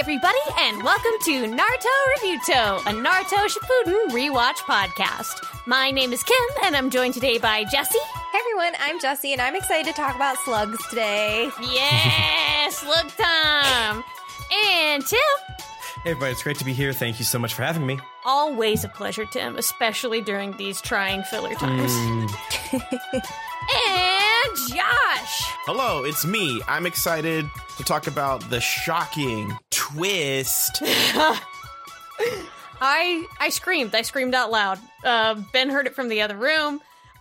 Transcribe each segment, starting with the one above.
everybody, and welcome to Naruto Reviewto, a Naruto Shippuden rewatch podcast. My name is Kym, and I'm joined today by Jessy. Hey everyone, I'm Jessy, and I'm excited to talk about slugs today. Yes, look time. And Tim. Hey everybody, it's great to be here. Thank you so much for having me. Always a pleasure, Tim, especially during these trying filler times. Mm. and Josh. Hello, it's me. I'm excited to talk about the shocking twist. I I screamed. I screamed out loud. Uh, ben heard it from the other room.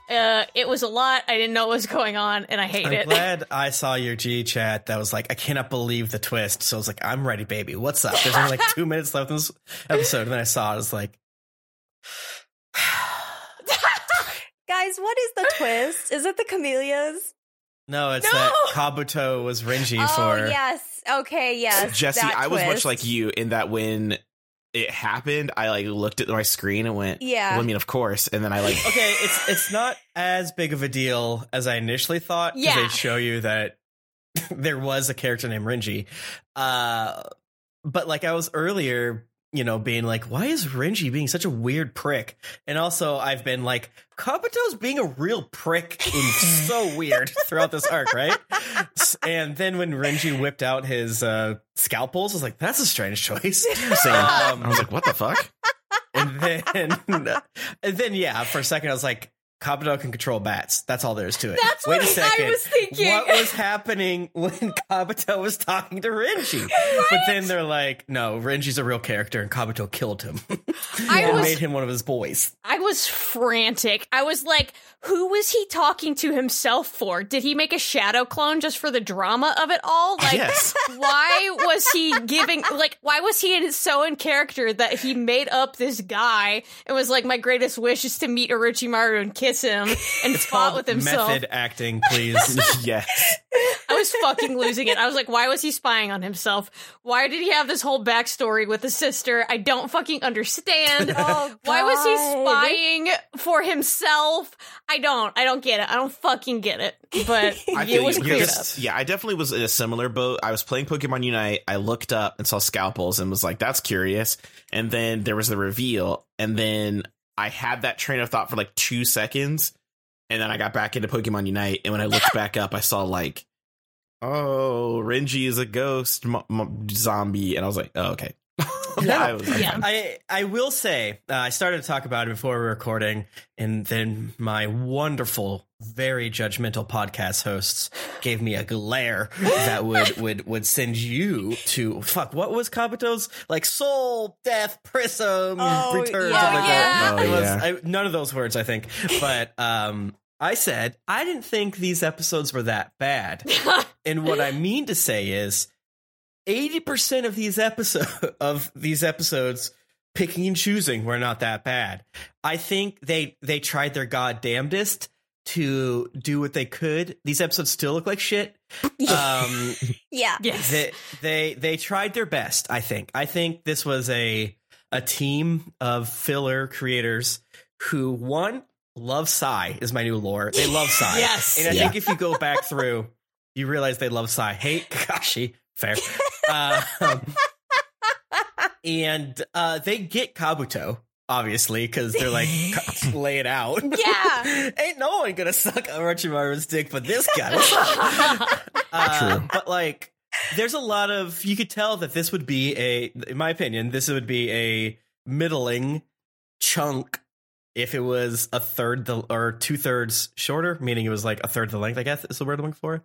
Uh, it was a lot. I didn't know what was going on, and I hate it. I'm it. glad I saw your G chat that was like, I cannot believe the twist. So I was like, I'm ready, baby. What's up? There's only like two minutes left in this episode. And then I saw it. I was like, Guys, what is the twist? Is it the camellias? No, it's No! that Kabuto was Renji Oh, for. yes. Okay, yes. Jessy, that I was much like you in that when it happened, I like looked at my screen and went, Yeah. Well, I mean, of course. And then I like, Okay, it's it's not as big of a deal as I initially thought. 'cause Yeah. They show you that there was a character named Renji. Uh, but like I was earlier, you know, being like, why is Renji being such a weird prick? And also I've been like, Kabuto's being a real prick and so weird throughout this arc, right? And then when Renji whipped out his uh, scalpels, I was like, that's a strange choice. same. Um, I was like, what the fuck? and then and then yeah, for a second I was like, Kabuto can control bats. That's all there is to it. That's Wait what a second. I was thinking. What was happening when Kabuto was talking to Renji? But then they're like, no, Renji's a real character and Kabuto killed him. I and was- made him one of his boys. I was frantic. I was like, who was he talking to himself for? Did he make a shadow clone just for the drama of it all? Like, Yes. why was he giving, like, why was he so in character that he made up this guy and was like, my greatest wish is to meet Orochimaru and kiss him and fought with himself? Method acting, please. yes. I was fucking losing it. I was like, why was he spying on himself? Why did he have this whole backstory with his sister? I don't fucking understand. Oh, Why was he spying for himself? I don't. I don't get it. I don't fucking get it. But I it was you. cleared Because- up. Yeah, I definitely was in a similar boat. I was playing Pokemon Unite. I looked up and saw scalpels and was like, that's curious. And then there was the reveal. And then I had that train of thought for like two seconds. And then I got back into Pokemon Unite. And when I looked back up, I saw like, oh, Renji is a ghost zombie. And I was like, oh, okay. I was Yeah. I I will say uh, I started to talk about it before we were recording, and then my wonderful, very judgmental podcast hosts gave me a glare that would would would send you to fuck. What was Kabuto's like soul, death, prism, Oh, return? yeah. something like that. Oh, It was- yeah. I, none of those words, I think, but um. I said I didn't think these episodes were that bad. And what I mean to say is 80% of these episode of these episodes picking and choosing were not that bad. I think they they tried their goddamnedest to do what they could. These episodes still look like shit. Um Yeah. yes. they, they they tried their best, I think. I think this was a a team of filler creators who one love Sai is my new lore. They love Sai. Yes. And I Yeah. think if you go back through, you realize they love Sai. Hate Kakashi. Fair. Um, and uh, they get Kabuto, obviously, because they're like, lay it out. Yeah. Ain't no one gonna suck Orochimaru's dick but this guy. Uh, True. But like, there's a lot of you could tell that this would be a, in my opinion, this would be a middling chunk if it was a third the or two thirds shorter, meaning it was like a third the length. I guess is the word I'm looking for.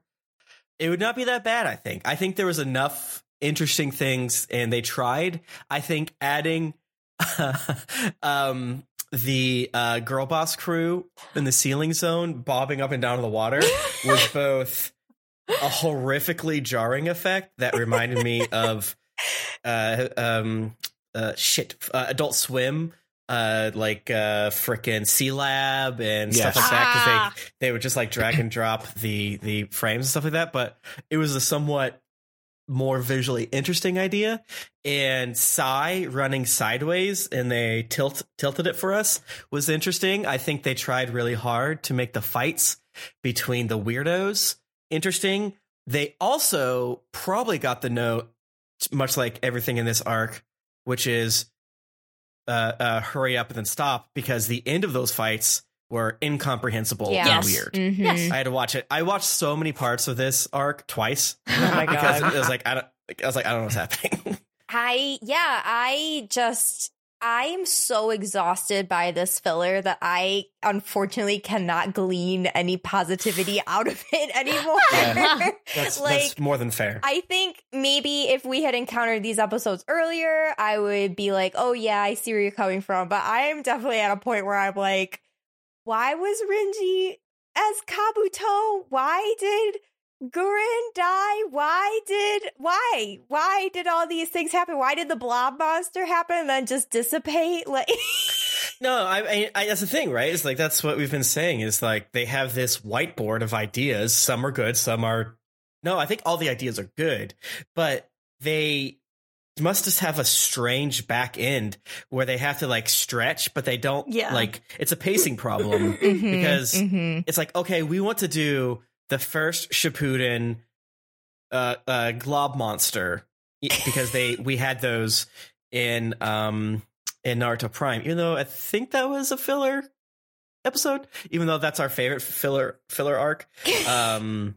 It would not be that bad. I think. I think there was enough interesting things, and they tried. I think adding. um the uh, girl boss crew in the ceiling zone bobbing up and down in the water was both a horrifically jarring effect that reminded me of uh um uh shit uh, adult swim uh like uh frickin' Sealab and stuff Yes. like that because Ah. they they would just like drag and drop the the frames and stuff like that but it was a somewhat more visually interesting idea and Sai running sideways and they tilt tilted it for us was interesting. I think they tried really hard to make the fights between the weirdos interesting. They also probably got the note much like everything in this arc, which is uh, uh, hurry up and then stop because the end of those fights were incomprehensible Yeah. and Yes. weird. Mhm. Yes. I had to watch it. I watched so many parts of this arc twice Oh my because god. it was like I don't. I was like I don't know what's happening. I yeah, I just I am so exhausted by this filler that I unfortunately cannot glean any positivity out of it anymore. Yeah. That's like that's more than fair. I think maybe if we had encountered these episodes earlier, I would be like, "Oh yeah, I see where you're coming from." But I am definitely at a point where I'm like, "Why was Renji as Kabuto? Why did Gurren die? Why did why why did all these things happen? Why did the blob monster happen and then just dissipate? Like, No, I, I, I that's the thing, right? It's like that's what we've been saying. Is like they have this whiteboard of ideas. Some are good, some are no. I think all the ideas are good, but they must just have a strange back end where they have to like stretch, but they don't. Yeah. like it's a pacing problem Mhm, because mhm. it's like okay, we want to do the first Shippuden uh, uh, glob monster because they we had those in um in Naruto Prime, even though I think that was a filler episode, even though that's our favorite filler filler arc. Um,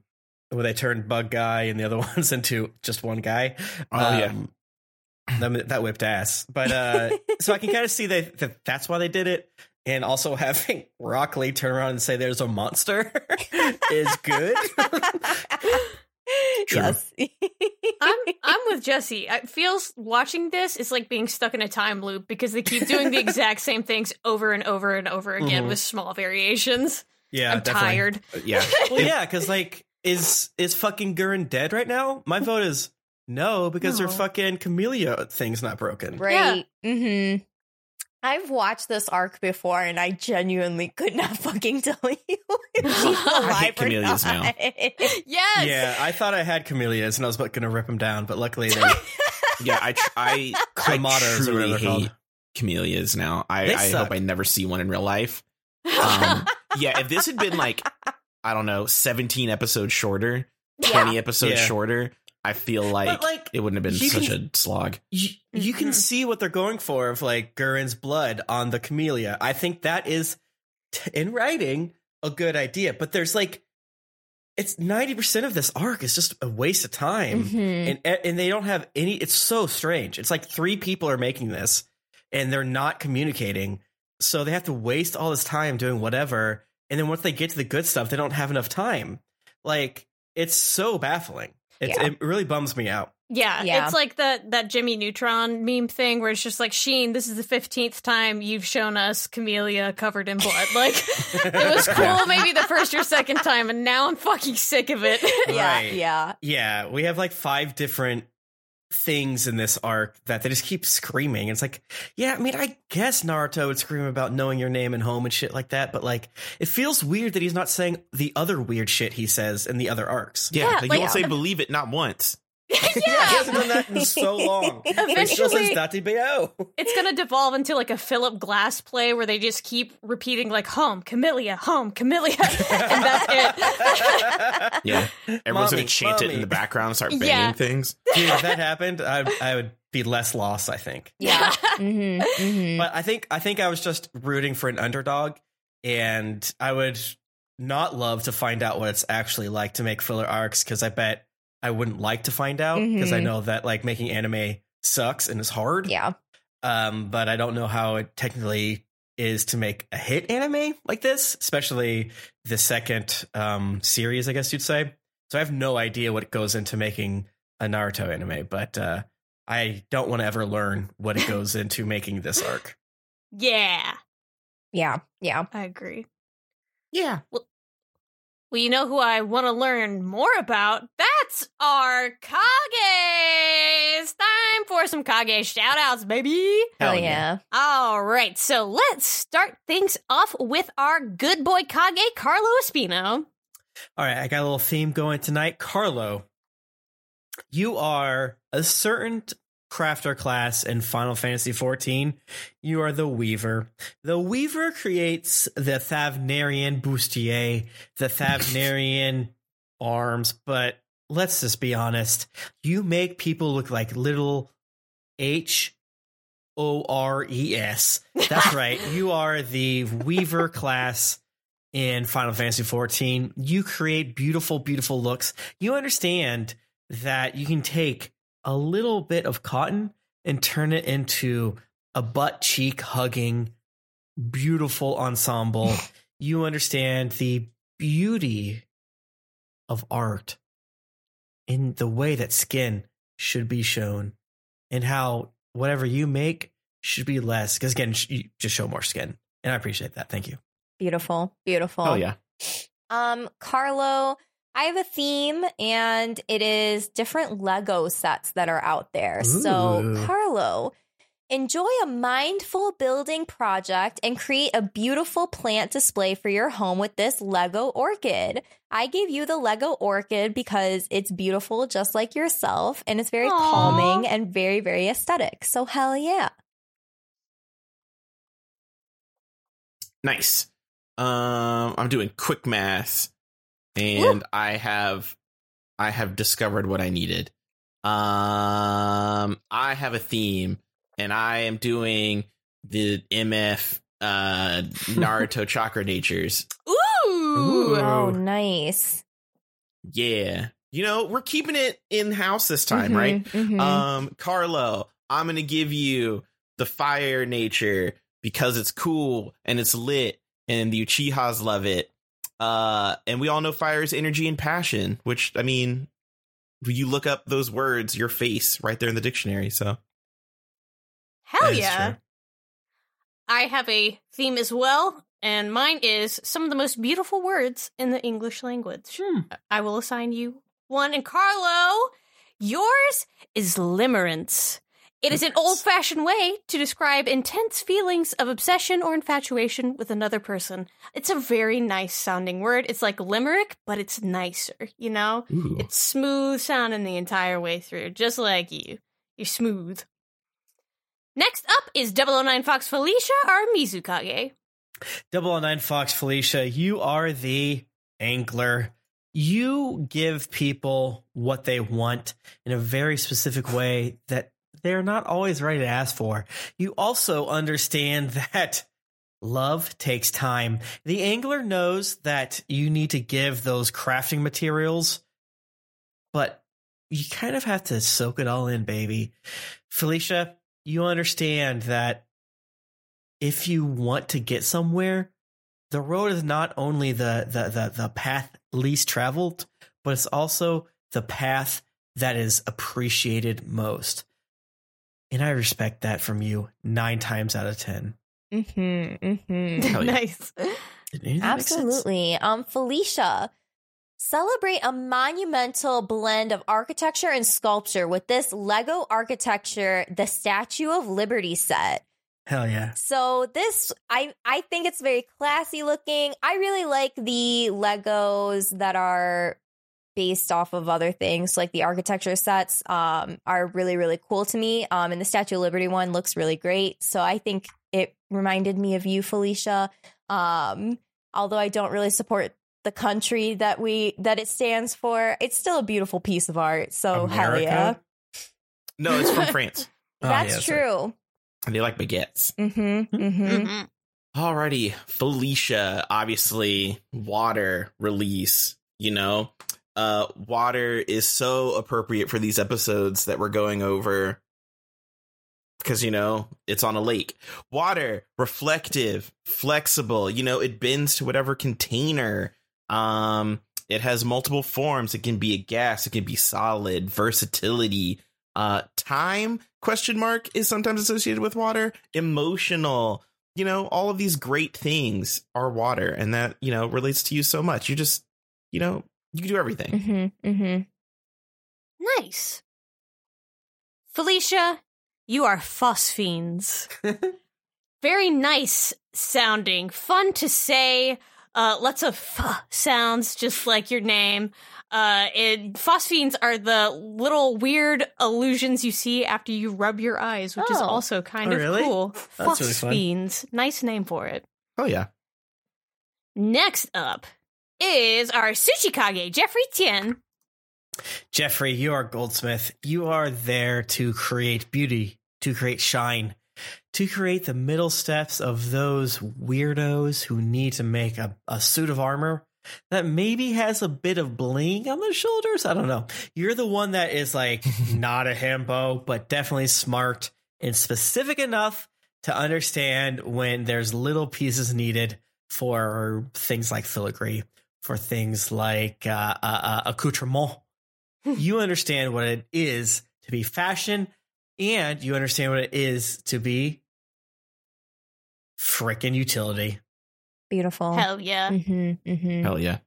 where they turned Bug Guy and the other ones into just one guy. Oh, yeah. That, that whipped ass. But uh, so I can kind of see that, that that's why they did it. And also having Rock Lee turn around and say there's a monster is good. True. yes. I'm I'm with Jessy. It feels watching this is like being stuck in a time loop because they keep doing the exact same things over and over and over again Mhm. with small variations. Yeah, I'm definitely. tired. Yeah. Well, yeah, because like, is is fucking Gurren dead right now? My vote is no because No. their fucking Camellia thing's not broken. Right. Mm-hmm. I've watched this arc before and I genuinely could not fucking tell you if she's I alive hate or camellias now. Yes. Yeah, I thought I had Camellias and I was about gonna rip them down, but luckily they Yeah. I tr- I, I truly hate called. camellias now. I, I hope I never see one in real life. Um, yeah. If this had been like I don't know, seventeen episodes shorter, twenty episodes Yeah. shorter, I feel like, like, it wouldn't have been such can- a slog. you, you can Mhm. see what they're going for of like Gurren's blood on the Camellia. I think that is in writing a good idea, but there's like it's 90% of this arc is just a waste of time. Mhm. And and they don't have any it's so strange. It's like three people are making this and they're not communicating. So they have to waste all this time doing whatever and then once they get to the good stuff, they don't have enough time. Like it's so baffling. It's, Yeah. It really bums me out. Yeah, Yeah. it's like that that Jimmy Neutron meme thing where it's just like Sheen, this is the fifteenth time you've shown us Camellia covered in blood. Like it was cool maybe the first or second time, and now I'm fucking sick of it. Yeah, Right. yeah. Yeah, we have like five different things in this arc that they just keep screaming. It's like, yeah, I mean, I guess Naruto would scream about knowing your name and home and shit like that, but like, it feels weird that he's not saying the other weird shit he says in the other arcs. Yeah. Yeah, like, you won't say uh, believe it not once. yeah, he hasn't done that in so long. But he Eventually- Dattebayo. it's gonna devolve into like a Philip Glass play where they just keep repeating like home Camellia, home Camellia, and that's it. Yeah. Everyone's Mommy, gonna chant it in the background and start banging Yeah. things. Dude, if that happened, I, I would be less lost, I think. Yeah. hmm hmm But I think I think I was just rooting for an underdog, and I would not love to find out what it's actually like to make filler arcs because I bet I wouldn't like to find out because I Mhm. know that like making anime sucks and is hard. Yeah. Um, but I don't know how it technically is to make a hit anime like this, especially the second um series, I guess you'd say. So I have no idea what goes into making a Naruto anime, but uh I don't want to ever learn what it goes into making this arc. yeah, Yeah. Yeah. I agree. Yeah. Well, you know who I want to learn more about? That's our Kage! It's time for some Kage shout outs, baby! Hell oh, Hell yeah. All right, so let's start things off with our good boy Kage, Carlo Espino. All right, I got a little theme going tonight. Carlo, you are a certain crafter class in Final Fantasy XIV. You are the Weaver. The Weaver creates the Thavnarian bustier, the Thavnarian arms, but let's just be honest. You make people look like little H O R E S. That's right. You are the Weaver class in Final Fantasy 14. You create beautiful, beautiful looks. You understand that you can take a little bit of cotton and turn it into a butt cheek hugging, beautiful ensemble. you understand the beauty of art in the way that skin should be shown and how whatever you make should be less because again you just show more skin and i appreciate that thank you Beautiful, beautiful. Oh yeah. Um, Carlo, I have a theme and it is different Lego sets that are out there. So, Carlo, enjoy a mindful building project and create a beautiful plant display for your home with this Lego orchid. I gave you the Lego orchid because it's beautiful just like yourself and it's very Aw. calming and very, very aesthetic. So, hell yeah. Nice. Um, I'm doing quick math, and I have, I have discovered what I needed. Um, I have a theme, and I am doing the MF uh Naruto chakra natures. Ooh. Ooh. Oh, nice. Yeah, you know we're keeping it in house this time, Mhm, right? mhm. Um, Carlo, I'm gonna give you the fire nature because it's cool and it's lit and the Uchihas love it. Uh, and we all know fire is energy and passion, which I mean, you look up those words, your face right there in the dictionary. So Hell yeah. true. I have a theme as well, and mine is some of the most beautiful words in the English language. Hmm. I will assign you one. And Carlo, yours is limerence. It is an old fashioned way to describe intense feelings of obsession or infatuation with another person. It's a very nice sounding word. It's like limerick, but it's nicer, you know? Ooh. It's smooth sounding the entire way through, just like you. You're smooth. Next up is 009 Fox Felicia, our Mizukage. Double O Nine Fox Felicia, you are the angler. You give people what they want in a very specific way that they're not always ready to ask for. You also understand that love takes time. The angler knows that you need to give those crafting materials, but you kind of have to soak it all in, baby. Felicia, you understand that if you want to get somewhere, the road is not only the the the, the path least traveled, but it's also the path that is appreciated most. And I respect that from you nine times out of ten. Mm-hmm, mm-hmm. Hell yeah. nice. Did any of that make sense? Absolutely. Um, Felicia, celebrate a monumental blend of architecture and sculpture with this Lego architecture, the Statue of Liberty set. Hell yeah. So this, I I think it's very classy looking. I really like the Legos that are based off of other things, like the architecture sets. Um, are really really cool to me. Um, and the Statue of Liberty one looks really great. So I think it reminded me of you, Felicia. Um, although I don't really support the country that we that it stands for, it's still a beautiful piece of art. So hell yeah, America? no, it's from France, Oh, that's yeah, true. and they like baguettes. Mm-hmm. Mm-hmm. Mhm. Alrighty, Felicia, obviously water release, you know. Uh water is so appropriate for these episodes that we're going over because you know, it's on a lake. Water, reflective, flexible, you know, it bends to whatever container. Um it has multiple forms. It can be a gas, it can be solid, versatility. Uh time question mark is sometimes associated with water, emotional, you know, all of these great things are water, and that you know relates to you so much. You just, you know, you can do everything. Mm-hmm. Mm-hmm. Nice. Felicia, you are phosphenes. Very nice sounding, fun to say. Uh, lots of f sounds, just like your name. Uh, it, phosphenes are the little weird illusions you see after you rub your eyes, which is Oh. also kind Oh, of really? cool. That's really nice name for it. Oh yeah, Next up is our Sushikage, Jeffrey Tien. Jeffrey, you are Goldsmith. You are there to create beauty, to create shine, to create the middle steps of those weirdos who need to make a, a suit of armor that maybe has a bit of bling on the shoulders. I don't know. You're the one that is like not a himbo, but definitely smart and specific enough to understand when there's little pieces needed for things like filigree, for things like uh, uh, uh, accoutrement. you understand what it is to be fashion, and you understand what it is to be frickin' utility. Beautiful. Hell yeah. Mm-hmm, mm-hmm. Hell yeah.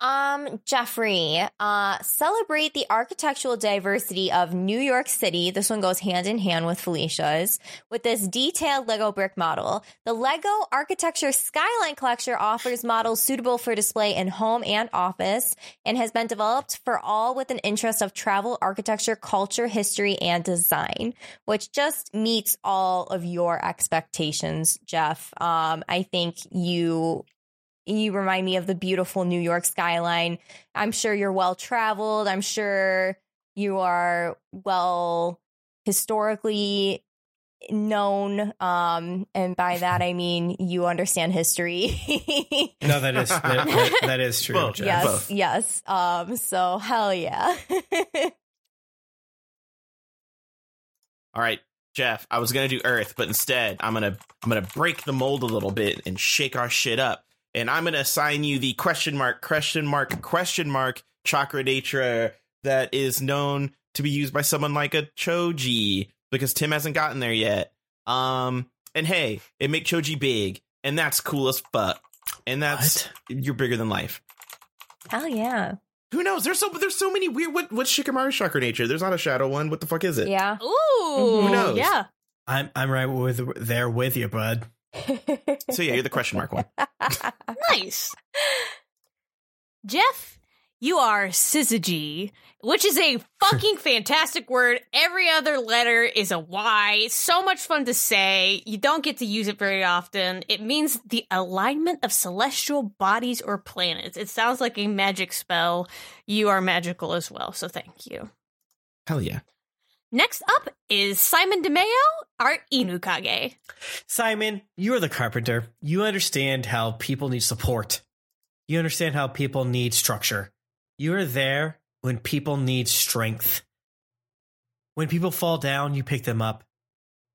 Um, Jeffrey, uh, celebrate the architectural diversity of New York City. This one goes hand in hand with Felicia's with this detailed Lego brick model. The Lego Architecture Skyline Collection offers models suitable for display in home and office and has been developed for all with an interest of travel, architecture, culture, history, and design, which just meets all of your expectations, Jeff. Um, I think you you remind me of the beautiful New York skyline. I'm sure you're well traveled. I'm sure you are well historically known. Um, and by that I mean you understand history. No, that is that, that- that is true. Well, Jeff. yes, both. yes. Um, so hell yeah. All right, Jeff. I was gonna do Earth, but instead I'm gonna I'm gonna break the mold a little bit and shake our shit up. And I'm gonna assign you the question mark, question mark, question mark chakra nature that is known to be used by someone like a Choji because Tim hasn't gotten there yet. Um, and hey, it make Choji big, and that's cool as fuck. And that's you're bigger than life. hell yeah. Who knows? There's so there's so many weird. What what's Shikamaru's chakra nature? There's not a shadow one. What the fuck is it? Yeah. Ooh. Who knows? Yeah. I'm I'm right with there with you, bud. So yeah, you're the question mark one. Nice. Jeff, you are syzygy, which is a fucking fantastic word. Every other letter is a Y. It's so much fun to say. You don't get to use it very often. It means the alignment of celestial bodies or planets. It sounds like a magic spell. You are magical as well, so thank you. Hell yeah. Next up is Simon DeMeo, our Inukage. Simon, you are the carpenter. You understand how people need support. You understand how people need structure. You are there when people need strength. When people fall down, you pick them up.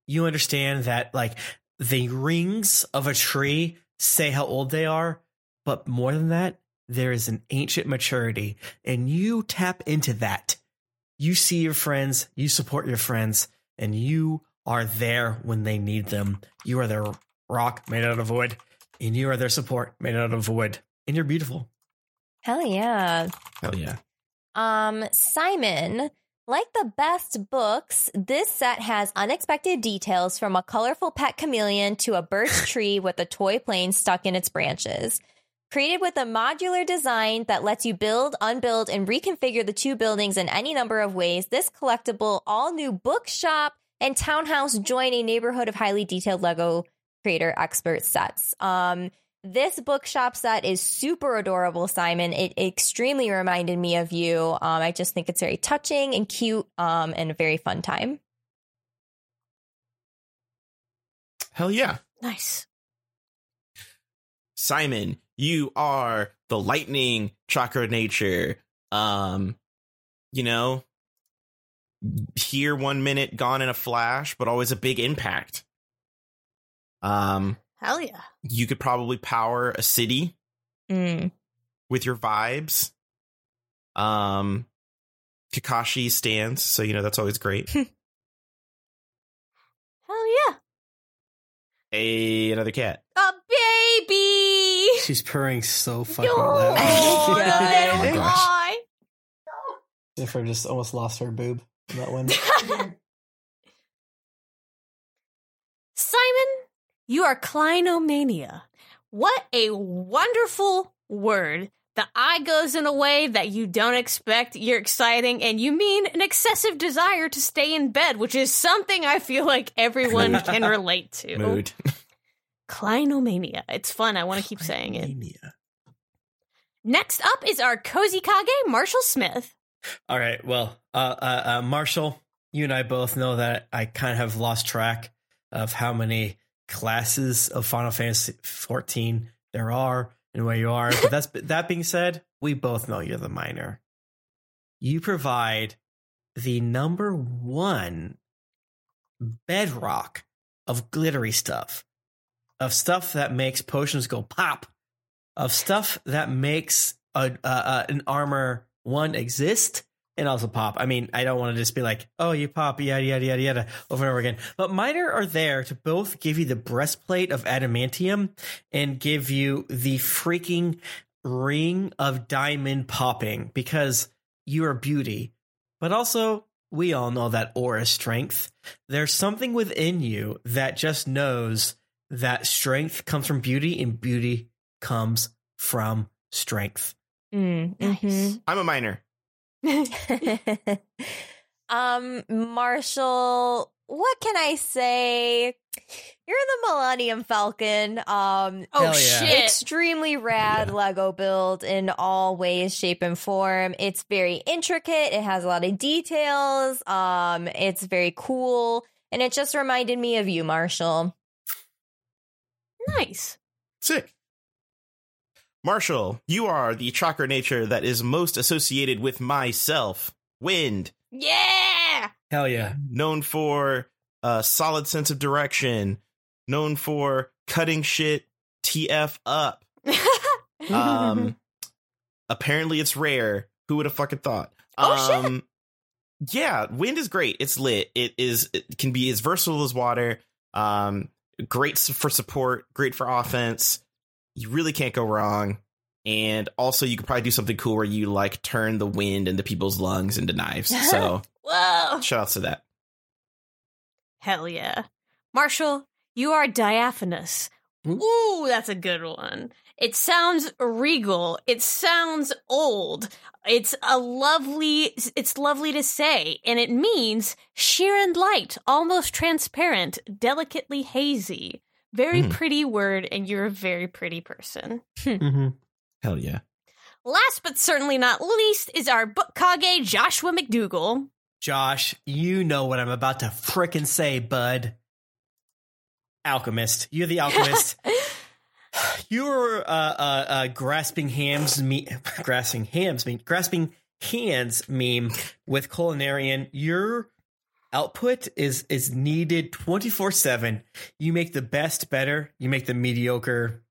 You understand that, like, the rings of a tree say how old they are, but more than that, there is an ancient maturity, and you tap into that. You see your friends, you support your friends, and you are there when they need them. You are their rock made out of wood, and you are their support made out of wood. And you're beautiful. hell yeah. Hell yeah. Um, Simon, like the best books, this set has unexpected details from a colorful pet chameleon to a birch tree with a toy plane stuck in its branches. Created with a modular design that lets you build, unbuild, and reconfigure the two buildings in any number of ways, this collectible all new bookshop and townhouse join a neighborhood of highly detailed Lego creator expert sets. Um, this bookshop set is super adorable, Simon. It extremely reminded me of you. Um, I just think it's very touching and cute um, and a very fun time. Hell yeah. Nice. Simon, you are the lightning chakra nature. Um, you know, here one minute, gone in a flash, but always a big impact. Um, Hell yeah. you could probably power a city Mm. with your vibes. Um, Kakashi stands, so you know that's always great. Hell yeah. a another cat. A baby. She's purring so fucking Oh, loud. Oh, the God. little guy. Jennifer just almost lost her boob in that one. Simon, you are Clinomania. What a wonderful word. The eye goes in a way that you don't expect. You're exciting, and you mean an excessive desire to stay in bed, which is something I feel like everyone can relate to. Mood. Clinomania. It's fun. I want to keep saying it. Next up is our Cozy Kage, Marshall Smith. All right. Well, uh, uh, uh, Marshall, you and I both know that I kind of have lost track of how many classes of Final Fantasy 14 there are and where you are. But that's that being said, we both know you're the miner. You provide the number one bedrock of glittery stuff, of stuff that makes potions go pop, of stuff that makes a, uh, uh, an armor one exist and also pop. I mean, I don't want to just be like, oh, you pop, yada, yada, yada, yada, over and over again. But miner are there to both give you the breastplate of adamantium and give you the freaking ring of diamond popping because you are beauty. But also, we all know that aura strength. There's something within you that just knows that strength comes from beauty and beauty comes from strength. Mm, mhm. I'm a miner. um, Marshall, what can I say? You're the Millennium Falcon. Um, Oh yeah. shit! extremely rad Yeah. Lego build in all ways, shape, and form. It's very intricate. It has a lot of details. Um, it's very cool, and it just reminded me of you, Marshall. Nice. Sick. Marshall, you are the chakra nature that is most associated with myself. Wind, Yeah. Hell yeah. known for a solid sense of direction, known for cutting shit TF up. Um, apparently it's rare. Who would have fucking thought? Oh, shit. um, Yeah, wind is great. It's lit. It is. It can be as versatile as water. Um, great for support. Great for offense. You really can't go wrong. And also, you could probably do something cool where you like turn the wind into people's lungs into knives. So, Whoa. shout outs to that. Hell yeah. Marshall, you are diaphanous. Ooh, that's a good one. It sounds regal. It sounds old. It's a lovely it's lovely to say and it means sheer and light, almost transparent, delicately hazy. Very Hmm. pretty word and you're a very pretty person. Mm-hmm. Hell yeah. Last but certainly not least is our book kage Joshua McDougal. Josh, you know what I'm about to frickin' say, bud. Alchemist. You're the alchemist. You're uh, uh, uh, grasping hams, me- grasping hams, mean grasping hands meme with culinarian. Your output is is needed 24 seven. You make the best better. You make the mediocre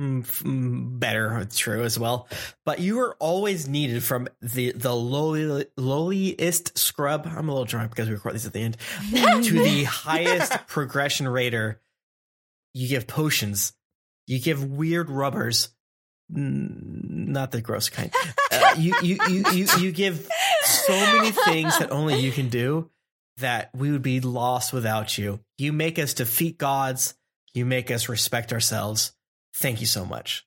mm, mm, better. It's true as well. But you are always needed from the the lowly, lowliest scrub. I'm a little drunk because we record these at the end to the highest progression rater, you give potions. You give weird rubbers. Not the gross kind. Uh, you, you, you, you, you give so many things that only you can do that we would be lost without you. You make us defeat gods. You make us respect ourselves. Thank you so much.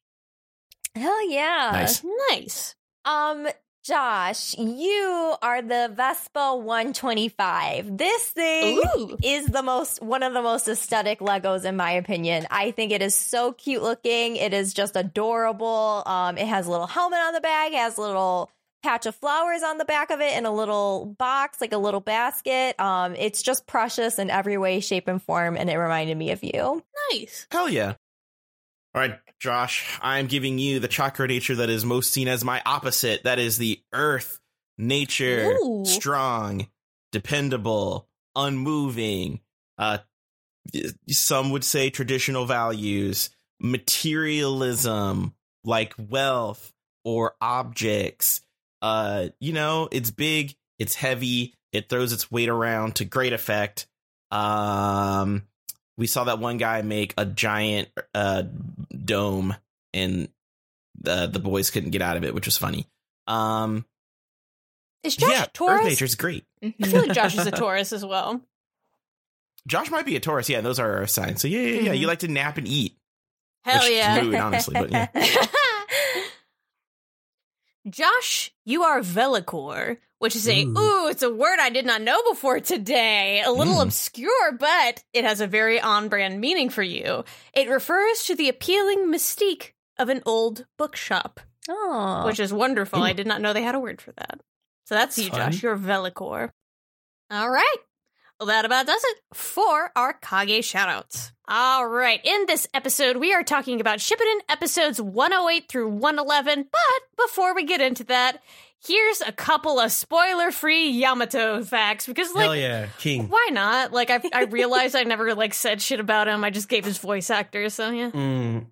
Hell yeah. Nice. Nice. Um, Josh, you are the Vespa 125. This thing Ooh. is the most one of the most aesthetic Legos in my opinion. I think it is so cute looking. It is just adorable. Um, it has a little helmet on the back, it has a little patch of flowers on the back of it and a little box, like a little basket. Um, it's just precious in every way, shape, and form, and it reminded me of you. Nice. Hell yeah. All right, Josh, I'm giving you the chakra nature that is most seen as my opposite. That is the earth nature, Ooh. strong, dependable, unmoving. Uh, some would say traditional values, materialism, like wealth or objects. Uh, you know, it's big, it's heavy, it throws its weight around to great effect. Um, we saw that one guy make a giant uh dome and the the boys couldn't get out of it which was funny. Um Is Josh yeah a earth Taurus? nature's great I feel like Josh is a Taurus as well. josh might be a taurus. Yeah those are our signs. So yeah yeah yeah you like to nap and eat. Hell Which yeah. mood, honestly but yeah. Josh, you are Vellichor, which is a Ooh. ooh, it's a word I did not know before today. A little Mm. obscure, but it has a very on-brand meaning for you. It refers to the appealing mystique of an old bookshop, Oh, which is wonderful. Ooh. I did not know they had a word for that. So that's you, Fun. Josh. You're Vellichor. All right. Well, that about does it for our Kage shoutouts. All right. In this episode, we are talking about Shippuden episodes 108 through 111. But before we get into that, here's a couple of spoiler free Yamato facts because, like, Hell yeah, King. why not? Like, I, I realized I never, like, said shit about him. I just gave his voice actor. So, yeah. Mm.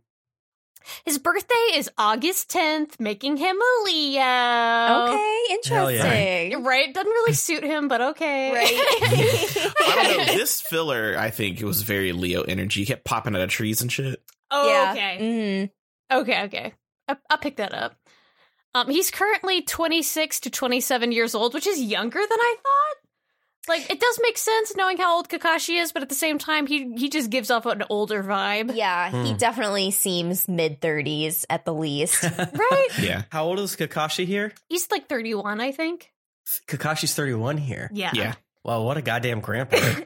His birthday is August 10th, making him a Leo. Okay, Hell yeah. interesting. Right? Doesn't really suit him, but okay. Right. I don't know. This filler, I think, it was very Leo energy. He kept popping out of trees and shit. Oh, yeah. okay. hmm Okay, okay. I- I'll pick that up. Um, he's currently 26 to 27 years old, which is younger than I thought. Like, it does make sense knowing how old Kakashi is, but at the same time, he he just gives off an older vibe. Yeah, he Hmm. definitely seems mid 30s at the least. Right? Yeah. How old is Kakashi here? He's like 31, I think. Kakashi's 31 here. Yeah. Yeah. Wow, what a goddamn grandpa.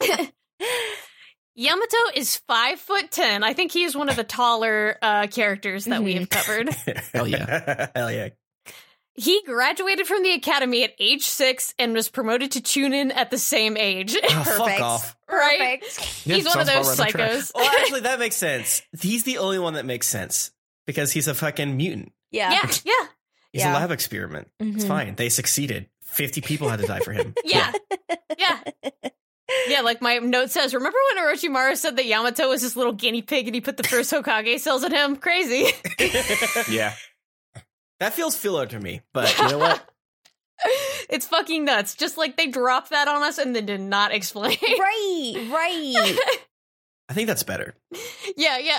Yamato is five foot ten. I think he is one of the taller uh, characters that we have covered. Hell yeah. Hell yeah. He graduated from the academy at age six and was promoted to Chunin at the same age. Oh, fuck Perfect. off. Right? Perfect. Yeah, He's one of those about right on track. psychos. Well, actually, that makes sense. He's the only one that makes sense because he's a fucking mutant. Yeah. yeah, yeah, He's Yeah. a lab experiment. It's Mhm. fine. They succeeded. 50 people had to die for him. yeah, yeah. Yeah, like my note says, remember when Orochimaru said that Yamato was his little guinea pig and he put the first Hokage cells in him? Crazy. Yeah. That feels filler to me, but you know what? it's fucking nuts. Just like they dropped that on us and then did not explain. Right, right. I think that's better. yeah, yeah.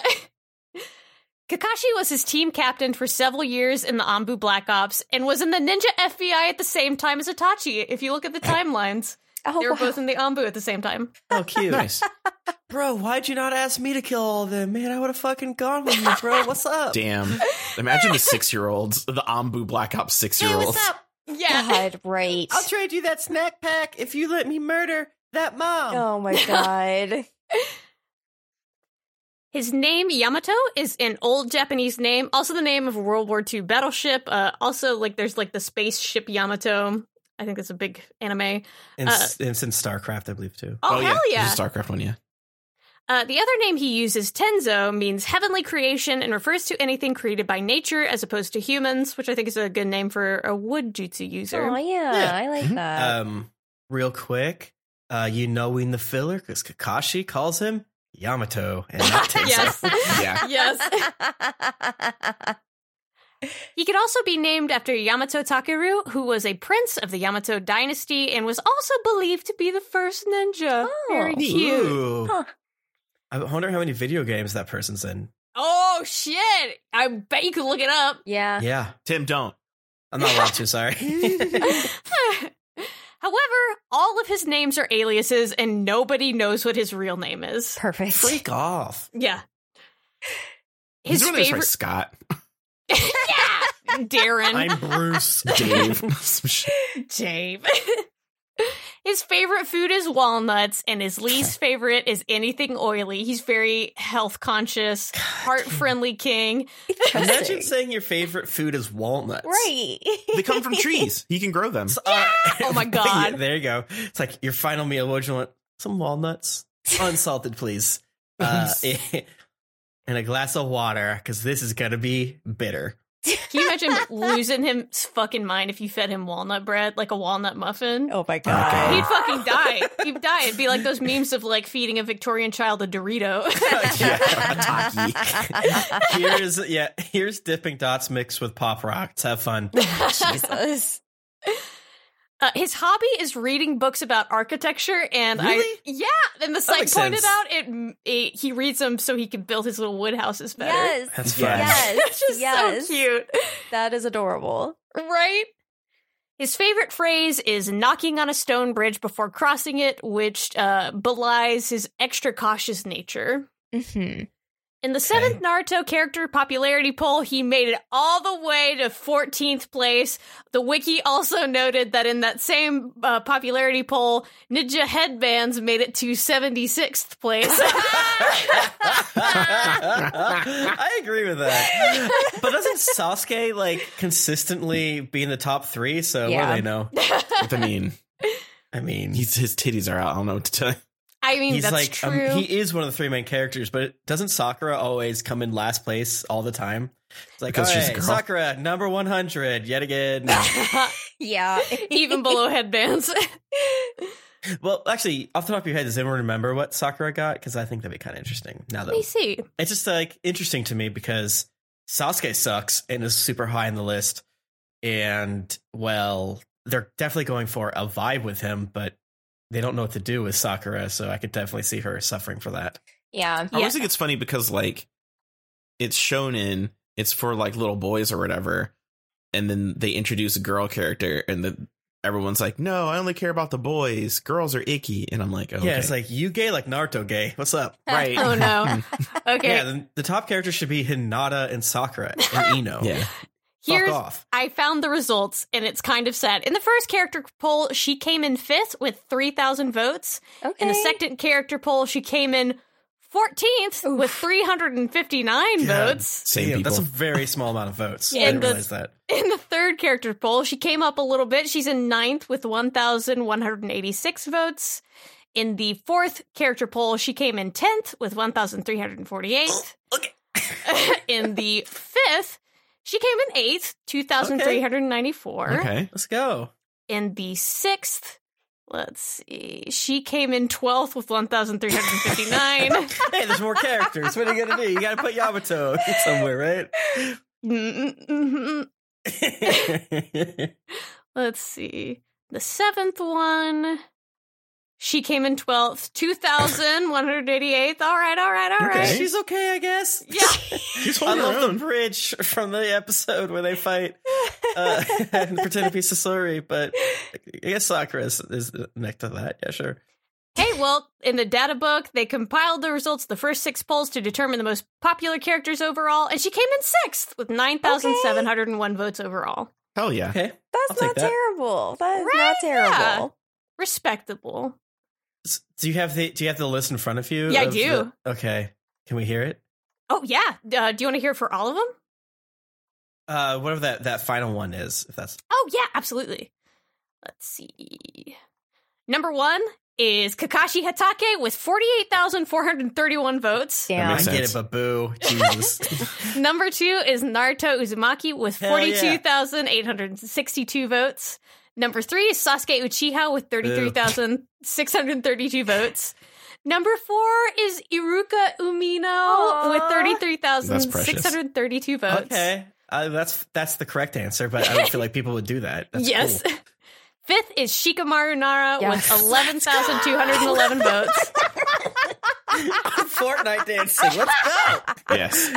Kakashi was his team captain for several years in the ANBU Black Ops and was in the Ninja FBI at the same time as Itachi. If you look at the timelines, Oh, they were wow. both in the ANBU at the same time. Oh, cute. Nice. Bro, why'd you not ask me to kill all of them? Man, I would have fucking gone with you, bro. What's up? Damn. Imagine the six year olds, the ANBU Black Ops six year olds. Hey, olds. what's up? Yeah. God, right. I'll trade you that snack pack if you let me murder that mom. oh my god. His name Yamato is an old Japanese name, also the name of a World War II battleship. Uh, also, like there's like the spaceship Yamato. I think that's a big anime. And Uh, s- it's in StarCraft, I believe, too. Oh, hell yeah! There's a StarCraft one, yeah. Uh, the other name he uses, Tenzo, means heavenly creation and refers to anything created by nature as opposed to humans, which I think is a good name for a wood jutsu user. Oh yeah, Yeah. I like Mhm. that. Um, real quick, uh, you know in the filler because Kakashi calls him Yamato and not Tenzo. yes. Yeah. yes. He could also be named after Yamato Takeru, who was a prince of the Yamato dynasty and was also believed to be the first ninja. Oh. Very cute. Ooh. Huh. I wonder how many video games that person's in. Oh shit! I bet you could look it up. yeah. Yeah, Tim, don't. I'm not allowed to. Sorry. However, all of his names are aliases, and nobody knows what his real name is. Perfect. Freak off. Yeah. He's His really just favorite, like Scott, yeah, Darren, I'm Bruce. Dave. Some. Dave. his favorite food is walnuts, and his least favorite is anything oily. He's very health conscious, heart friendly king. Imagine saying your favorite food is walnuts. Right. They come from trees. He can grow them. Uh, Oh my God. yeah, there you go. It's like your final meal. What do you want? Some walnuts, unsalted, please, uh, and a glass of water because this is gonna be bitter. Can you imagine losing his fucking mind if you fed him walnut bread, like a walnut muffin? Oh my God. god. He'd fucking die. He'd die. It'd be like those memes of like feeding a Victorian child a Dorito. yeah, a here's yeah, here's dipping dots mixed with pop rocks. Have fun. Jesus. Uh, his hobby is reading books about architecture, and I yeah. And the site pointed sense. out it, it. He reads them so he can build his little wood houses better. Yes. That's Yeah. fun. Yes. It's just yes. so cute, That is adorable. right? His favorite phrase is knocking on a stone bridge before crossing it, which uh, belies his extra cautious nature. hmm In the seventh Naruto character popularity poll, he made it all the way to 14th place. The wiki also noted that in that same uh, popularity poll, Ninja Headbands made it to 76th place. I agree with that. But doesn't Sasuke like consistently be in the top three? So what do they know? What I mean, I mean, he's, his titties are out. I don't know what to tell you. I mean, he's that's like um, true. he is one of the three main characters, but doesn't Sakura always come in last place all the time? It's like, Because all she's a girl. Sakura number one hundred yet again. Yeah. Even below headbands. well, actually, off the top of your head, does anyone remember what Sakura got? Because I think that'd be kind of interesting. Now Let me see. it's just like interesting to me because Sasuke sucks and is super high in the list, and well, they're definitely going for a vibe with him, but they don't know what to do with Sakura, so I could definitely see her suffering for that. yeah. I Yeah. always think it's funny because like it's shown in it's for like little boys or whatever, and then they introduce a girl character, and then everyone's like, "No, I only care about the boys. Girls are icky." And I'm like, okay. Yeah, it's like you gay like Naruto gay. What's up? right. Oh no. Okay. Yeah, the, the top characters should be Hinata and Sakura and Ino. yeah. Here's Fuck off. I found the results and it's kind of sad. In the first character poll, she came in fifth with 3,000 votes. Okay. In the second character poll, she came in 14th with 359 votes. Same Damn, people. That's a very small amount of votes. Yeah, I didn't the- realize that. In the third character poll, she came up a little bit. She's in ninth with 1,186 votes. In the fourth character poll, she came in 10th with 1,348. Okay. in the fifth, she came in eighth, 2,394. okay. Let's go. In the sixth, let's see, she came in 12th with 1,359. Hey, there's more characters. What are you gonna do? You gotta put Yamato somewhere, right? Mm-hmm, mm-hmm. let's see. The seventh one, she came in 12th, 2,188th. All right, all right, all right. Okay. She's okay, I guess. Yeah. She's I holding her love the bridge from the episode where they fight uh, and pretend to be Sasori, but I guess Sakura is, is next to that. Yeah, sure. Hey, well, in the data book, they compiled the results of the first six polls to determine the most popular characters overall, and she came in sixth with 9,701 votes overall. Hell yeah. Okay. I'll That's not that. terrible. That is Right? not Yeah. terrible. Respectable. S- Do you have the Do you have the list in front of you? Yeah, I do. the- okay. Can we hear it? Oh, yeah. Uh, do you want to hear it for all of them? Uh, whatever that that final one is. If that's Oh, yeah, absolutely. Let's see. Number one is Kakashi Hatake with 48,431 votes. That Damn. makes I get sense. it, but boo, Jesus. Number two is Naruto Uzumaki with Hell yeah. 42,862 votes. Number three is Sasuke Uchiha with 33,632 votes. Number four is Iruka Umino Aw. with 33,632 votes. okay, uh, that's that's the correct answer, but I don't feel like people would do that. That's yes. cool. Fifth is Shikamaru Nara Yes. with 11,211 votes. Fortnite dancing. Let's go. Yes.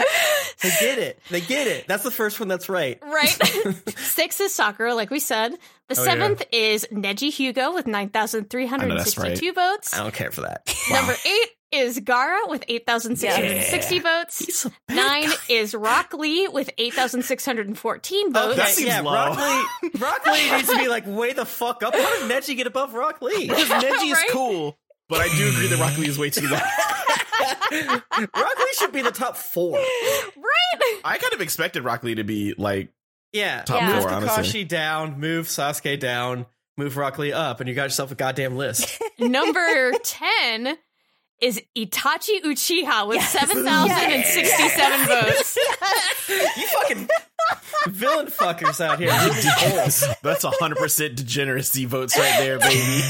They get it. They get it. That's the first one. That's right. Right. Sixth is Sakura, like we said. The Oh, yeah. seventh is Neji Hyuga with 9,362 votes. I don't care for that. Number eight is Gaara with 8,660 votes. He's a bad Nine guy. is Rock Lee with 8,614 votes. That seems yeah, low. Rock Lee, Rock Lee needs to be like way the fuck up. How did Neji get above Rock Lee? Because Neji is Right? cool, but I do agree that Rock Lee is way too low. Rock Lee should be the top four. Right? I kind of expected Rock Lee to be like Yeah, top Yeah. move Kakashi honestly. down, move Sasuke down, move Rock Lee up, and you got yourself a goddamn list. Number 10 is Itachi Uchiha with Yes. 7,067 votes. you fucking villain fuckers out here. moving holes. That's hundred percent degeneracy votes right there, baby.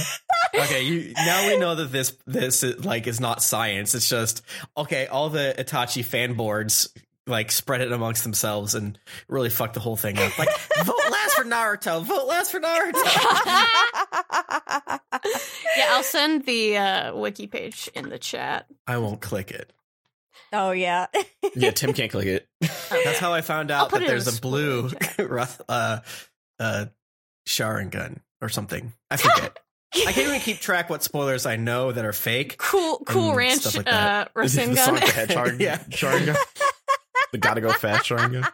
Okay, you now we know that this this is, like is not science. It's just okay. All the Itachi fan boards like spread it amongst themselves and really fuck the whole thing up. Like vote last for Naruto. Vote last for Naruto. Yeah, I'll send the uh, wiki page in the chat. I won't click it. oh yeah. Yeah, Tim can't click it. That's how I found out that there's a blue spoiler Roth- uh uh Sharingan or something. I forget. I can't even keep track what spoilers I know that are fake. Cool, cool ranch stuff like uh, that. Is it the Rasengan. Sonic the Hedgehog Yeah. Sharingan? The gotta go fast Sharingan?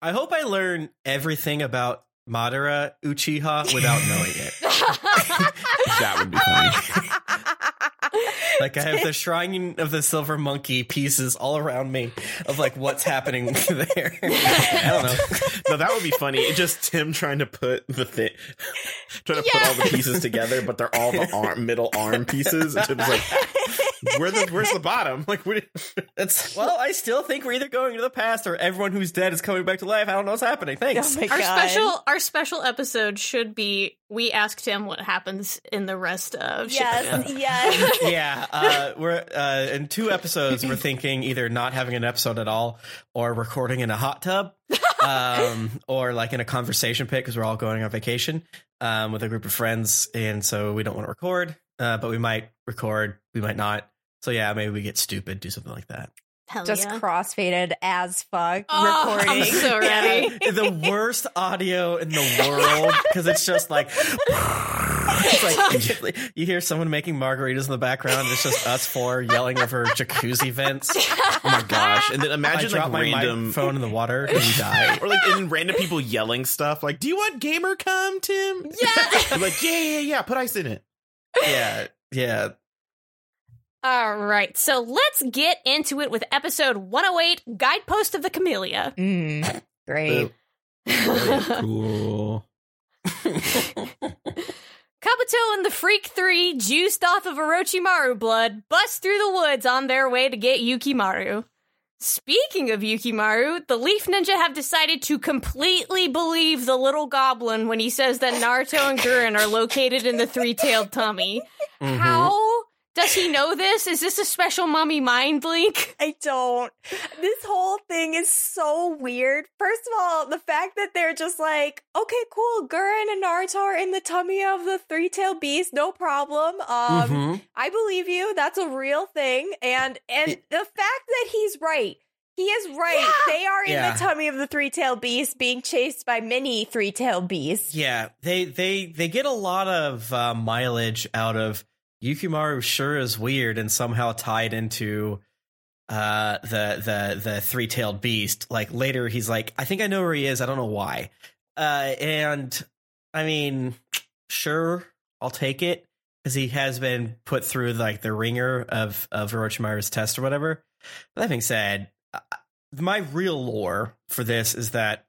I hope I learn everything about Madara Uchiha without knowing it. That would be funny. Like I have the shrine of the silver monkey pieces all around me of like what's happening there. I don't know. No, that would be funny. It's just Tim trying to put the thing, trying to put all the pieces together, but they're all the arm, middle arm pieces. And Tim's like, where the, where's the bottom? Like, what? It's well, I still think we're either going to the past or everyone who's dead is coming back to life. I don't know what's happening. Thanks. Oh Our God. special our special episode should be we asked him what happens in the rest of Shippuden. Yes, yes. yeah, uh, we're uh, in two episodes. We're thinking either not having an episode at all, or recording in a hot tub, um, or like in a conversation pit because we're all going on vacation um, with a group of friends, and so we don't want to record, uh, but we might record, we might not. So yeah, maybe we get stupid, do something like that. Hell Just yeah. crossfaded as fuck Oh, recording. I'm so ready. the worst audio in the world because it's just like. It's like you hear someone making margaritas in the background. It's just us four yelling over jacuzzi vents. Oh my gosh! And then I imagine drop like my random phone in the water and we die. or like and random people yelling stuff like, "Do you want gamer come, Tim?" Yeah. Like, "Yeah, yeah, yeah. Put ice in it." Yeah, yeah. All right, so let's get into it with episode 108 Guidepost of the Camellia. Mm, great. cool. Kabuto and the Freak Three, juiced off of Orochimaru blood, bust through the woods on their way to get Yukimaru. Speaking of Yukimaru, the Leaf Ninja have decided to completely believe the little goblin when he says that Naruto and Guren are located in the three-tailed tummy. Mhm. How does he know this? Is this a special mommy mind link? I don't. This whole thing is so weird. First of all, the fact that they're just like, okay, cool, Guren and Naruto are in the tummy of the three-tailed beast, no problem. Um, Mhm. I believe you. That's a real thing. And and It- the fact that he's right. He is right. They are in Yeah. the tummy of the three-tailed beast being chased by many three-tailed beasts. Yeah, they they they get a lot of uh, mileage out of Yukimaru. Sure is weird and somehow tied into uh the the the three tailed beast. Like later, he's like, I think I know where he is. I don't know why. Uh, and I mean, sure, I'll take it because he has been put through like the ringer of of Orochimaru's test or whatever. That being said, my real lore for this is that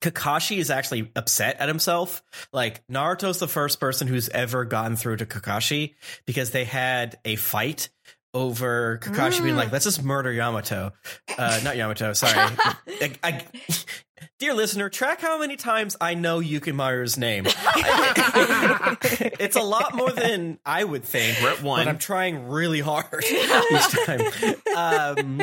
Kakashi is actually upset at himself. Like Naruto's the first person who's ever gotten through to Kakashi because they had a fight over Kakashi being Mm. like, "Let's just murder Yamato." Uh, not Yamato. Sorry. I, I, dear listener, track how many times I know Yukimaru's name. it's a lot more than I would think. We're at one. But I'm trying really hard each time. Um,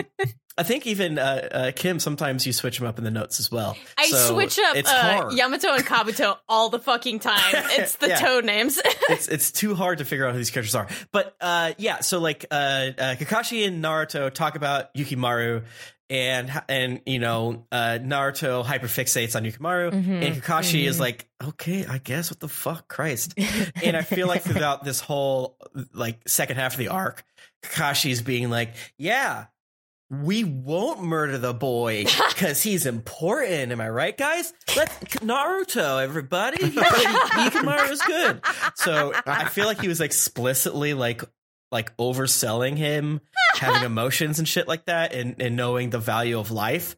I think even uh, uh, Kym, sometimes you switch them up in the notes as well. I So switch up It's uh. Yamato and Kabuto all the fucking time. It's the Yeah. toad names. it's it's too hard to figure out who these characters are. But uh, yeah, so like uh, uh, Kakashi and Naruto talk about Yukimaru. And and you know uh, Naruto hyperfixates on Yukimaru, Mhm, and Kakashi is mhm. like, okay, I guess what the fuck, Christ. and I feel like throughout this whole like second half of the arc, Kakashi's being like, "Yeah, we won't murder the boy because he's important." Am I right, guys? Let Naruto, everybody. Yukimaru is good. So I feel like he was explicitly like like overselling him having emotions and shit like that, and and knowing the value of life.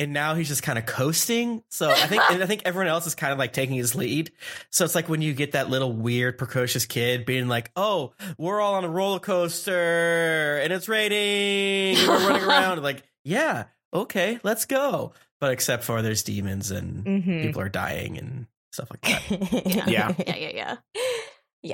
And now he's just kind of coasting. So I think, and I think everyone else is kind of like taking his lead. So it's like when you get that little weird, precocious kid being like, "Oh, we're all on a roller coaster and it's raining, and we're running around." Like, yeah, okay, let's go. But except for there's demons and Mhm. people are dying and stuff like that. Yeah. yeah, yeah, yeah. yeah.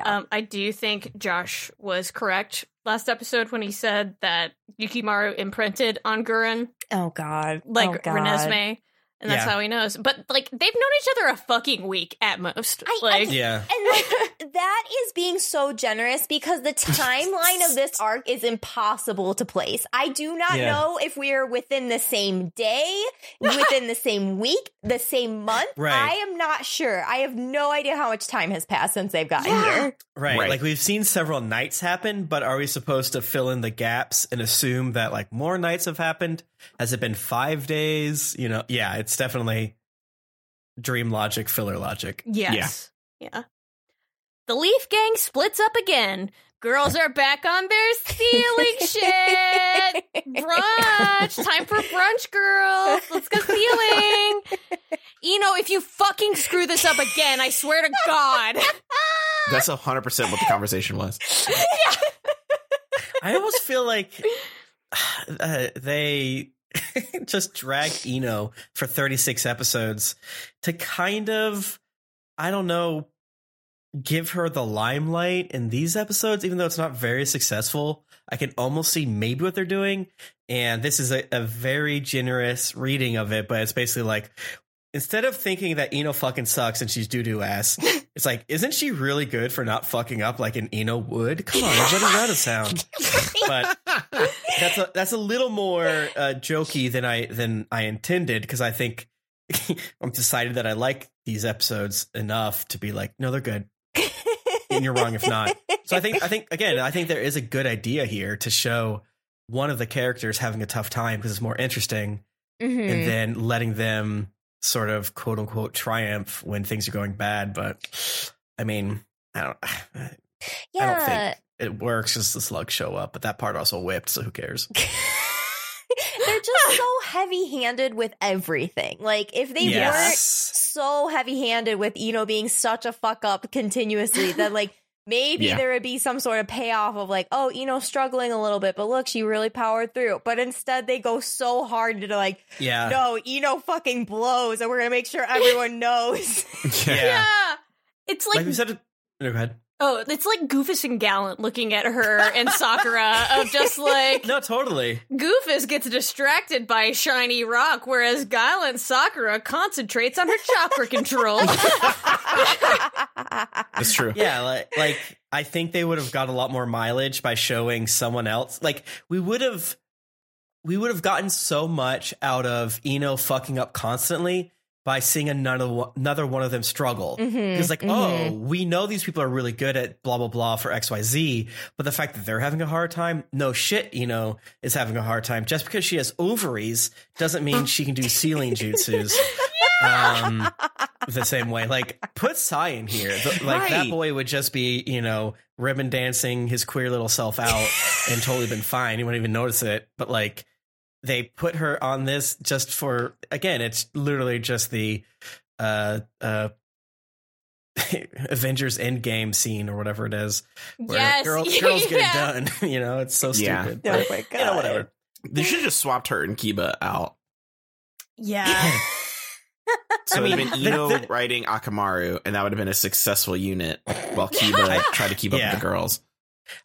Um, I do think Josh was correct last episode when he said that Yukimaru imprinted on Guren, oh God. like oh, God. Renesmee, and that's Yeah. how he knows. But like they've known each other a fucking week at most. I- like, Yeah, And like that is being so generous because the timeline of this arc is impossible to place. I do not Yeah. know if we are within the same day, within the same week, the same month. Right. I am not sure. I have no idea how much time has passed since they've gotten here. Right. Right. Like we've seen several nights happen, but are we supposed to fill in the gaps and assume that like more nights have happened? Has it been five days? You know, yeah, it's definitely dream logic, filler logic. Yes. Yeah. The Leaf Gang splits up again. Girls are back on their stealing shit. Brunch. Time for brunch, girls. Let's go stealing. Ino, if you fucking screw this up again, I swear to God. That's hundred percent what the conversation was. I almost feel like uh, they just dragged Ino for 36 episodes to kind of, I don't know, give her the limelight in these episodes, even though it's not very successful. I can almost see maybe what they're doing. And this is a, a very generous reading of it, but it's basically like, instead of thinking that Ino fucking sucks and she's doo doo ass, it's like, isn't she really good for not fucking up like an Ino would? Come on, know how to sound. But that's a that's a little more uh, jokey than I than I intended because I think I'm decided that I like these episodes enough to be like, no, they're good, and you're wrong if not. So I think I think again, I think there is a good idea here to show one of the characters having a tough time because it's more interesting, Mhm. and then letting them sort of quote unquote triumph when things are going bad. But I mean, I don't. I yeah. don't think it works just the slugs show up, but that part also whipped, so who cares? They're just so heavy handed with everything. Like, if they weren't so heavy handed with Ino being such a fuck up continuously, then like maybe Yeah. there would be some sort of payoff of like, oh, Ino's struggling a little bit, but look, she really powered through. But instead, they go so hard to like, Yeah. no, Ino fucking blows, and we're gonna make sure everyone knows. Yeah. Yeah. It's like, Like we said, no, go ahead. Oh, it's like Goofus and Gallant looking at her and Sakura of just like No, totally. Goofus gets distracted by shiny rock, whereas Gallant Sakura concentrates on her chakra control. It's true. Yeah, like like I think they would have got a lot more mileage by showing someone else. Like we would have we would have gotten so much out of Ino fucking up constantly by seeing another another one of them struggle. Mhm, It's like, oh, mhm. we know these people are really good at blah blah blah for XYZ, but the fact that they're having a hard time, no shit, you know, is having a hard time. Just because she has ovaries doesn't mean she can do sealing jutsus. Um, the same way. Like, put Sai in here. The- like that boy would just be, you know, ribbon dancing his queer little self out and totally been fine. He wouldn't even notice it. But like, they put her on this just for again. It's literally just the uh uh Avengers Endgame scene or whatever it is. Where yes, girl, girls get it done. you know, it's so Yeah. stupid. oh my god. you know, whatever. They should have just swapped her and Kiba out. Yeah. So I it would mean, have been the- Ino the- writing Akamaru, and that would have been a successful unit while Kiba tried to keep up Yeah. with the girls.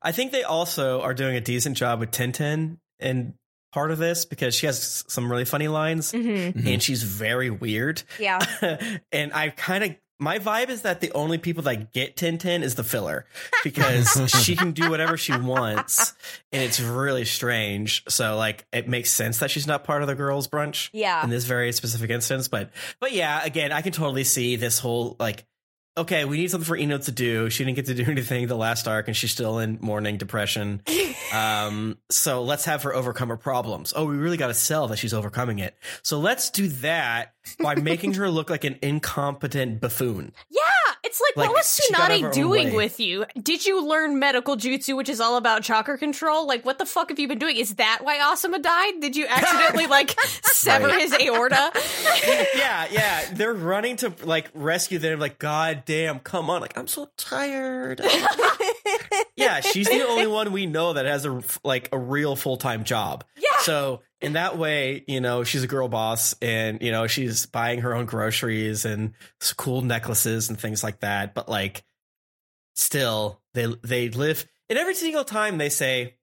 I think they also are doing a decent job with Tenten in part of this because she has some really funny lines Mhm. Mhm. and she's very weird. Yeah. and I kind of my vibe is that the only people that get Tenten is the filler because she can do whatever she wants and it's really strange. So like it makes sense that she's not part of the girls brunch Yeah. in this very specific instance. But but yeah, again, I can totally see this whole like, okay, we need something for Ino to do. She didn't get to do anything the last arc, and she's still in mourning depression. um, so let's have her overcome her problems. Oh, we really got to sell that she's overcoming it. So let's do that by making her look like an incompetent buffoon. Yeah, like, Like, what was she got out of her Tsunade doing with you? Did you learn medical jutsu, which is all about chakra control? Like, what the fuck have you been doing? Is that why Asuma died? Did you accidentally like sever Right. his aorta? yeah, yeah. They're running to like rescue them. Like, God damn, come on! Like, I'm so tired. yeah, she's the only one we know that has a like a real full time job. Yeah. So in that way, you know, she's a girl boss, and you know, she's buying her own groceries and cool necklaces and things like that. But like, still, they they live. And every single time they say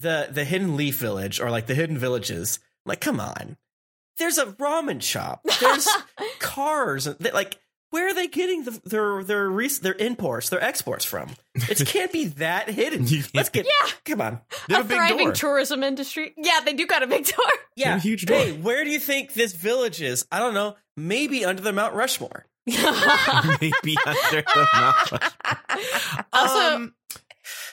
the the hidden leaf village or like the hidden villages, I'm like, come on, there's a ramen shop, there's cars, like. Where are they getting the, their their res- their imports, their exports from? It can't be that hidden. Let's get Yeah. Come on. They a have a big thriving door. tourism industry. Yeah, they do got a big door. Yeah, a huge door. Hey, where do you think this village is? I don't know. Maybe under the Mount Rushmore. Maybe under the mouth. Also- Um,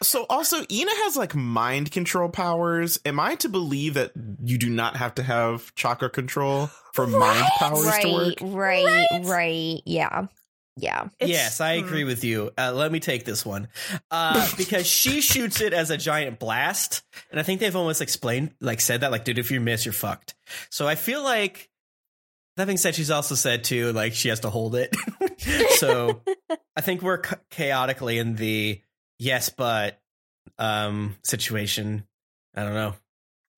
so also Ino has like mind control powers. Am I to believe that you do not have to have chakra control for mind powers right, to work? right, right. Yeah. Yeah. It's- yes, I hmm. agree with you. Uh, let me take this one uh, because she shoots it as a giant blast, and I think they've almost explained, like, said that, like, dude, if you miss, you're fucked. So I feel like that being said, she's also said too, like, she has to hold it. so I think we're cha- chaotically in the yes, but um situation. I don't know.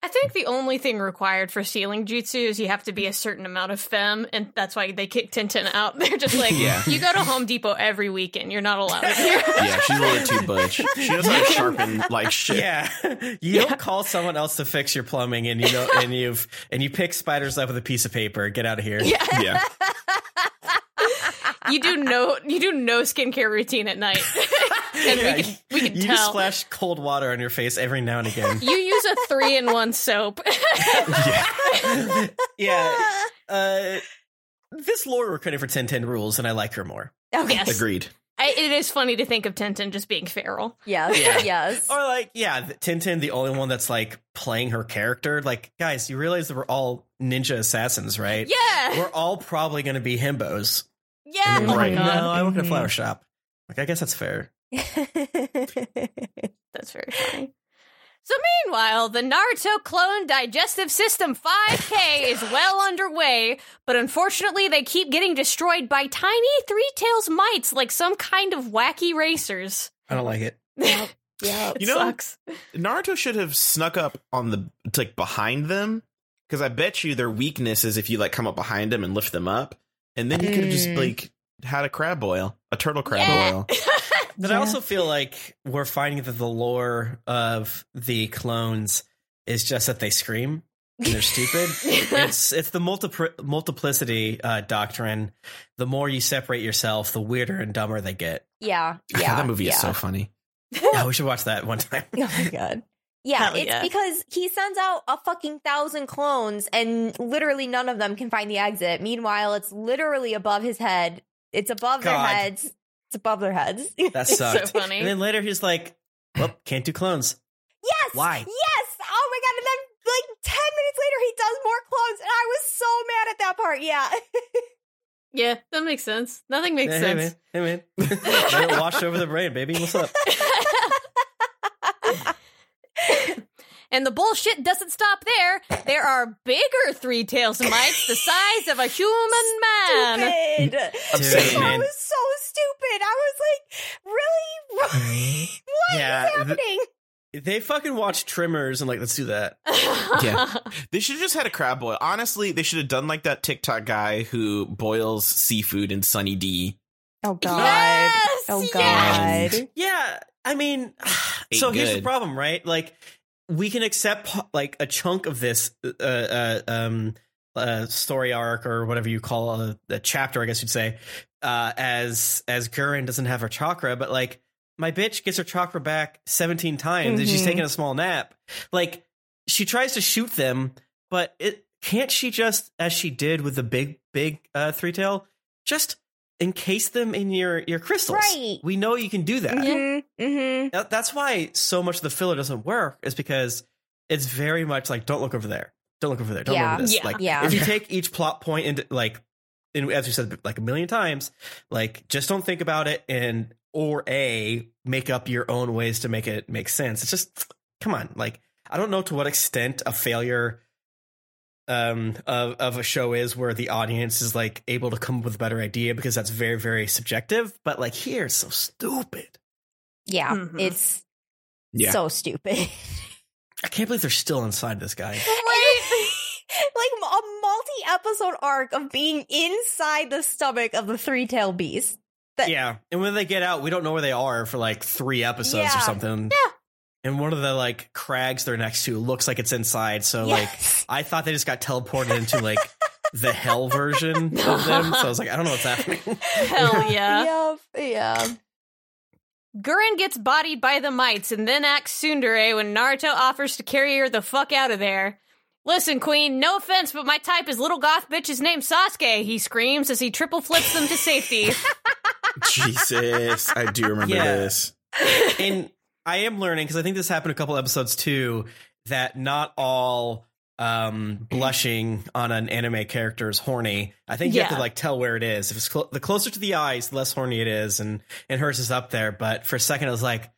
I think the only thing required for stealing jutsu is you have to be a certain amount of femme, and that's why they kick Tenten out. They're just like, Yeah. you go to Home Depot every weekend. You're not allowed here. Yeah, she's a little too butch. She knows how to sharpen like shit. Yeah, you don't call someone else to fix your plumbing, and you know, and you've and you pick spiders up with a piece of paper. Get out of here. Yeah. you do no, you do no skincare routine at night, and Yeah, we can we can you tell. just splash cold water on your face every now and again. you use a three in one soap. yeah. Uh, this lore we're cutting for Tenten rules, and I like her more. Okay. Yes. Agreed. I, it is funny to think of Tenten just being feral. Yes. Yeah. Yes. Or like, yeah, Tenten, the only one that's like playing her character. Like, guys, you realize that we're all ninja assassins, right? Yeah, We're all probably going to be himbos. yeah. And then, Oh my Right. no, I work in a Mhm. flower shop. Like, I guess that's fair. that's very funny. So meanwhile, the Naruto clone digestive system 5K is well underway, but unfortunately they keep getting destroyed by tiny three tails mites like some kind of wacky racers. I don't like it. yeah. It You know- sucks. Naruto should have snuck up on the like behind them because I bet you their weakness is if you like come up behind them and lift them up, and then you could have just Mm. like had a crab boil, a turtle crab Yeah. boil. But I also feel like we're finding that the lore of the clones is just that they scream and they're stupid. it's it's the multipli- multiplicity uh, doctrine. The more you separate yourself, the weirder and dumber they get. Yeah. Yeah. that movie yeah. is so funny. Yeah, we should watch that one time. Oh my god. Yeah, Hell it's yeah. because he sends out a fucking thousand clones and literally none of them can find the exit. Meanwhile, it's literally above his head. It's above their heads. It's above their heads. That It's so sucked. funny. And then later he's like, "Well, can't do clones." yes. Why? Yes. Oh my god. And then like 10 minutes later he does more clones and I was so mad at that part. Yeah. yeah, that makes sense. Nothing makes hey, sense. Hey man, hey man, let wash over the brain, baby. What's up? And the bullshit doesn't stop there. There are bigger three tails mites the size of a human man. Stupid. Dude, That man. was so stupid. I was like, really? what is Yeah, th- happening? They fucking watch Tremors and like, let's do that. Yeah. They should have just had a crab boil. Honestly, they should have done like that TikTok guy who boils seafood in Sunny D. Oh god. Yes, oh yes. god. Yeah, I mean, Ate so here's the problem, right? Like, we can accept like a chunk of this uh, uh, um, uh, story arc or whatever you call a, a chapter, I guess you'd say, uh, as as Guren doesn't have her chakra, but like my bitch gets her chakra back 17 times and she's Mhm. taking a small nap. Like, she tries to shoot them, but it can't she just, as she did with the big big uh, three tail, just encase them in your your crystals. Right. We know you can do that. Mm-hmm. Mm-hmm. That- That's why so much of the filler doesn't work, is because it's very much like don't look over there, don't look over there, don't Yeah. look over this. Yeah. Like Yeah. if you take each plot point into like, and as we said like a million times, like just don't think about it and or a make up your own ways to make it make sense. It's just come on, like I don't know to what extent a failure um of of a show is where the audience is like able to come up with a better idea because that's very very subjective but like here it's so stupid Yeah. Mhm. It's Yeah. so stupid. I can't believe they're still inside this guy. Like a multi-episode arc of being inside the stomach of the three-tail beast. That- yeah, and when they get out, we don't know where they are for like three episodes Yeah. or something. Yeah. And one of the like crags they're next to looks like it's inside. So like, I thought they just got teleported into like the hell version of them. So I was like, I don't know what's happening. Hell yeah. Yep. Yeah. Guren gets bodied by the mites and then acts tsundere when Naruto offers to carry her the fuck out of there. Listen, Queen, no offense, but my type is little goth bitches named Sasuke, he screams as he triple flips them to safety. Jesus, I do remember Yeah. this. and I am learning because I think this happened a couple episodes too that not all um blushing on an anime character is horny. I think you have to like tell where it is. If it's clo- the closer to the eyes, the less horny it is, and and hers is up there. But for a second, I was like,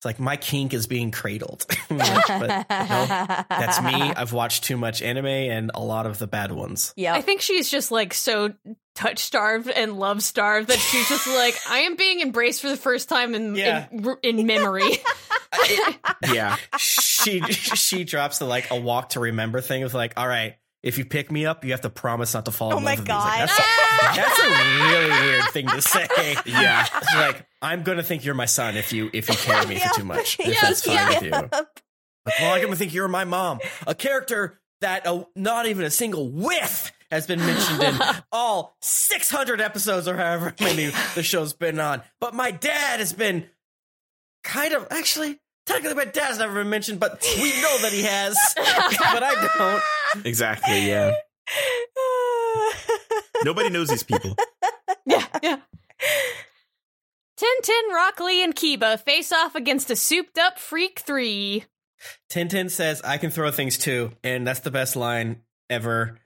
it's like my kink is being cradled. but no, that's me. I've watched too much anime and a lot of the bad ones. Yeah. I think she's just like so touch starved and love starved that she's just like, I am being embraced for the first time in Yeah. in, in memory. Yeah, she she drops the like a walk to remember thing of like, all right, if you pick me up, you have to promise not to fall Oh in my love with me. Like, God. that's, a, that's a really weird thing to say. yeah. It's like I'm gonna think you're my son if you if you carry me for too much. If Yes, that's fine yeah. with you. Like, well, I'm gonna think you're my mom, a character that uh, not even a single whiff has been mentioned in all 600 episodes or however many the show's been on. But my dad has been kind of actually. Technically, my dad's never been mentioned, but we know that he has. but I don't. Exactly. Yeah. Nobody knows these people. yeah, yeah. Tenten, Rock Lee, and Kiba face off against a souped up Freak 3. Tenten says, I can throw things too. And that's the best line ever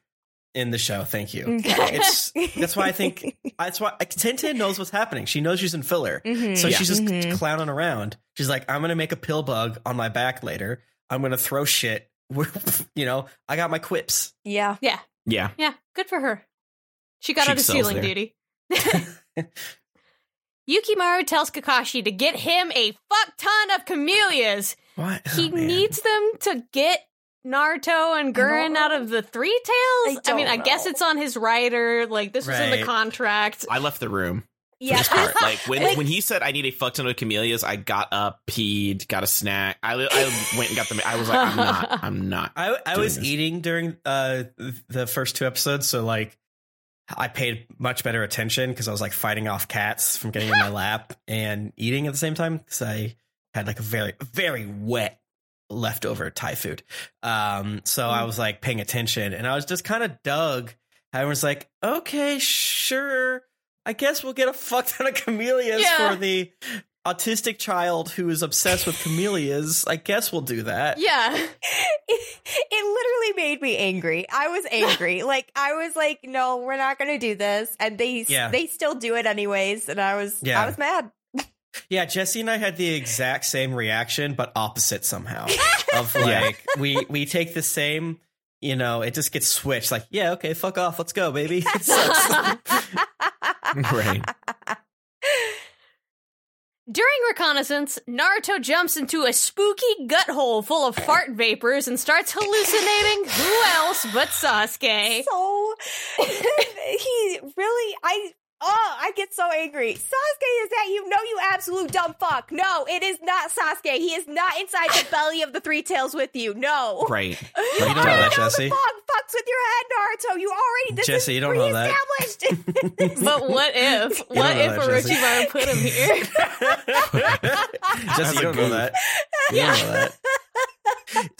in the show. Thank you. It's that's why I think that's why Tenten knows what's happening. She knows she's in filler, Mhm. so Yeah. she's just Mhm. clowning around. She's like, "I'm gonna make a pill bug on my back later. I'm gonna throw shit. you know, I got my quips." yeah. Yeah, Yeah. yeah, good for her. She got She out of excels sealing there. duty. Yukimaru tells Kakashi to get him a fuck ton of camellias. What? He Oh, man. needs them to get Naruto and Guren out of the three tails. I I, mean, I guess it's on his rider. Like this was in the contract. I left the room. for Yeah. this part. Like when Like- when he said I need a fuck ton of camellias, I got up, peed, got a snack. I I went and got them. I was like, I'm not. I'm not. I I was this. eating during uh the first two episodes, so like I paid much better attention because I was like fighting off cats from getting in my lap and eating at the same time because I had like a very very wet leftover Thai food. Um, so I was like paying attention and I was just kind of dug. I was like, okay, sure. I guess we'll get a fuck ton of camellias Yeah. for the autistic child who is obsessed with camellias. I guess we'll do that. Yeah. it, it literally made me angry. I was angry. like I was like, no, we're not going to do this, and they Yeah. they still do it anyways, and I was Yeah. I was mad. Yeah, Jessy and I had the exact same reaction, but opposite somehow. of like we we take the same, you know, it just gets switched. Like, yeah, okay, fuck off, let's go, baby. It sucks. right. During reconnaissance, Naruto jumps into a spooky gut hole full of fart vapors and starts hallucinating who else but Sasuke. so he really I oh I get so angry. Sasuke is that you know you absolute dumb fuck. No, it is not Sasuke. He is not inside the belly of the three tails with you. No. Right. You don't know that, know Jessy. the fog fucks with your head, Naruto. You already this Jessy, is you don't know that. pre-established. But what if? What if that, Jessy. Orochimaru put him here? Jessy, you don't know that. You don't know that.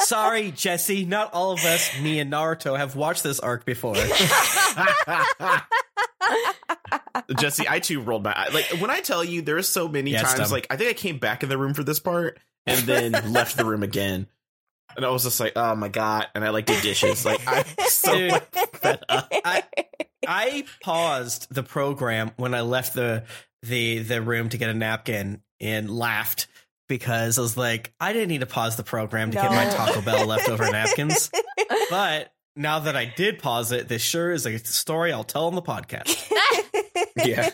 Sorry, Jessy. Not all of us, me and Naruto, have watched this arc before. Jessy, I too rolled my eye. Like when I tell you, there's so many Yeah, times. Like I think I came back in the room for this part and then left the room again, and I was just like, oh my god! And I like did dishes. Like I'm so Dude. like, fed up. I I paused the program when I left the the the room to get a napkin and laughed because I was like, I didn't need to pause the program to get my Taco Bell leftover napkins. But now that I did pause it, this sure is a story I'll tell on the podcast. Yeah.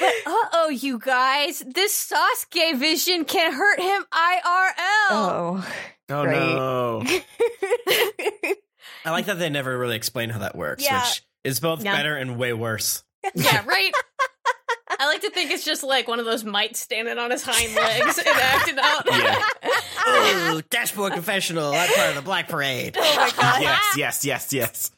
Uh oh, you guys. This Sasuke vision can hurt him IRL. oh. Oh Right. no! I like that they never really explain how that works, Yeah. which is both Yeah. better and way worse. Yeah, right? I like to think it's just like one of those mites standing on his hind legs and acting out. Yeah. Ooh, dashboard confessional. I'm part of the Black Parade. Oh my god. yes, yes, yes, yes.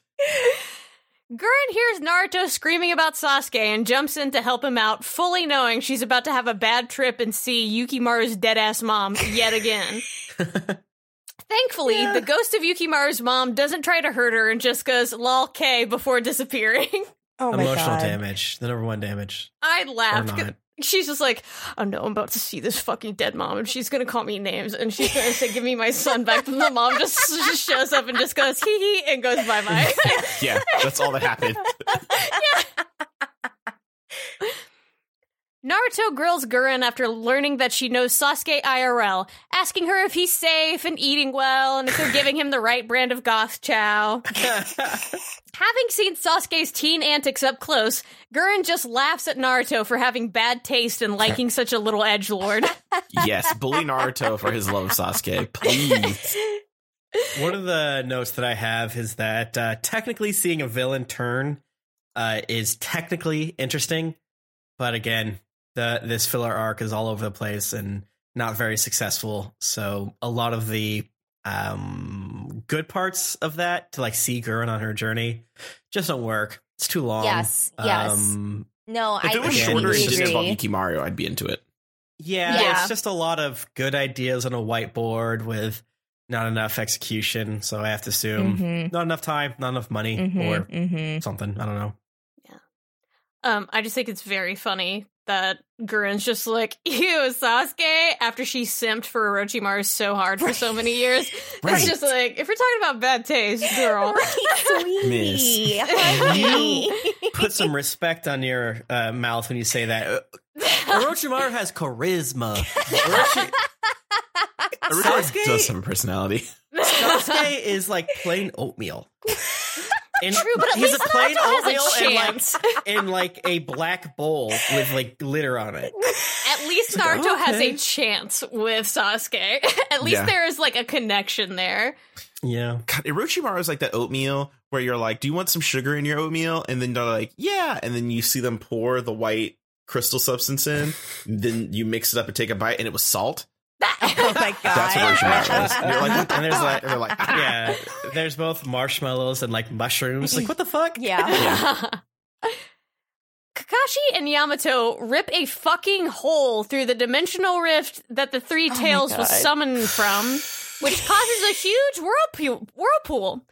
Guren hears Naruto screaming about Sasuke and jumps in to help him out, fully knowing she's about to have a bad trip and see Yukimaru's dead ass mom yet again. Thankfully, the ghost of Yukimaru's mom doesn't try to hurt her and just goes lol K before disappearing. Oh Emotional god. damage. The number one damage. I laughed. She's just like, oh no, I'm about to see this fucking dead mom, and she's gonna call me names, and she's gonna say, "Give me my son back." And the mom just, just shows up and just goes hee hee and goes bye bye. Yeah, that's all that happened. Naruto grills Guren after learning that she knows Sasuke IRL, asking her if he's safe and eating well and if they're giving him the right brand of goth chow. Having seen Sasuke's teen antics up close, Guren just laughs at Naruto for having bad taste and liking such a little edge lord. Yes, bully Naruto for his love of Sasuke, please. One of the notes that I have is that uh, technically seeing a villain turn uh, is technically interesting, but again, the this filler arc is all over the place and not very successful. So a lot of the um, good parts of that to like see Guren on her journey just don't work. It's too long. Yes, yes. Um, No, If I it was shorter and completely it's just agree. involved Yukimaru, I'd be into it. Yeah, Yeah. it's just a lot of good ideas on a whiteboard with not enough execution. So I have to assume Mhm. not enough time, not enough money, Mhm, or mhm. something. I don't know. Yeah, um, I just think it's very funny that Guren's just like, ew, Sasuke, after she simped for Orochimaru so hard for so many years. Right. It's just like, if we're talking about bad taste, girl. Right, Miss. sweetie. honey. Put some respect on your uh, mouth when you say that. Uh, Orochimaru has charisma. Orochi- Naruto does some a personality. Sasuke is like plain oatmeal. And True, but at he's least a plain Naruto has a oatmeal in like, in like a black bowl with like glitter on it. At least like, Naruto has a chance with Sasuke. At least Yeah. there is like a connection there. Yeah. God, Orochimaru is like that oatmeal where you're like, "Do you want some sugar in your oatmeal?" And then they're like, "Yeah," and then you see them pour the white crystal substance in. then you mix it up and take a bite, and it was salt. oh my god. That's what Orochimaru is. And you're like, and there's like, And they're like, "Ah." yeah, there's both marshmallows and like mushrooms. Like, what the fuck? Yeah. Kakashi and Yamato rip a fucking hole through the dimensional rift that the Three my Tails was summoned from, which causes a huge whirlpool. whirlpool.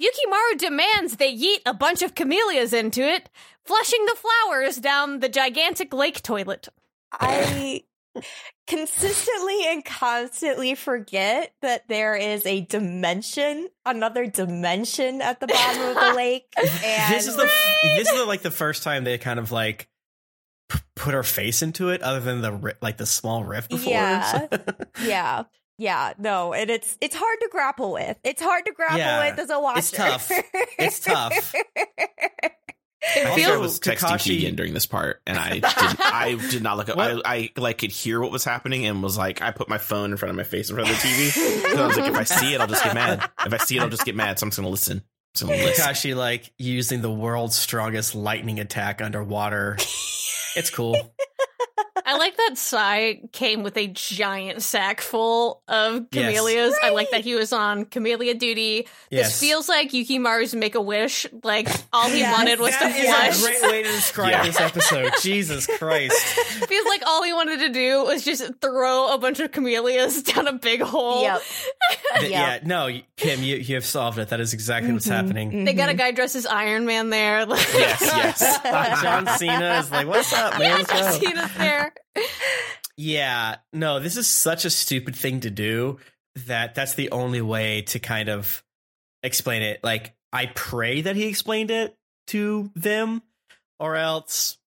Yukimaru demands they yeet a bunch of camellias into it, flushing the flowers down the gigantic lake toilet. I consistently and constantly forget that there is a dimension, another dimension at the bottom of the lake. And This is the this is the, like the first time they kind of like p- put her face into it, other than the like the small rift before. Yeah. yeah. Yeah, no, and it's it's hard to grapple with. It's hard to grapple Yeah, with as a watcher. it's tough. It's tough. It Also, I was texting Kakashi- Keegan during this part, and I did, I did not look up. I, I like could hear what was happening, and was like, I put my phone in front of my face in front of the TV. So I was like, if I see it, I'll just get mad. If I see it, I'll just get mad. So I'm just gonna listen. Just gonna listen. Kakashi like using the world's strongest lightning attack underwater. It's cool. I like that Sai came with a giant sack full of Yes. camellias. I like that he was on camellia duty. This feels like Yukimaru's Make a Wish. Like all he Yes. wanted was That to is flush. a great way to describe Yeah. this episode. Jesus Christ. feels like all he wanted to do was just throw a bunch of camellias down a big hole. Yep. Th- Yep. Yeah, no, Kym, you, you have solved it. That is exactly what's Mhm, happening. They got a guy dressed as Iron Man there. Like, Yes, yes. John Cena is like, "What's up, man? yeah, Let's John go." Cena's there. Yeah, no, this is such a stupid thing to do that that's the only way to kind of explain it. Like, I pray that he explained it to them, or else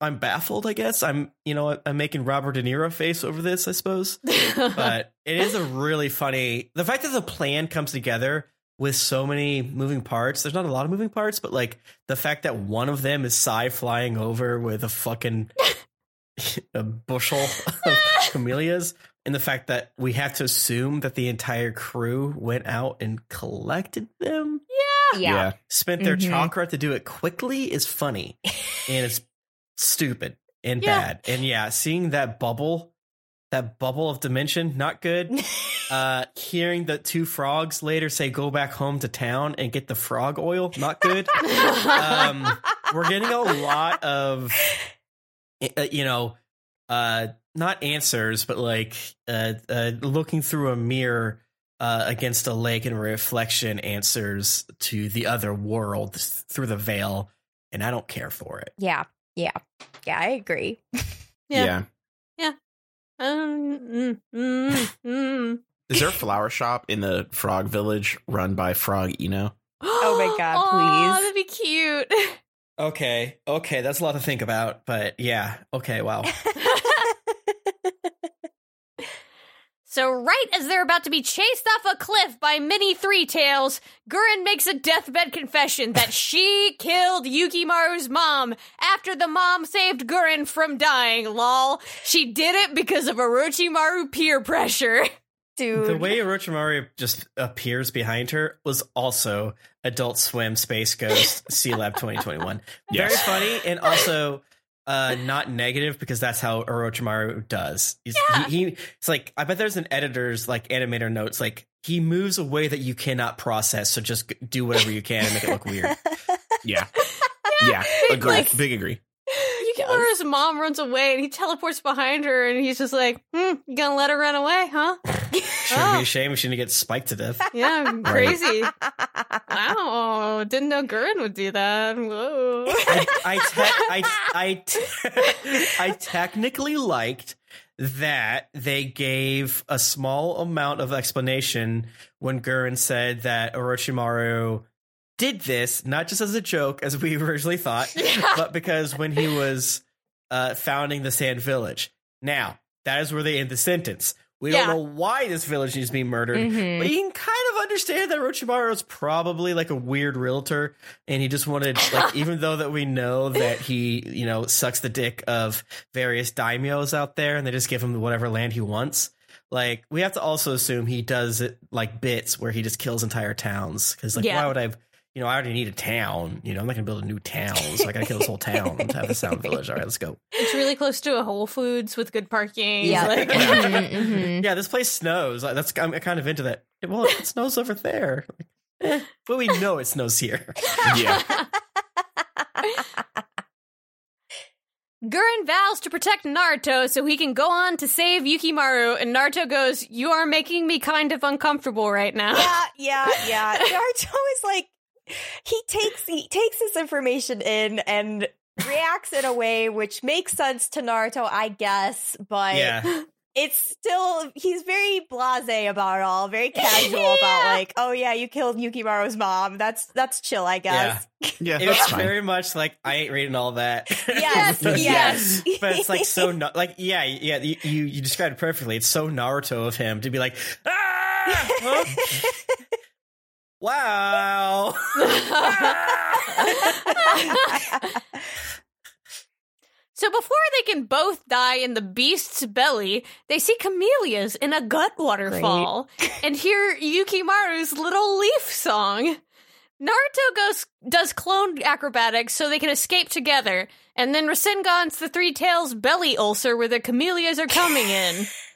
I'm baffled. I guess I'm, you know, I'm making Robert De Niro face over this. I suppose, but it is a really funny. The fact that the plan comes together with so many moving parts. There's not a lot of moving parts, but like the fact that one of them is Sai flying over with a fucking a bushel of camellias, and the fact that we have to assume that the entire crew went out and collected them, Yeah. Yeah. Spent their Mhm. chakra to do it quickly is funny, and it's stupid and Yeah. bad. And yeah, seeing that bubble that bubble of dimension, not good. Uh, hearing the two frogs later say go back home to town and get the frog oil, not good. um, we're getting a lot of, you know, uh, not answers, but like uh, uh, looking through a mirror uh, against a lake and reflection answers to the other world through the veil, and I don't care for it. yeah, yeah, yeah. I agree. Yeah. yeah. Um, mm, mm, mm. Is there a flower shop in the Frog Village run by Frog Ino? Oh my God, Aw, please. That'd be cute. Okay, okay, that's a lot to think about, but yeah, okay, wow. So, right as they're about to be chased off a cliff by many Three Tails, Guren makes a deathbed confession that she killed Yukimaru's mom after the mom saved Guren from dying. Lol. She did it because of Orochimaru peer pressure. Dude. The way Orochimaru just appears behind her was also Adult Swim Space Ghost Sealab 2021. Very funny and also uh, not negative because that's how Orochimaru does. He's, Yeah. he, he, it's like I bet there's an editor's like animator notes like he moves a way that you cannot process, so just do whatever you can and make it look weird. Yeah. Yeah. Agree. Like- Big agree. Yukimaru's mom runs away and he teleports behind her and he's just like, hmm, you gonna let her run away, huh? Should Oh. be a shame if she didn't get spiked to death. Yeah, crazy. Wow, didn't know Guren would do that. Whoa. I I, te- I, I, te- I technically liked that they gave a small amount of explanation when Guren said that Orochimaru did this not just as a joke as we originally thought, but because when he was uh, founding the Sand Village. Now that is where they end the sentence. We Yeah. don't know why this village needs to be murdered, Mhm. but you can kind of understand that Orochimaru is probably like a weird realtor, and he just wanted, like, even though that we know that he, you know, sucks the dick of various daimyos out there, and they just give him whatever land he wants. Like, we have to also assume he does it like bits where he just kills entire towns. Because, like, Yeah. why would I? You know, I already need a town. You know, I'm not gonna build a new town, so I gotta kill this whole town to have a sound village. All right, let's go. It's really close to a Whole Foods with good parking. Yeah. Like, Mhm, mhm. Yeah, this place snows. Like, That's I'm kind of into that. Well, it snows over there, Like, eh, but we know it snows here. Yeah. Guren vows to protect Naruto so he can go on to save Yukimaru, and Naruto goes, You are making me kind of uncomfortable right now. yeah, yeah, yeah. Naruto is like he takes he takes this information in and reacts in a way which makes sense to Naruto, I guess, but Yeah, it's still he's very blasé about it all, very casual about like, oh yeah, you killed Yukimaru's mom. That's that's chill, I guess. Yeah. it That's was fine. very much like I ain't reading all that. Yes, But- yes. but it's like so na- like yeah, yeah. You, you you described it perfectly. It's so Naruto of him to be like, ah, huh? Wow. So before they can both die in the beast's belly, they see camellias in a gut waterfall and hear Yukimaru's little leaf song. Naruto goes does clone acrobatics so they can escape together, and then Rasengan's the three tails belly ulcer where the camellias are coming in.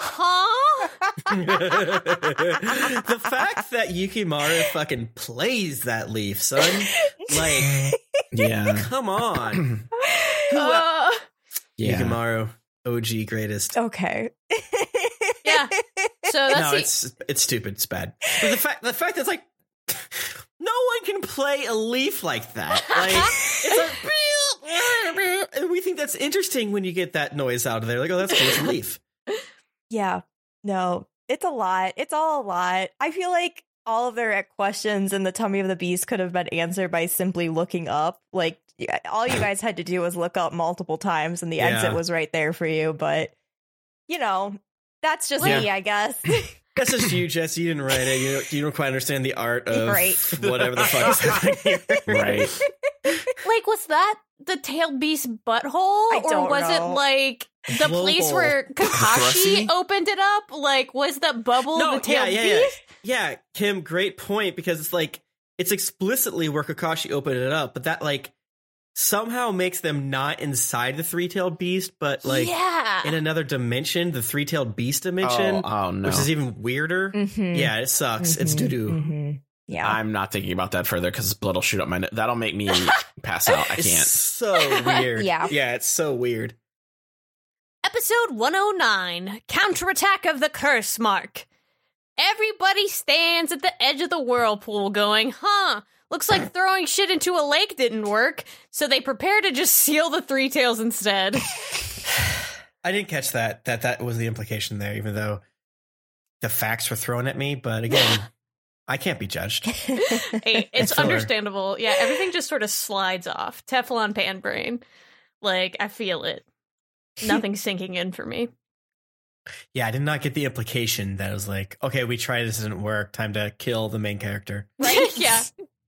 Huh? the fact that Yukimaru fucking plays that leaf, son. Like, Yeah. come on. Uh, Yeah. Yukimaru, OG greatest. okay. yeah. So that's no, the- it's it's stupid. It's bad. But the fact the fact that it's like no one can play a leaf like that. Like it's like and we think that's interesting when you get that noise out of there. Like, oh, that's cool. It's a leaf. Yeah. No, it's a lot. It's all a lot. I feel like all of their questions in the tummy of the beast could have been answered by simply looking up. Like, all you guys had to do was look up multiple times and the Yeah. exit was right there for you. But, you know, that's just Yeah. me, I guess. That's just you, Jesse. You didn't write it. You don't, you don't quite understand the art of Right. whatever the fuck is happening here. Right. like was that the tailed beast butthole I or don't was know. it like the place where kakashi opened it up like was the bubble No, the yeah, tailed yeah, yeah. beast Yeah, Kim, great point because it's like it's explicitly where Kakashi opened it up, but that like somehow makes them not inside the three tailed beast, but like yeah. in another dimension, the three tailed beast dimension, Oh, oh, no. which is even weirder. Mhm. Yeah, it sucks. It's Mhm, doo doo. mhm. Yeah. I'm not thinking about that further because blood will shoot up my. nose. That'll make me pass out. I can't. so weird. Yeah. Yeah, it's so weird. Episode 109 Counterattack of the Curse Mark. Everybody stands at the edge of the whirlpool going, huh? Looks like throwing shit into a lake didn't work, so they prepare to just seal the three tails instead. I didn't catch that that that was the implication there, even though the facts were thrown at me. But again, I can't be judged. Hey, it's understandable. Yeah, everything just sort of slides off. Teflon pan brain. Like, I feel it. Nothing's sinking in for me. Yeah, I did not get the implication that it was like, okay, we tried this didn't work. Time to kill the main character. right? Yeah.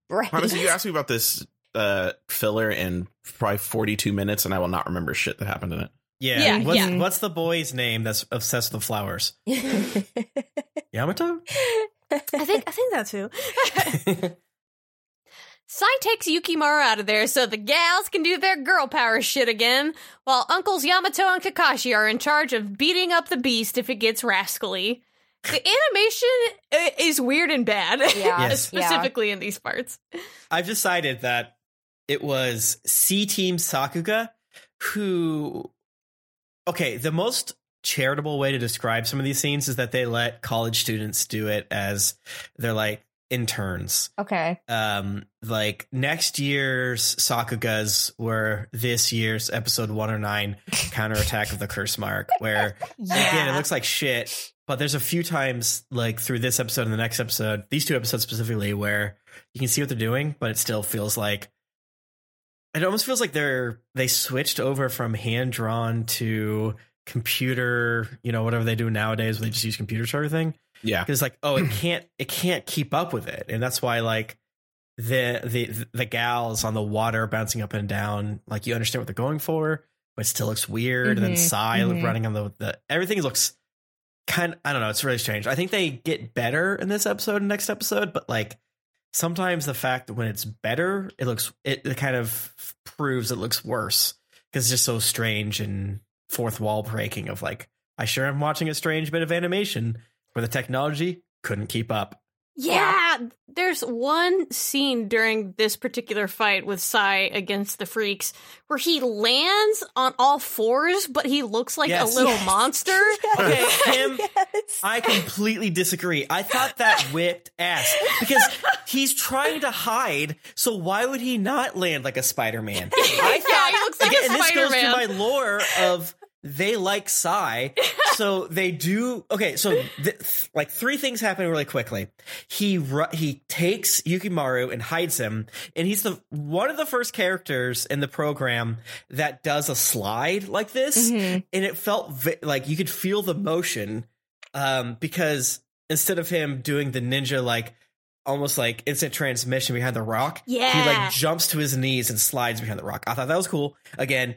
Right. Honestly, you asked me about this uh, filler in probably 42 minutes, and I will not remember shit that happened in it. Yeah, Yeah, what's, yeah. what's the boy's name that's obsessed with the flowers? Yamato. I think I think that's who. Sai takes Yukimaru out of there so the gals can do their girl power shit again, while Uncles Yamato and Kakashi are in charge of beating up the beast if it gets rascally. The animation uh, is weird and bad, Yeah. Yes. specifically in these parts. I've decided that it was C Team Sakuga who. Okay, the most charitable way to describe some of these scenes is that they let college students do it as they're like interns. Okay. Um, like next year's Sakugas were this year's episode 109 counterattack of the curse mark, where again it looks like shit but there's a few times like through this episode and the next episode these two episodes specifically where you can see what they're doing but it still feels like it almost feels like they're they switched over from hand drawn to computer you know whatever they do nowadays where they just use computers for everything Yeah. because like oh it can't it can't keep up with it. And that's why like the the the gals on the water bouncing up and down like you understand what they're going for but it still looks weird. And then Mhm, Sai mhm. running on the, the everything looks kind I don't know it's really strange. I think they get better in this episode and next episode but like sometimes the fact that when it's better it looks it, it kind of proves it looks worse because it's just so strange and fourth wall breaking of like I sure am watching a strange bit of animation where the technology couldn't keep up. Yeah, there's one scene during this particular fight with Sai against the freaks where he lands on all fours, but he looks like Yes. a little Yes. monster. Okay, him, Yes. I completely disagree. I thought that whipped ass because he's trying to hide. So why would he not land like a Spider Man? I yeah, he looks like Again, a and this goes to my lore of they like Sai, so they do. Okay, so th- like three things happen really quickly. He ru- he takes Yukimaru and hides him, and he's the one of the first characters in the program that does a slide like this, Mhm. and it felt vi- like you could feel the motion, um, because instead of him doing the ninja like. Almost like instant transmission behind the rock. Yeah. He like jumps to his knees and slides behind the rock. I thought that was cool. Again,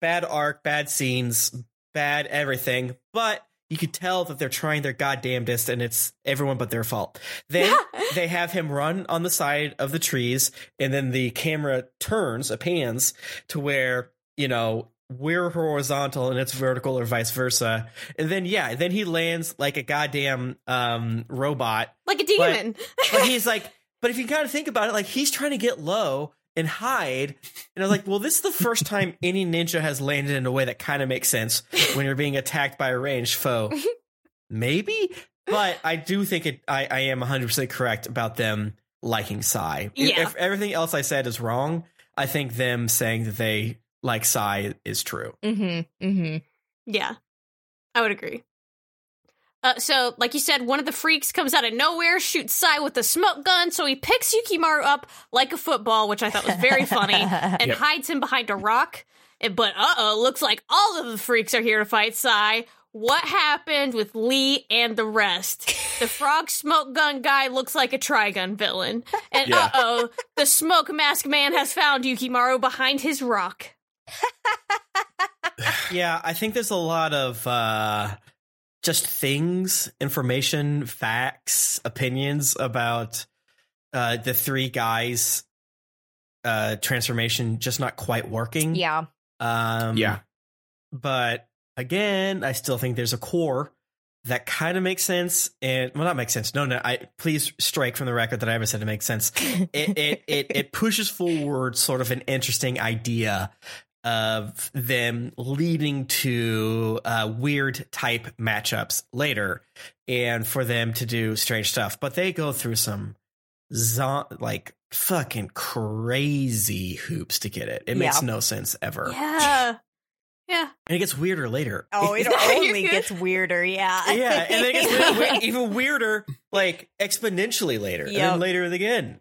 bad arc, bad scenes, bad everything, but you could tell that they're trying their goddamnedest and it's everyone but their fault. Then they have him run on the side of the trees and then the camera turns, it pans to where, you know, we're horizontal and it's vertical or vice versa. And then yeah, then he lands like a goddamn um robot like a demon. but he's like, but if you kind of think about it, like he's trying to get low and hide. And I was like, well, this is the first time any ninja has landed in a way that kind of makes sense when you're being attacked by a ranged foe. Maybe, but I do think it. I, I am 100 percent correct about them liking Sai. If- Yeah. If everything else I said is wrong, I think them saying that they like Sai is true. Mm-hmm. Mm-hmm. Yeah, I would agree. Uh, so, like you said, one of the freaks comes out of nowhere, shoots Sai with a smoke gun, so he picks Yukimaru up like a football, which I thought was very funny, and Yep. hides him behind a rock. And- But uh oh, looks like all of the freaks are here to fight Sai. What happened with Lee and the rest? The frog smoke gun guy looks like a Trigun villain. And Yeah. uh oh, the smoke mask man has found Yukimaru behind his rock. Yeah, I think there's a lot of uh just things, information, facts, opinions about uh the three guys uh, transformation just not quite working. Yeah. Um, Yeah. But again, I still think there's a core that kind of makes sense. And well, not makes sense. No, no. I please strike from the record that I ever said it makes sense. It it it, it pushes forward sort of an interesting idea of them leading to uh, weird type matchups later, and for them to do strange stuff. But they go through some zo- like fucking crazy hoops to get it. It makes Yeah. no sense ever. Yeah. Yeah. And it gets weirder later. Oh, it only gets weirder. Yeah. yeah, and then it gets weird- even weirder, like exponentially later, and then later again.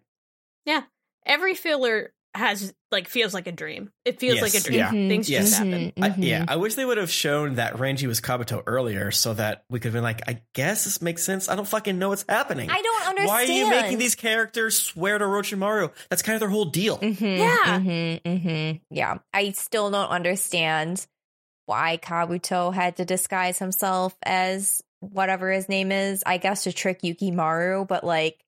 Yeah. Every filler has like feels like a dream. It feels Yes. like a dream. Yeah. Mhm, Things just Yes. happen. mhm, I, yeah, I wish they would have shown that Renji was Kabuto earlier, so that we could have been like, I guess this makes sense. I don't fucking know what's happening. I don't understand. Why are you making these characters swear to Orochimaru? That's kind of their whole deal. Mhm, Yeah. mhm, mhm. Yeah. I still don't understand why Kabuto had to disguise himself as whatever his name is. I guess to trick Yukimaru, but like,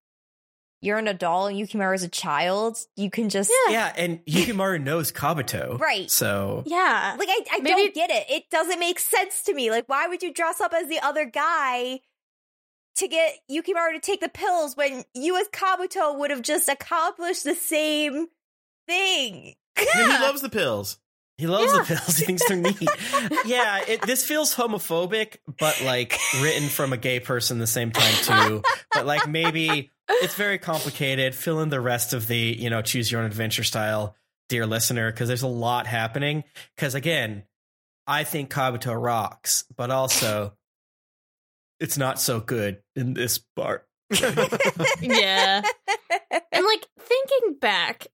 you're an adult and Yukimaru is a child. You can just. Yeah, and Yukimaru knows Kabuto, Right. So Yeah. Like, I, I Maybe- don't get it. It doesn't make sense to me. Like, why would you dress up as the other guy to get Yukimaru to take the pills when you, as Kabuto, would have just accomplished the same thing? Yeah, he loves the pills. he loves Yeah. the pills. He thinks they're neat. yeah, it, this feels homophobic, but like written from a gay person the same time too. But like maybe it's very complicated. Fill in the rest of the you know choose your own adventure style, dear listener, because there's a lot happening. Because again, I think Kabuto rocks, but also it's not so good in this part. yeah. And like thinking back,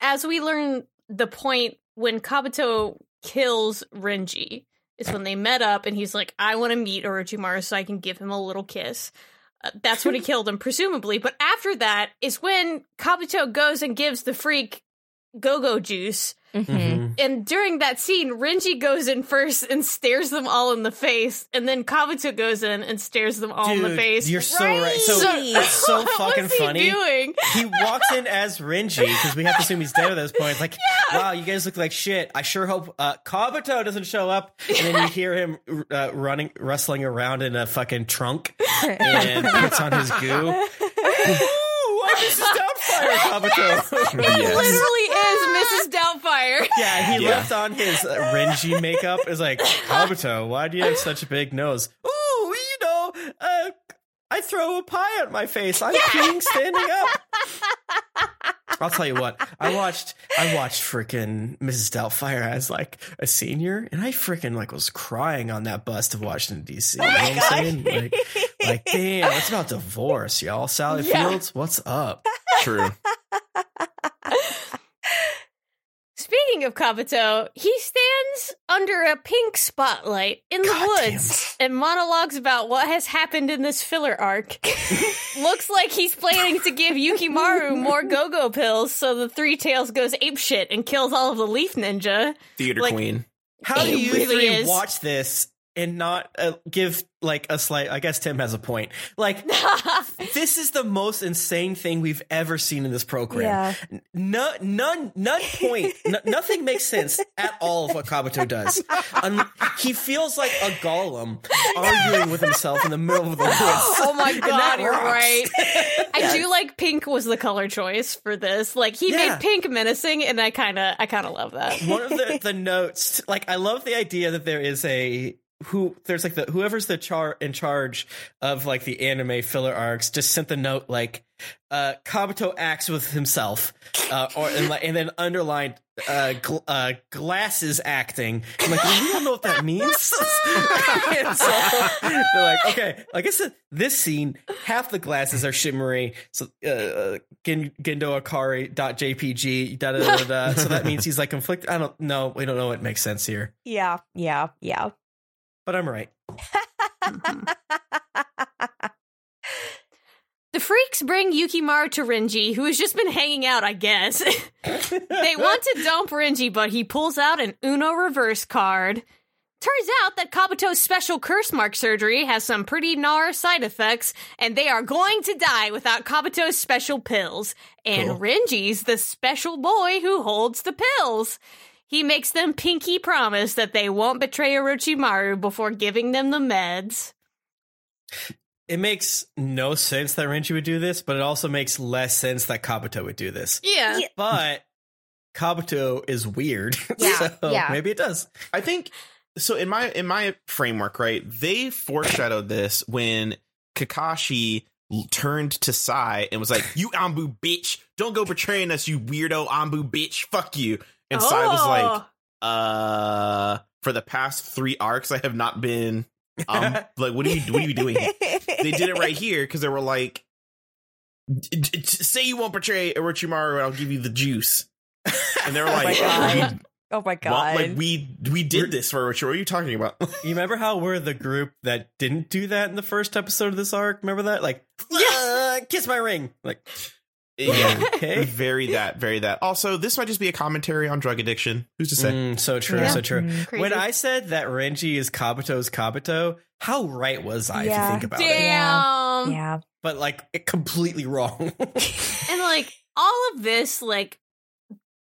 as we learn the point when Kabuto kills Renji, is when they met up and he's like, I want to meet Orochimaru so I can give him a little kiss. Uh, that's when he killed him, presumably. But after that is when Kabuto goes and gives the freak go go juice. Mhm. And during that scene, Renji goes in first and stares them all in the face. And then Kabuto goes in and stares them all in the Dude, face. You're so right. So Right. it's so what fucking was he funny. doing? he walks in as Renji because we have to assume he's dead at this point. It's like, wow, you guys look like shit. I sure hope uh, Kabuto doesn't show up. And then you hear him uh, running, rustling around in a fucking trunk and puts on his goo. Ooh, I'm Mrs. Doubtfire, Kabuto. It Yes. literally is Mrs. Doubtfire. yeah, he Yeah. left on his uh, Renji makeup. It's like, Kabuto, why do you have such a big nose? Ooh, you know, uh, I throw a pie at my face. I'm peeing standing up. I'll tell you what. I watched. I watched freaking Mrs. Doubtfire as like a senior, and I freaking like was crying on that bus of Washington D.C. Oh you know what I'm saying? Like, like, damn, it's about divorce, y'all. Sally Yeah. Fields, what's up? True. Speaking of Kabuto, he stands under a pink spotlight in the God woods and monologues about what has happened in this filler arc. Looks like he's planning to give Yukimaru more go-go pills so the Three Tails goes apeshit and kills all of the Leaf Ninja. Theater Like- queen. How do you really three is. watch this and not uh, give like a slight? I guess Tim has a point. Like this is the most insane thing we've ever seen in this program. Yeah. No, none, none point. n- nothing makes sense at all of what Kabuto does. Un- he feels like a golem arguing with himself in the middle of the woods. Oh my god, you're rocks. right. I do like pink was the color choice for this. Like he Yeah. made pink menacing and I kind of I kind of love that. One of the, the notes, like I love the idea that there is a who there's like the whoever's the char in charge of like the anime filler arcs just sent the note like uh Kabuto acts with himself uh or and, and then underlined uh, gl- uh glasses acting. I'm like we don't know what that means. So they're like okay I guess this scene half the glasses are shimmery so uh Gen- Gendo Ikari dot JPG da da da da. So that means he's like conflicted. I don't know. We don't know what makes sense here. Yeah, yeah, yeah. But I'm right mm-hmm. The freaks bring Yukimaru to Renji, who has just been hanging out, I guess. they want to dump Renji, but he pulls out an Uno reverse card, Turns out that Kabuto's special curse mark surgery has some pretty gnar side effects, and they are going to die without Kabuto's special pills. And Cool. Renji's the special boy who holds the pills. He makes them pinky promise that they won't betray Orochimaru before giving them the meds. It makes no sense that Renji would do this, but it also makes less sense that Kabuto would do this. Yeah. Yeah. But Kabuto is weird. Yeah, so yeah. maybe it does. I think so in my in my framework, right? They foreshadowed this when Kakashi turned to Sai and was like, "You ANBU bitch, don't go betraying us, you weirdo ANBU bitch, fuck you." And Sai was like, Oh. "Uh, for the past 3 arcs I have not been um like what are you what are you doing?" They did it right here cuz they were like "D- d- d- say you won't betray Orochimaru and I'll give you the juice. And they were Oh my like, God. Oh my god! what? like we we did this for Orochimaru. What are you talking about?" You remember how we're the group that didn't do that in the first episode of this arc? Remember that? Like, uh, kiss my ring. Like, Yeah. okay. very that, very that. Also, this might just be a commentary on drug addiction. Who's to say? Mm, so true, Yeah. so true. Mm. When I said that Renji is Kabuto's Kabuto, how right was I if Yeah. you think about it? Damn. yeah, But like, completely wrong. And like all of this, like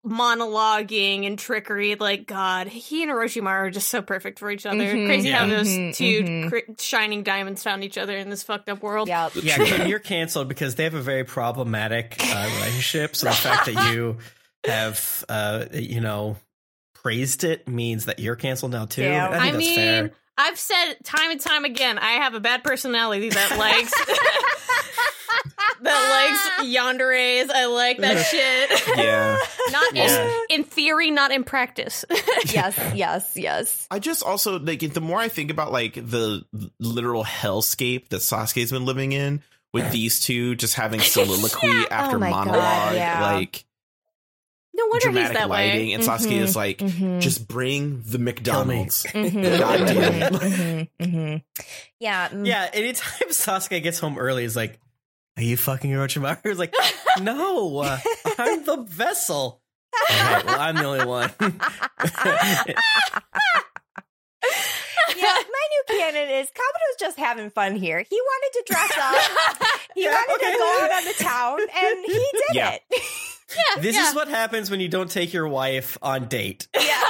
monologuing and trickery, like God, he and Orochimaru are just so perfect for each other. Mhm, Crazy how yeah. those mhm, 2 mhm. cri- shining diamonds found each other in this fucked up world. yeah. yeah, you're canceled because they have a very problematic uh, relationship. So the fact that you have, uh, you know, praised it means that you're canceled now too. Yeah. I think I that's mean, fair. I've said time and time again, I have a bad personality that likes that likes yanderes. I like that shit. Yeah. Not Yeah. in, in theory, not in practice. yes, yes, yes. I just also like the more I think about like the literal hellscape that Sasuke's been living in with these two just having soliloquy after Oh my God, monologue, yeah. like no wonder he's dramatic that lighting, way. and Sasuke is like, Mhm. just bring the McDonald's. Mhm, God damn it. mhm, mhm. Yeah, mm. Yeah, anytime Sasuke gets home early, he's like, "Are you fucking Orochimaru?" He's like, "No, uh, I'm the vessel." All right, well, I'm the only one. yeah. My new canon is Kabuto's just having fun here. He wanted to dress up. He Yeah, wanted okay. to go out on the town, and he did Yeah. it. yeah, this yeah. is what happens when you don't take your wife on date. yeah.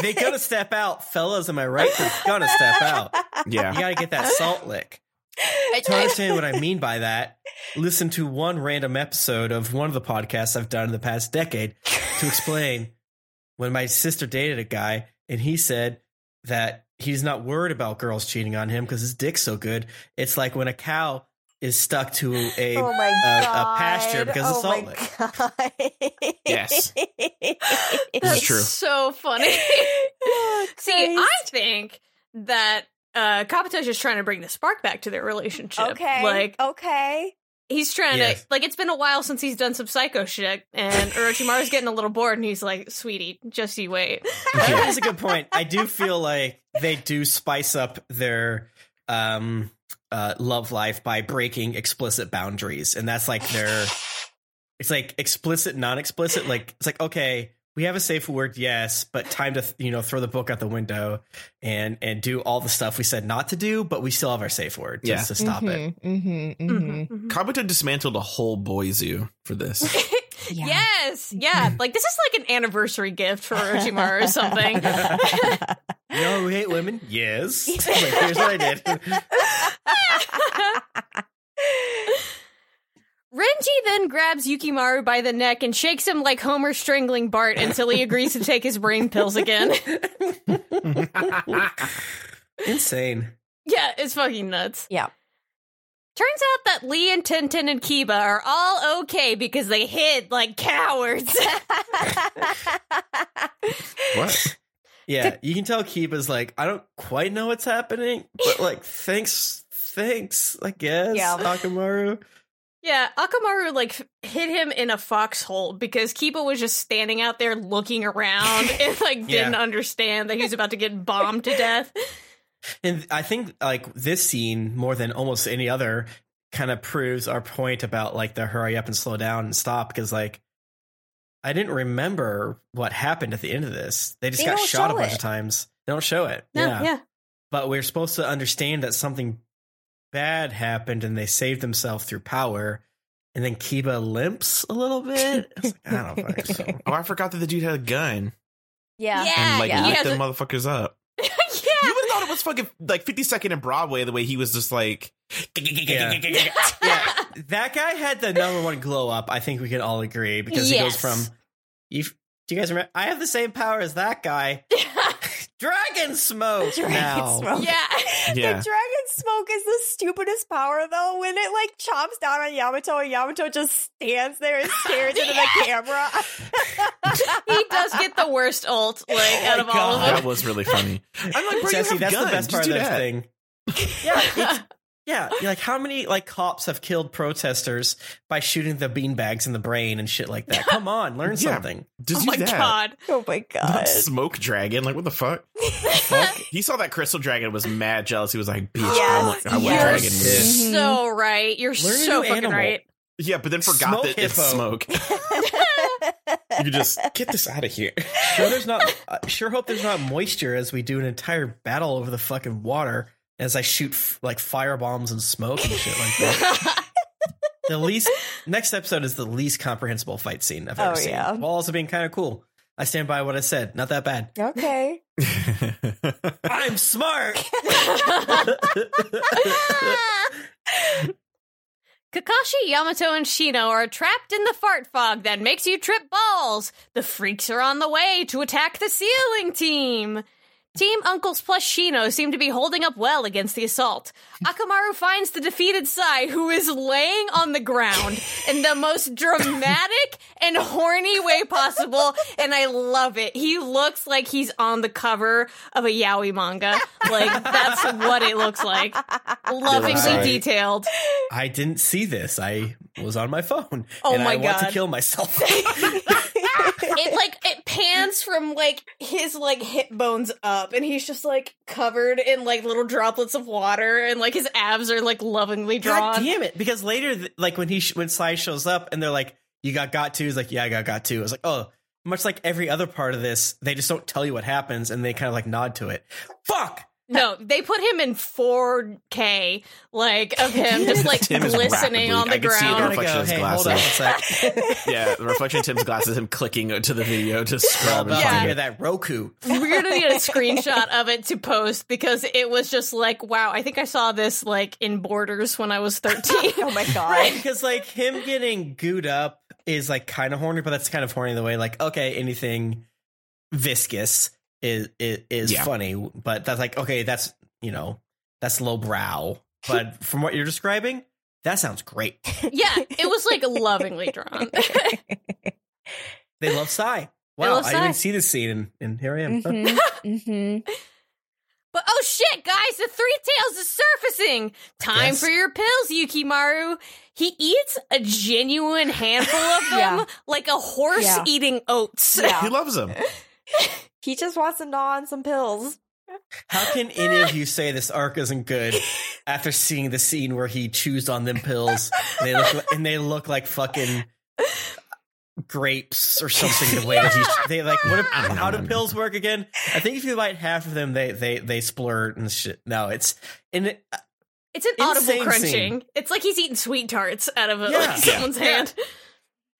They gonna step out, fellas. Am I right? They're gonna step out. Yeah. You gotta get that salt lick. To understand what I mean by that, listen to one random episode of one of the podcasts I've done in the past decade to explain when my sister dated a guy and he said that he's not worried about girls cheating on him because his dick's so good. It's like when a cow is stuck to a Oh my a pasture because of oh salt my lick. god! Yes. That's That's true. so funny. Oh, See, I think that uh Kabuto's just trying to bring the spark back to their relationship. okay. Like okay. he's trying Yes. to like it's been a while since he's done some psycho shit and Orochimaru's getting a little bored and he's like, Sweetie, just you wait. That is a good point. I do feel like they do spice up their um uh love life by breaking explicit boundaries. And that's like their it's like explicit, non-explicit. Like it's like, okay, we have a safe word, yes, but time to you know throw the book out the window and and do all the stuff we said not to do, but we still have our safe word just Yeah. to stop it. Mm-hmm, Mhm, mhm. Kabuto dismantled a whole boy zoo for this. Yeah. Yes, yeah. Like this is like an anniversary gift for Orochimaru or something. You know who hate women? Yes. like, here's what I did. Renji then grabs Yukimaru by the neck and shakes him like Homer strangling Bart until he agrees to take his brain pills again. Insane. yeah, it's fucking nuts. Yeah. Turns out that Lee and Tenten and Kiba are all okay because they hid like cowards. what? Yeah, you can tell Kiba's like, I don't quite know what's happening, but like, thanks, thanks, I guess. Yeah. Akamaru. Yeah, Akamaru like hid him in a foxhole because Kiba was just standing out there looking around and like didn't Yeah. understand that he was about to get bombed to death. And I think like this scene more than almost any other kind of proves our point about like the hurry up and slow down and stop because like I didn't remember what happened at the end of this. They just They got shot a bunch it. of times. They don't show it. No, yeah. yeah. But we're supposed to understand that something bad happened and they saved themselves through power. And then Kiba limps a little bit. I, like, I don't fucking so. Oh, I forgot that the dude had a gun Yeah. Yeah. and like yeah. lit He them motherfuckers up. yeah. You would have thought it was fucking like 52nd and Broadway the way he was just like. Yeah. yeah, that guy had the number one glow up. I think we can all agree because he goes from. You, do you guys remember? I have the same power as that guy. Dragon smoke Dragon now. smoke. yeah. Yeah. The dragon smoke is the stupidest power though. When it like chops down on Yamato and Yamato just stands there and stares into the camera. He does get the worst ult, like, Oh out my of all of them. That was really funny. I'm like, bro, Jesse, you have that's guns. the best part Just of do this that. thing. Yeah, it's, yeah. Like how many like cops have killed protesters by shooting the beanbags in the brain and shit like that? Come on, learn Yeah. something. Just Oh do my that. god. oh my god. Not smoke dragon. Like what the fuck? fuck? He saw that crystal dragon was mad jealous. He was like, "Bitch, I want, I want yes. dragon." Yeah. meat." So mm-hmm. right. You're Learn a so new fucking animal. right. Yeah, but then forgot Smoke that it's hippo. smoke. You could just get this out of here. Sure, there's not. I sure hope there's not moisture as we do an entire battle over the fucking water as I shoot f- like fire bombs and smoke and shit like that. the least next episode is the least comprehensible fight scene I've oh, ever Oh, seen. yeah. While also being kind of cool. I stand by what I said. Not that bad. okay. I'm smart. Kakashi, Yamato, and Shino are trapped in the fart fog that makes you trip balls. The freaks are on the way to attack the sealing team. Team Uncles plus Shino seem to be holding up well against the assault. Akamaru finds the defeated Sai, who is laying on the ground in the most dramatic and horny way possible, and I love it. He looks like he's on the cover of a yaoi manga. Like, that's what it looks like. Lovingly Sai. detailed. I didn't see this. I was on my phone. Oh and my I want to kill myself. it like it pans from like his like hip bones up and he's just like covered in like little droplets of water and like his abs are like lovingly God drawn damn it! Because later, like when he sh- when Sai shows up and they're like, "You got got to," he's like, "Yeah, I got got to." I was like, "Oh." Much like every other part of this, they just don't tell you what happens, and they kind of like nod to it. Fuck. No they put him in 4k like of him just like Tim glistening rapidly- on the I can see ground the reflection of his hey, hold on a sec. yeah, the reflection of Tim's glasses, him clicking to the video to Well, scrub and Yeah. to find hear that Roku. we're gonna get a screenshot of it to post because it was just like wow i think i saw this like in borders when i was 13 Oh my god. Right, because like him getting gooed up is like kind of horny, but that's kind of horny the way like okay, anything viscous is is, is Yeah. funny, but that's like okay, that's you know that's lowbrow. But from what you're describing, that sounds great. yeah it was like lovingly drawn They love Sai. Wow, love I Sai. didn't see this scene, and, and here I am. hmm hmm But oh shit, guys, the three tails is surfacing. Time Yes. for your pills, Yukimaru. He eats a genuine handful of them, Yeah. like a horse Yeah. eating oats. Yeah. He loves him. He just wants to gnaw on some pills. How can any of you say this arc isn't good after seeing the scene where he chews on them pills and they look and they look like fucking grapes or something? The way that he's they like what? I How do pills work again? I think if you bite half of them, they they they splurt and shit. No, it's and it, uh, It's an audible crunching. scene. It's like he's eating sweet tarts out of a, Yeah. like, someone's Yeah. hand.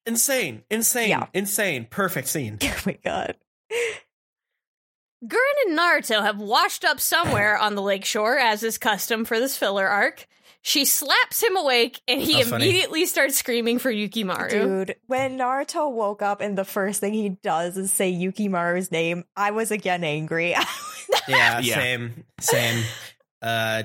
insane, insane, Yeah. insane. Perfect scene. Oh my god. Guren and Naruto have washed up somewhere on the lakeshore, as is custom for this filler arc. She slaps him awake, and he That was funny. immediately starts screaming for Yukimaru. Dude, when Naruto woke up and the first thing he does is say Yukimaru's name, I was again angry. Yeah, Yeah. same, same. Uh,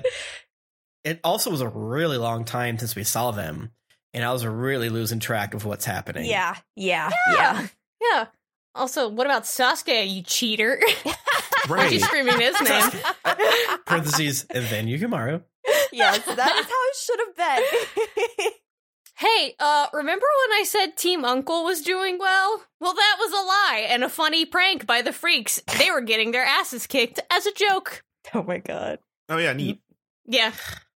it also was a really long time since we saw them, and I was really losing track of what's happening. yeah, yeah, yeah. Yeah. Also, what about Sasuke, you cheater? Why'd you screaming his name? Parentheses and then Yukimaru. yes, that is how it should have been. Hey, uh, remember when I said Team Uncle was doing well? Well, that was a lie and a funny prank by the freaks. They were getting their asses kicked as a joke. oh my god. Oh yeah, neat. Yeah.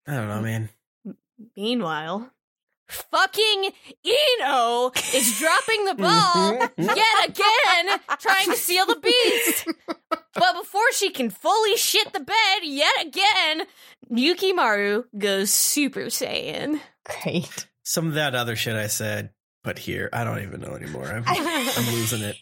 I don't know, man. Meanwhile, fucking Ino is dropping the ball mm-hmm. yet again, trying to seal the beast. But before she can fully shit the bed yet again, Yukimaru goes Super Saiyan. Great. Some of that other shit I said, but here I don't even know anymore. I'm, I'm losing it.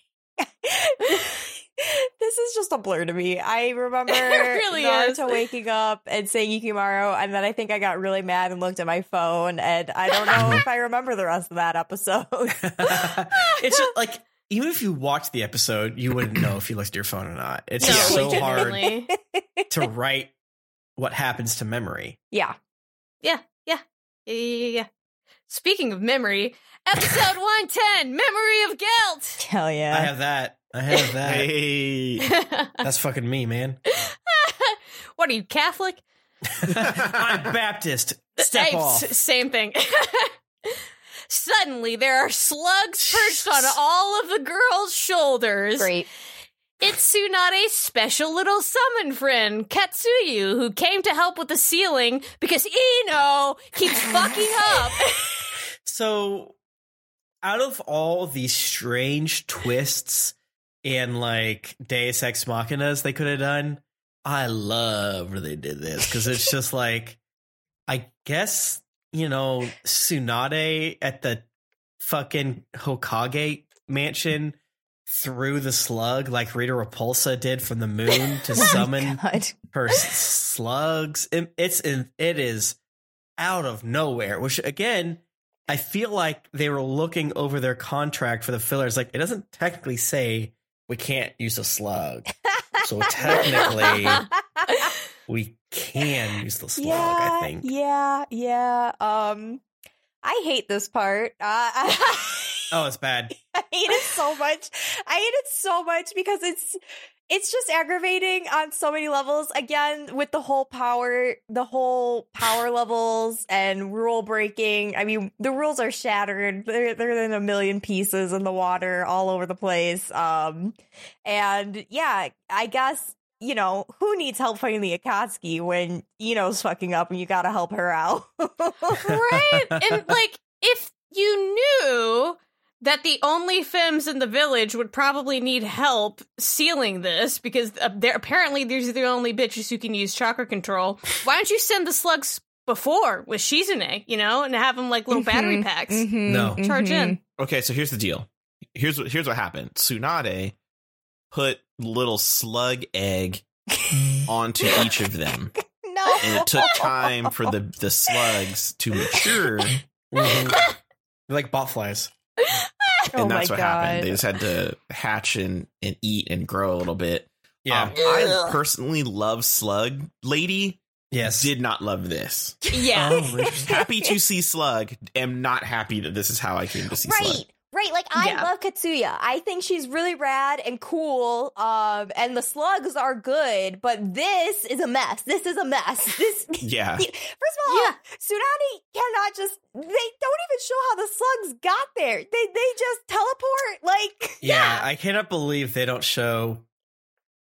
This just a blur to me. I remember really Naruto is. waking up and saying Yukimaru, and then I think I got really mad and looked at my phone, and I don't know if I remember the rest of that episode. it's just like even if you watched the episode, you wouldn't know if you looked at your phone or not. It's No, just so hard to write what happens to memory. yeah. Yeah, yeah, yeah, yeah, yeah. Speaking of memory, episode 110, Memory of Guilt. Hell yeah. I have that. I have that. Hey. That's fucking me, man. what are you, Catholic? I'm Baptist. Step Hey, off. s- same thing. Suddenly, there are slugs perched on all of the girls' shoulders. Great. It's Tsunade's special little summon friend, Katsuyu, who came to help with the sealing because Ino keeps fucking up. So, out of all these strange twists and like Deus Ex Machinas they could have done, I love where they did this because it's just like, I guess you know Tsunade at the fucking Hokage mansion threw the slug like Rita Repulsa did from the moon to oh summon God. her slugs. It, it's in, it is out of nowhere. Which again, I feel like they were looking over their contract for the fillers. Like it doesn't technically say we can't use a slug, so technically we can use the slug. yeah, I think. Yeah, yeah. Um, I hate this part. Uh, Oh, it's bad. I hate it so much. I hate it so much because it's it's just aggravating on so many levels. Again, with the whole power, the whole power levels and rule breaking. I mean, the rules are shattered. They're they're in a million pieces in the water all over the place. Um, and yeah, I guess you know who needs help fighting the Akatsuki when Ino's fucking up and you got to help her out. right? And like, if you knew that the only femmes in the village would probably need help sealing this because uh, they're apparently these are the only bitches who can use chakra control. Why don't you send the slugs before with Shizune, you know, and have them like little battery Mhm, packs? mhm, No. Charge in. Okay, so here's the deal. Here's what here's what happened. Tsunade put little slug egg onto each of them. No, And it took time for the the slugs to mature. They're like botflies. Oh and that's my what happened. They just had to hatch and, and eat and grow a little bit. Yeah. Um, I personally love Slug Lady. yes. Did not love this. Yeah. Oh. Happy to see Slug. Am not happy that this is how I came to see Slug. Right, like I Yeah. love Katsuyu. I think she's really rad and cool. Um, and the slugs are good, but this is a mess. This is a mess. This Yeah. First of all, Yeah. Tsunade cannot just they don't even show how the slugs got there. They they just teleport. Like Yeah, I cannot believe they don't show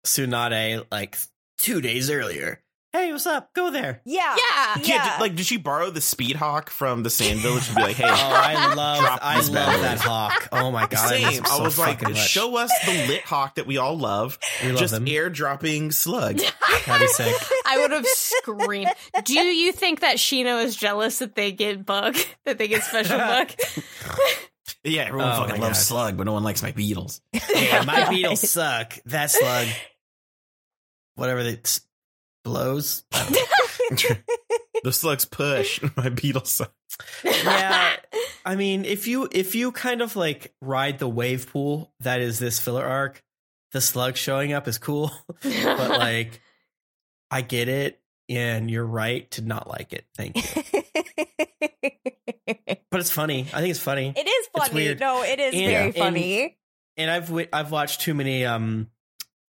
Tsunade like two days earlier. Hey, what's up? Go there. yeah. Yeah. Yeah. Yeah, did, like, did she borrow the Speed Hawk from the Sand Village to be like, hey, Oh, I love I love bad that hawk. Oh my god, I, miss same. him I so was like, much. show us the lit hawk that we all love. we love just them. airdropping slug. That'd be sick. I would have screamed. Do you think that Shino is jealous that they get bug, that they get special bug? Yeah, everyone Oh fucking loves God. slug, but no one likes my beetles. Yeah, my Right. beetles suck. That slug, whatever that s- blows. the slugs push. my beetles suck. Yeah, I mean, if you if you kind of like ride the wave pool that is this filler arc, the slug showing up is cool. but like, I get it, and you're right to not like it. Thank you. But it's funny. I think it's funny. it is It's funny. weird. No, it is And- very funny. and I've wi- I've watched too many um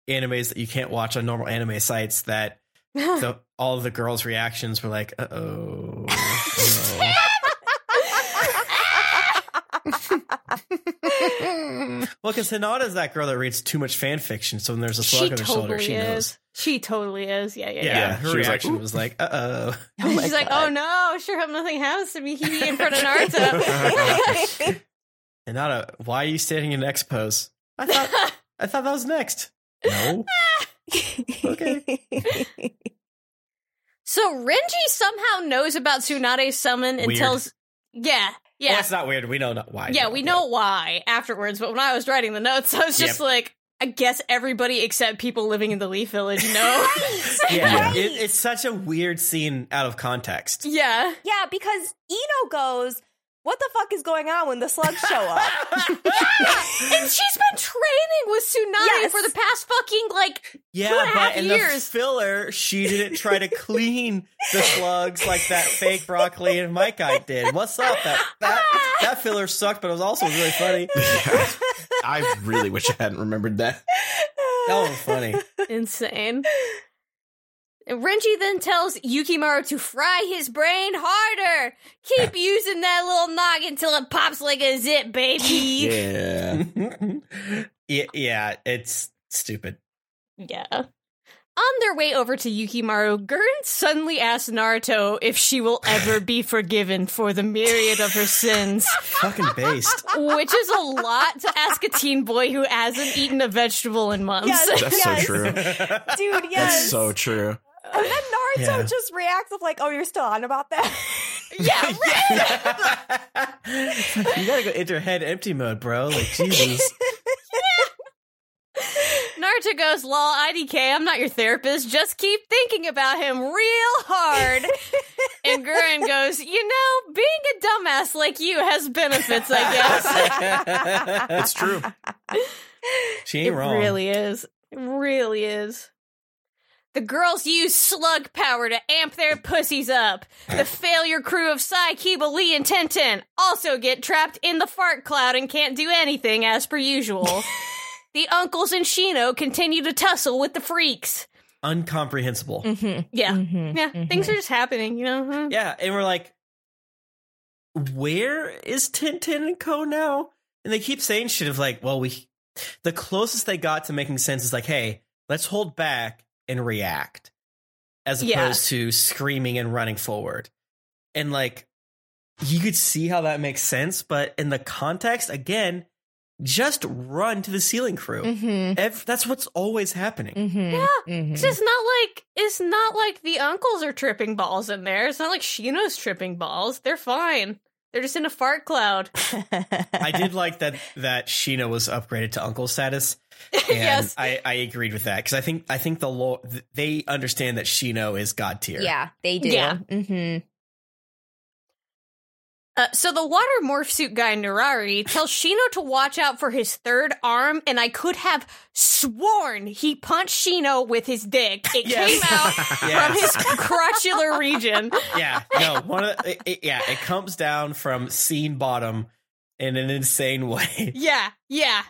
animes that you can't watch on normal anime sites that the, all the girls' reactions were like, "Uh oh." Well, because Hinata's that girl that reads too much fan fiction, so when there's a She slug on her shoulder, totally she knows. is. She totally is. Yeah, yeah, Yeah, yeah. her she was like, reaction was like, "Uh oh." My She's like, "Oh no, sure hope nothing happens to me." He in front of Naruto. And not a. Why are you standing in X pose? I thought. I thought that was next. No. Okay. so Renji somehow knows about Tsunade's summon and Weird. tells. Yeah, yeah, Well, it's not weird. We know not why. yeah. We know why afterwards, but when I was writing the notes, I was just like, I guess everybody except people living in the Leaf Village know. Yeah, Right. it, it's such a weird scene out of context. yeah. Yeah, because Ino goes, What the fuck is going on when the slugs show up? And she's been training with Tsunade Yes. for the past fucking like Yeah, Two and a half but in the years. filler, she didn't try to clean the slugs like that fake broccoli and Mike guy did. What's up? That that that filler sucked, but it was also really funny. I really wish I hadn't remembered that. That was funny. insane. And Renji then tells Yukimaru to fry his brain harder. Keep using that little noggin until it pops like a zip, baby. Yeah. yeah, yeah, it's stupid. Yeah. On their way over to Yukimaru, Guren suddenly asks Naruto if she will ever be forgiven for the myriad of her sins, Fucking based. which is a lot to ask a teen boy who hasn't eaten a vegetable in months. Yes. That's Yes. so true. Dude, yes. That's so true. And then Naruto Yeah. just reacts of like, oh, you're still on about that? yeah, right. you gotta go into head empty mode, bro. Like Jesus. Naruto goes, lol, IDK, I'm not your therapist. Just keep thinking about him real hard. and Guren goes, you know, being a dumbass like you has benefits, I guess. It's true. She ain't it wrong. really is. It really is. The girls use slug power to amp their pussies up. The failure crew of Sai, Kiba, Lee, and Tenten also get trapped in the fart cloud and can't do anything as per usual. the uncles and Shino continue to tussle with the freaks. Uncomprehensible. mm-hmm. Yeah. Mm-hmm. Yeah. Things are just happening, you know? Yeah, and we're like, where is Tenten and Co now? And they keep saying shit of like, well, we. The closest they got to making sense is like, hey, let's hold back and react, as opposed Yeah. to screaming and running forward. And like, you could see how that makes sense, but in the context, again, just run to the sealing crew. Mm-hmm. Ev- that's what's always happening. Mm-hmm. Yeah. Mm-hmm. It's just not like it's not like the uncles are tripping balls in there. It's not like Shino's tripping balls. They're fine. They're just in a fart cloud. I did like that that Shino was upgraded to uncle status. And yes. I, I agreed with that because I think I think the law they understand that Shino is god tier. Yeah, they do. Yeah. Mm-hmm. Uh, so the water morph suit guy Nurari tells Shino to watch out for his third arm, and I could have sworn he punched Shino with his dick. It Yes. came out from his crotchular region. yeah, no, one of the, it, it- yeah, it comes down from scene bottom in an insane way. Yeah, yeah.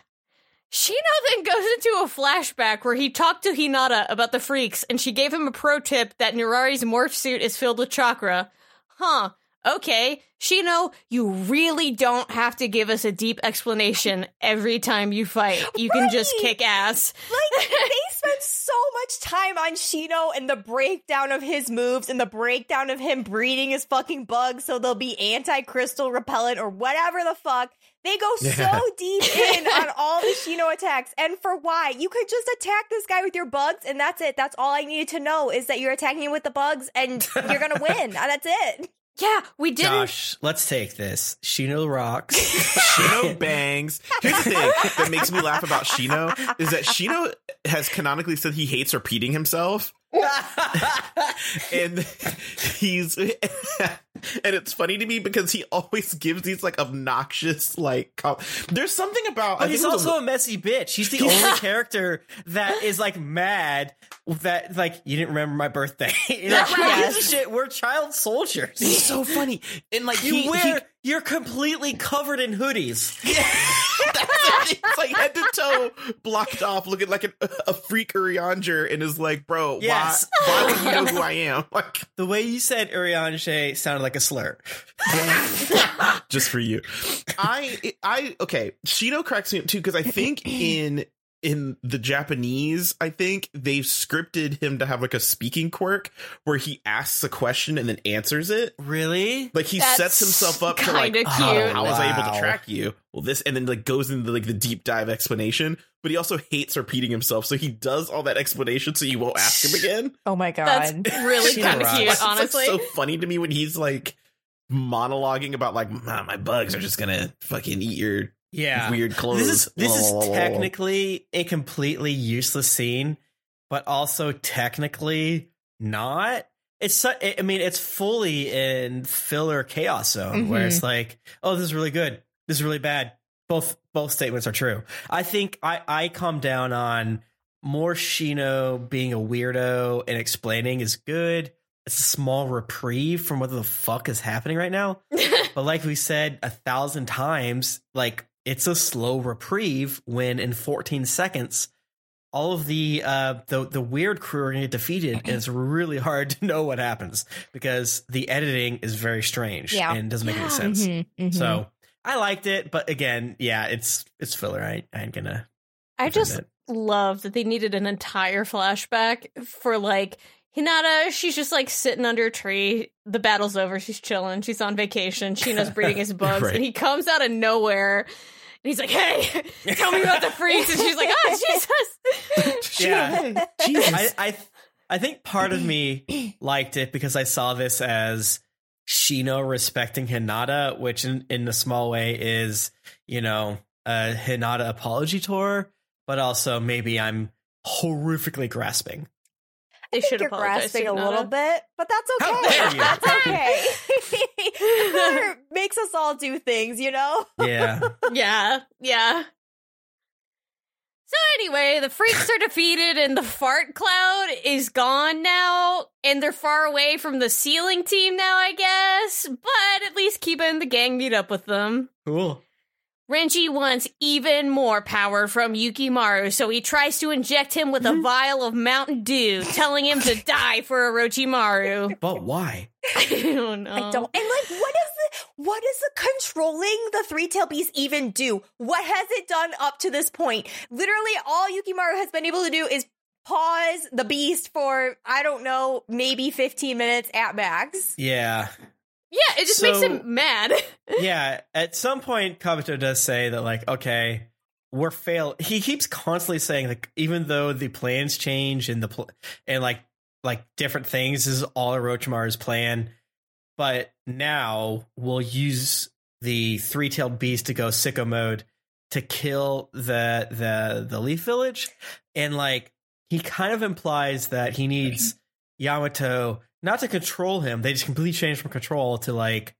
Shino then goes into a flashback where he talked to Hinata about the freaks, and she gave him a pro tip that Nurari's morph suit is filled with chakra. Huh. Okay, Shino, you really don't have to give us a deep explanation every time you fight. You can just kick ass. Like they much time on Shino and the breakdown of his moves and the breakdown of him breeding his fucking bugs so they'll be anti-crystal repellent or whatever the fuck. They go Yeah. so deep in on all the Shino attacks. And for why? You could just attack this guy with your bugs and that's it. That's all I needed to know is that you're attacking him with the bugs and you're gonna win. That's it. Yeah, we didn't. Josh, let's take this. Shino rocks. Shino bangs. Here's the thing that makes me laugh about Shino is that Shino has canonically said he hates repeating himself. and he's and it's funny to me because he always gives these like obnoxious like com- there's something about But he's think a- also a messy bitch. He's the only character that is like mad that like you didn't remember my birthday. You're like, who gives a shit? We're child soldiers. he's so funny and like You he, wear he you're completely covered in hoodies. it's like head to toe blocked off looking like an, a freak Urianger and is like bro Yes. why why would you know who I am like The way you said Urianger sounded like a slur. just for you. I I okay. Shino cracks me up too because I think in in the Japanese, I think they've scripted him to have like a speaking quirk where he asks a question and then answers it. Really? Like he That's sets himself up to like, kinda oh, cute. how was I able to track you? Well, this, and then like goes into like the deep dive explanation. But he also hates repeating himself, so he does all that explanation so you won't ask him again. Oh my god, That's god. really kind of rocks. cute, It's, like, so funny to me when he's like monologuing about like "Ah, my bugs are just gonna fucking eat your Yeah. weird clothes. This is this is Lol. technically a completely useless scene, but also technically not. It's su- I I mean, it's fully in filler chaos zone where it's mm-hmm. like, oh, this is really good. This is really bad. Both both statements are true. I think I I come down on more Shino being a weirdo and explaining is good. It's a small reprieve from what the fuck is happening right now. But like we said a thousand times, like it's a slow reprieve when in 14 seconds all of the uh the the weird crew are gonna get defeated and it's really hard to know what happens because the editing is very strange Yeah. and doesn't make any sense. Mhm, mhm. So I liked it, but again, yeah, it's it's filler. I, I ain't gonna I just it. love that they needed an entire flashback for like Hinata. She's just like sitting under a tree. The battle's over. She's chilling. She's on vacation. Shino's breeding his bugs, Right. and he comes out of nowhere. And he's like, "Hey, tell me about the freaks." And she's like, "Oh, Jesus!" Yeah. Jesus. I, I I think part of me liked it because I saw this as Shino respecting Hinata, which in, in a small way is, you know, a Hinata apology tour, but also maybe I'm horrifically grasping. They I think should you're apologize grasping a little bit, but that's How okay. dare you. That's okay. Filler makes us all do things, you know? Yeah. Yeah, yeah. So anyway, the freaks are defeated and the fart cloud is gone now, and they're far away from the sealing team now, I guess. But at least Kiba and the gang meet up with them. cool. Renji wants even more power from Yukimaru, so he tries to inject him with a mm-hmm. vial of Mountain Dew, telling him to die for Orochimaru. But why? I don't know. I don't. And like, what is the what does the controlling the three tail beast even do? What has it done up to this point? Literally, all Yukimaru has been able to do is pause the beast for I don't know, maybe fifteen minutes at max. Yeah. Yeah, it just makes him mad. yeah, at some point, Kabuto does say that, like, okay, we're fail. He keeps constantly saying, like, even though the plans change and the pl- and like like different things this is all Orochimaru's plan, but now we'll use the three tailed beast to go sicko mode to kill the the the Leaf Village, and like he kind of implies that he needs Yamato not to control him. They just completely change from control to like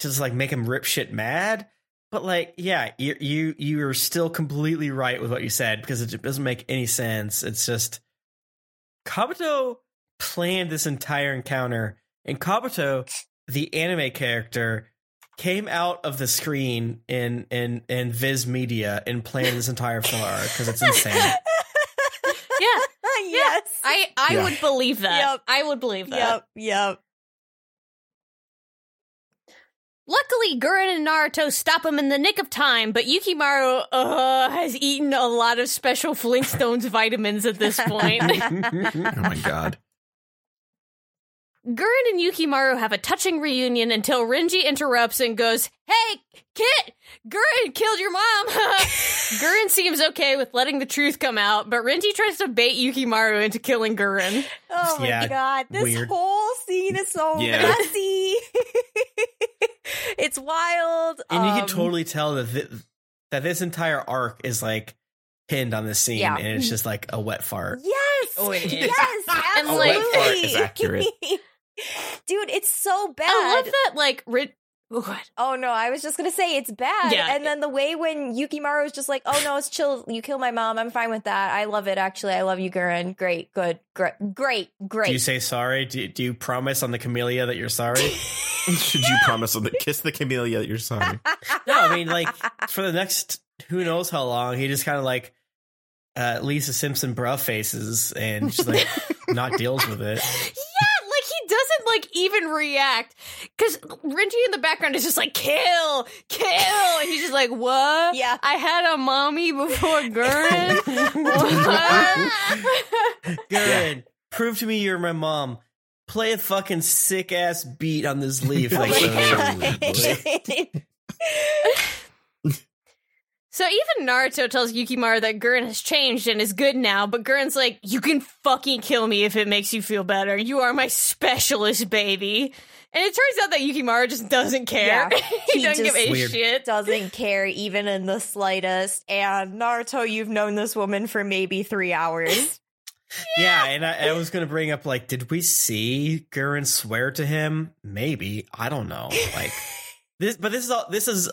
to just like make him rip shit mad. But like, yeah, you you you're still completely right with what you said because it doesn't make any sense. It's just Kabuto planned this entire encounter, and Kabuto, the anime character, came out of the screen in in in Viz Media and planned this entire arc because it's insane. Yeah, yes. I I Yeah. would believe that. Yep. I would believe that. Yep. Yep. Luckily, Guren and Naruto stop him in the nick of time, but Yukimaru uh, has eaten a lot of special Flintstones vitamins at this point. oh my god. Guren and Yukimaru have a touching reunion until Renji interrupts and goes, Hey, Kit! Guren killed your mom! Guren seems okay with letting the truth come out, but Renji tries to bait Yukimaru into killing Guren. Oh my Yeah, god, this weird. whole scene is so Yeah. messy. it's wild. and you Um, can totally tell that thi- that this entire arc is like pinned on this scene, Yeah. and it's just like a wet fart. Yes. Oh, it is. Yes. Absolutely. A wet fart is accurate. Dude, it's so bad. I love that, like, Ren- what? Oh no, I was just gonna say it's bad. Yeah. And then the way when Yukimaru is just like, "Oh no, it's chill. You kill my mom. I'm fine with that. I love it. Actually, I love you, Guren. Great, good, great, great, great." Do you say sorry? Do, do you promise on the camellia that you're sorry? Should you promise on the kiss the camellia that you're sorry? no, I mean like for the next who knows how long, he just kind of like uh, Lisa Simpson bruh faces and just like not deals with it. Yeah, like he doesn't like even react because Renji in the background is just like kill, kill, and he's just like, "What? Yeah. I had a mommy before Guren. what? Good. Prove to me you're my mom. Play a fucking sick ass beat on this leaf. Like, my oh, God. So even Naruto tells Yukimaru that Guren has changed and is good now, but Guren's like, "You can fucking kill me if it makes you feel better. You are my specialist, baby." And it turns out that Yukimaru just doesn't care. Yeah, he, he doesn't give a Weird. shit. doesn't care even in the slightest. And Naruto, you've known this woman for maybe three hours. yeah, and I, I was gonna bring up like, did we see Guren swear to him? Maybe I don't know. Like this, but this is all. This is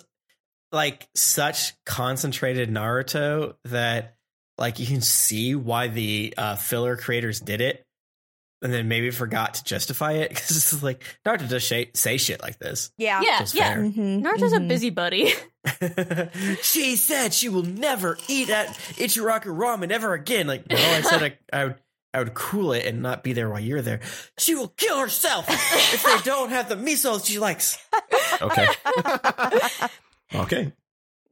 like such concentrated Naruto that like you can see why the uh, filler creators did it, and then maybe forgot to justify it because it's like Naruto does say, say shit like this. Yeah. Yeah, yeah. fair. Mhm, Naruto's mhm. a busybody. she said she will never eat at Ichiraku ramen ever again. Like, no, I said I, I would I would cool it and not be there while you're there. She will kill herself if they don't have the miso she likes. Okay. Okay.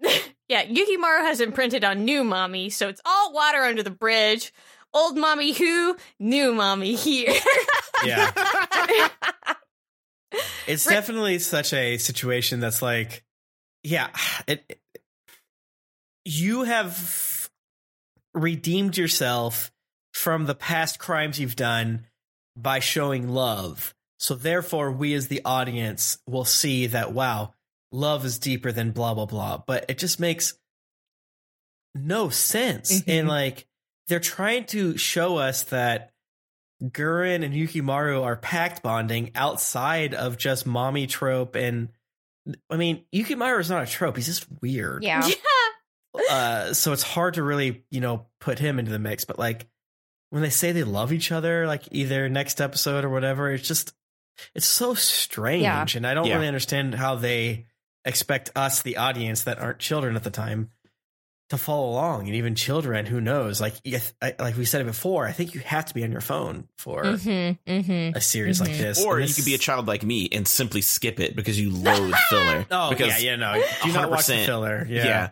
yeah, Yukimaru has imprinted on new mommy, so it's all water under the bridge. Old mommy who, new mommy here. Yeah. It's definitely such a situation that's like, yeah, it, it- you have redeemed yourself from the past crimes you've done by showing love. So therefore, we as the audience will see that wow, love is deeper than blah blah blah. But it just makes no sense. Mhm. And like they're trying to show us that Guren and Yukimaru are pact bonding outside of just mommy trope and I mean, Yukimaru is not a trope. He's just weird. Yeah. Uh, so it's hard to really, you know, put him into the mix. But like when they say they love each other, like either next episode or whatever, it's just it's so strange, Yeah. and I don't Yeah. really understand how they expect us, the audience that aren't children at the time, to follow along. And even children, who knows? Like, if, I, like we said it before, I think you have to be on your phone for Mm-hmm, mm-hmm. a series like Mhm. this. Or And you could be a child like me and simply skip it because you loathe filler. Oh because yeah, yeah, no, do not watch the filler. Yeah,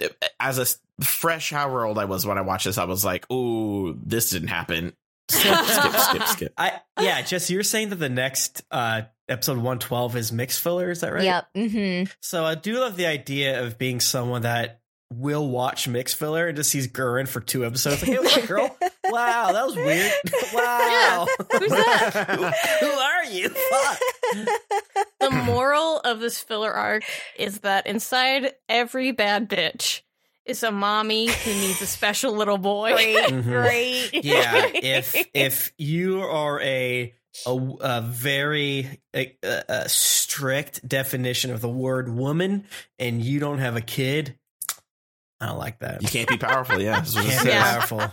yeah. As a s- fresh how old I was when I watched this, I was like, "Oh, this didn't happen." Skip, skip, skip, skip. I yeah, Jesse, you're saying that the next uh episode 112 is mixed filler, is that right? Yep. Mm-hmm. So I do love the idea of being someone that will watch mixed filler and just sees Guren for two episodes. Like, hey, what's up, girl? Wow, that was weird. Wow. Who's that? who, who are you? Fuck. the moral of this filler arc is that inside every bad bitch is a mommy who needs a special little boy. Great. Mhm. Great. Yeah, if if you are a a, a very a, a strict definition of the word woman and you don't have a kid, I don't like that. You can't be powerful. Yeah, that's what Can't says. be powerful.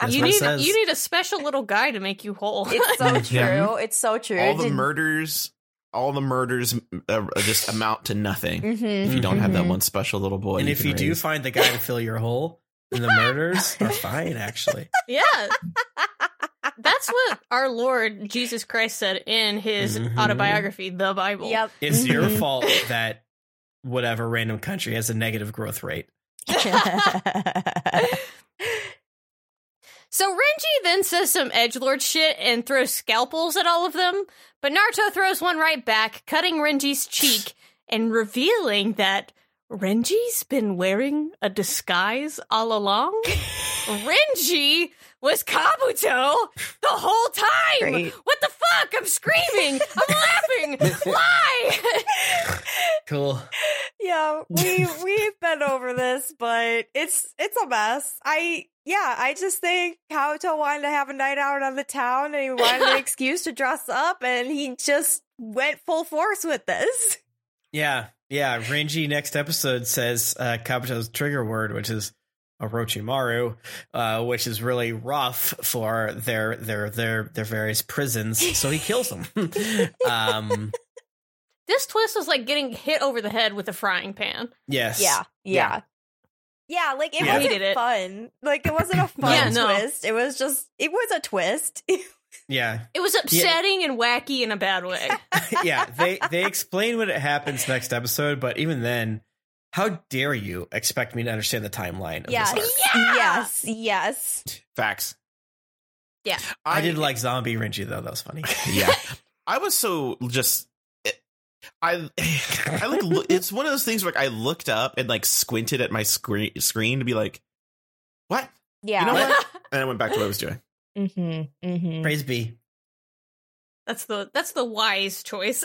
That's you what it need says. you need a special little guy to make you whole. It's so true. Yeah. It's so true. All the murders, all the murders uh, just amount to nothing Mhm. if you don't have that Mhm. one special little boy. and if can you do find the guy to fill your hole, then the murders are fine. Actually, yeah. That's what our Lord Jesus Christ said in his Mhm. autobiography, the Bible. Yep. it's your Mhm. fault that whatever random country has a negative growth rate. So Renji then says some edgelord shit and throws scalpels at all of them, but Naruto throws one right back, cutting Renji's cheek and revealing that Renji's been wearing a disguise all along. Renji was Kabuto the whole time. Great. What the fuck? I'm screaming. I'm laughing. Why? Cool. yeah, we we've been over this, but it's it's a mess. I yeah, I just think Kabuto wanted to have a night out on the town and he wanted an excuse to dress up and he just went full force with this. Yeah, yeah. Renji next episode says uh, Kabuto's trigger word, which is Orochimaru, uh, which is really rough for their their their their various prisons. So he kills them. um, this twist was like getting hit over the head with a frying pan. yes. Yeah, yeah. Yeah, like it Yeah. wasn't it. fun. Like it wasn't a fun Yeah, no. twist. It was just it was a twist. Yeah, It was upsetting and wacky in a bad way. yeah. They they explain what it happens next episode, but even then, how dare you expect me to understand the timeline? Of Yes. this arc? Yes. Yes. Facts. Yeah. I, did like zombie Renji though. That was funny. yeah i was so just i i like it's one of those things where like, i looked up and like squinted at my screen screen to be like what Yeah. you know what and i went back to what i was doing Mm-hmm. Mm-hmm. Praise be. That's the that's the wise choice.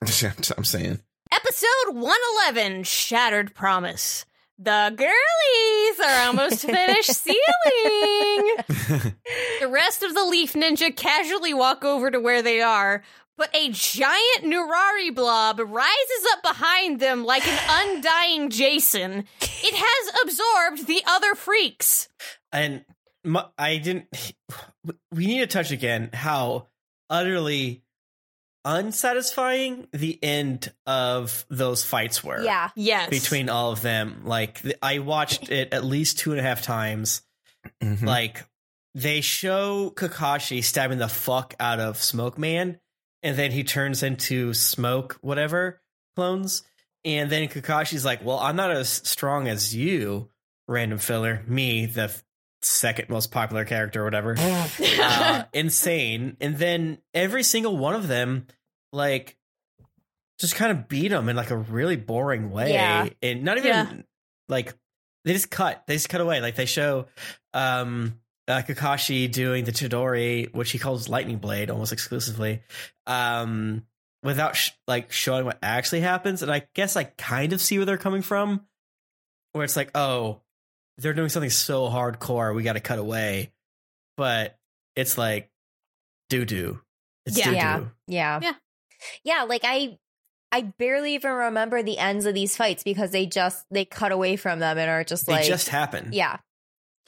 i'm saying Episode 111 Shattered Promise. The girlies are almost finished sealing. The rest of the Leaf Ninja casually walk over to where they are, but a giant Nurari blob rises up behind them like an undying Jason. It has absorbed the other freaks. And my, I didn't. We need to touch again how utterly unsatisfying the end of those fights were. Yeah. Yes. between all of them. Like I watched it at least two and a half times. Mhm. Like they show Kakashi stabbing the fuck out of Smoke Man, and then he turns into Smoke whatever clones, and then Kakashi's like, "Well, I'm not as strong as you, random filler. Me, the f- second most popular character, or whatever." uh, insane. And then every single one of them, like, just kind of beat them in like a really boring way, Yeah. and not even Yeah. like they just cut. They just cut away. Like they show um uh, Kakashi doing the Chidori, which he calls Lightning Blade, almost exclusively, um, without sh- like showing what actually happens. And I guess I kind of see where they're coming from, where it's like, oh, they're doing something so hardcore, we got to cut away. But it's like doo doo. It's Yeah. doo Yeah. doo. Yeah. Yeah. Yeah, like I I barely even remember the ends of these fights because they just they cut away from them and are just They like just happen. Yeah.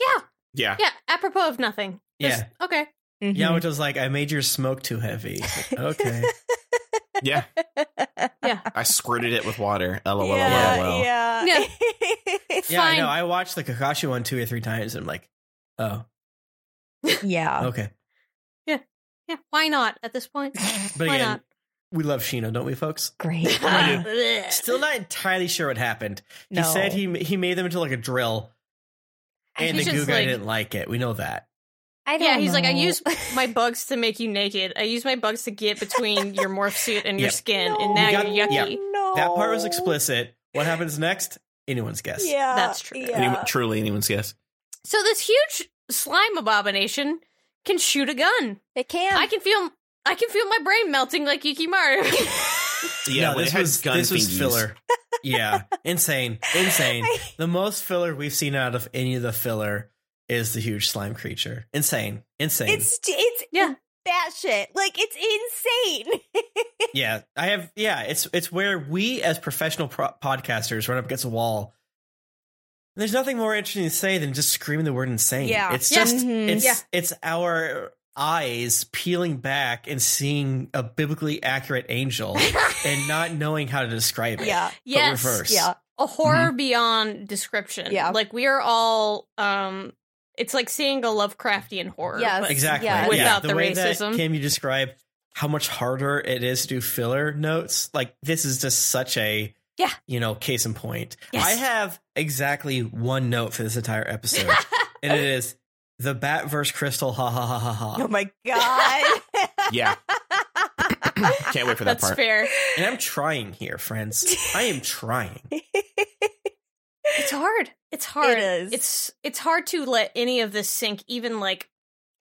yeah. yeah Yeah. Apropos of nothing. Just- Yeah. okay. Mhm. Yamato's like, I made your smoke too heavy. okay. Yeah Yeah. i squirted it with water lol yeah, lol yeah. Yeah. Yeah, I know. I watched the Kakashi one two or three times and I'm like, oh, yeah. okay. Yeah. Yeah. Why not at this point? But Why again, not? we love Shino, don't we, folks? Great. Still not entirely sure what happened. He No. said he he made them into like a drill, and the He's goo just guy like- didn't like it. We know that. I don't Yeah, he's like, I use my bugs to make you naked. I use my bugs to get between your morph suit and your Yep. skin, No. and now We got- you're yeah. yucky. No. That part was explicit. What happens next? Anyone's guess. Yeah. That's true. Yeah. Anyone, truly anyone's guess So this huge slime abomination can shoot a gun. It can. I can feel I can feel my brain melting like Yuki Yukimaru. yeah No, when this it had was gun this was thingies. filler. yeah, insane, insane. I- The most filler we've seen out of any of the filler is the huge slime creature. Insane, insane. It's it's Yeah. that shit. Like it's insane. yeah, I have. Yeah, it's it's where we as professional pro- podcasters run up against a wall. There's nothing more interesting to say than just screaming the word insane. Yeah. it's Yeah. just Mhm. it's Yeah. it's our eyes peeling back and seeing a biblically accurate angel and not knowing how to describe it. yeah. yes. reverse. Yeah. A horror beyond description. Yeah. Like we are all um it's like seeing a Lovecraftian horror. Yes. but- exactly. Yeah. Yeah, Without the, the way racism. that Kim you describe how much harder it is to do filler notes. Like this is just such a Yeah. you know case in point. Yes. I have exactly one note for this entire episode, and it is the bat versus crystal. Ha ha ha ha ha. Oh my god. yeah can't wait for that That's part fair. And I'm trying here, friends. I am trying. It's hard. It's hard. It is. It's it's hard to let any of this sink even like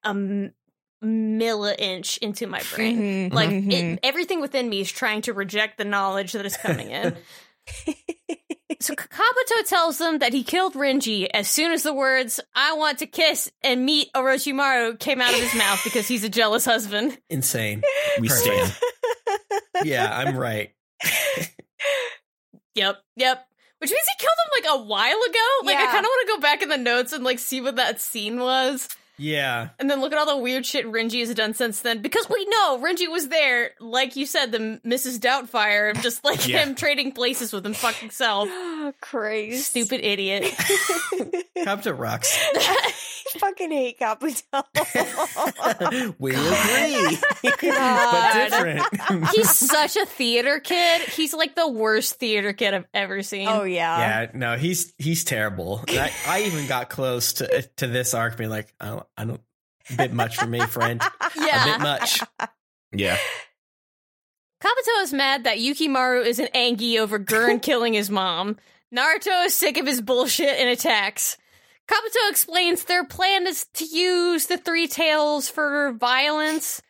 a m- milli inch into my brain. Mhm. Like Mhm. it, everything within me is trying to reject the knowledge that is coming in. so Kabuto tells them that he killed Renji as soon as the words "I want to kiss and meet Orochimaru" came out of his mouth because he's a jealous husband. Insane. we stand Yeah, I'm right. Yep, yep. Which means he killed him like a while ago. Like I kind of want to go back in the notes and like see what that scene was. Yeah. And then look at all the weird shit Renji has done since then. Because we know Renji was there, like you said, the Mrs. Doubtfire, of just like Yeah. him trading places with him fucking self. Crazy. Stupid idiot. Kabuto rocks. fucking hate Kabuto. we agree. but different. He's such a theater kid. He's like the worst theater kid I've ever seen. oh yeah. yeah, no, he's he's terrible. I, I even got close to to this arc being like, I don't, I don't a bit much for me, friend. A yeah. bit much. Yeah. Kabuto is mad that Yukimaru is an Angie over Guren killing his mom. Naruto is sick of his bullshit and attacks. Kabuto explains their plan is to use the three tails for violence.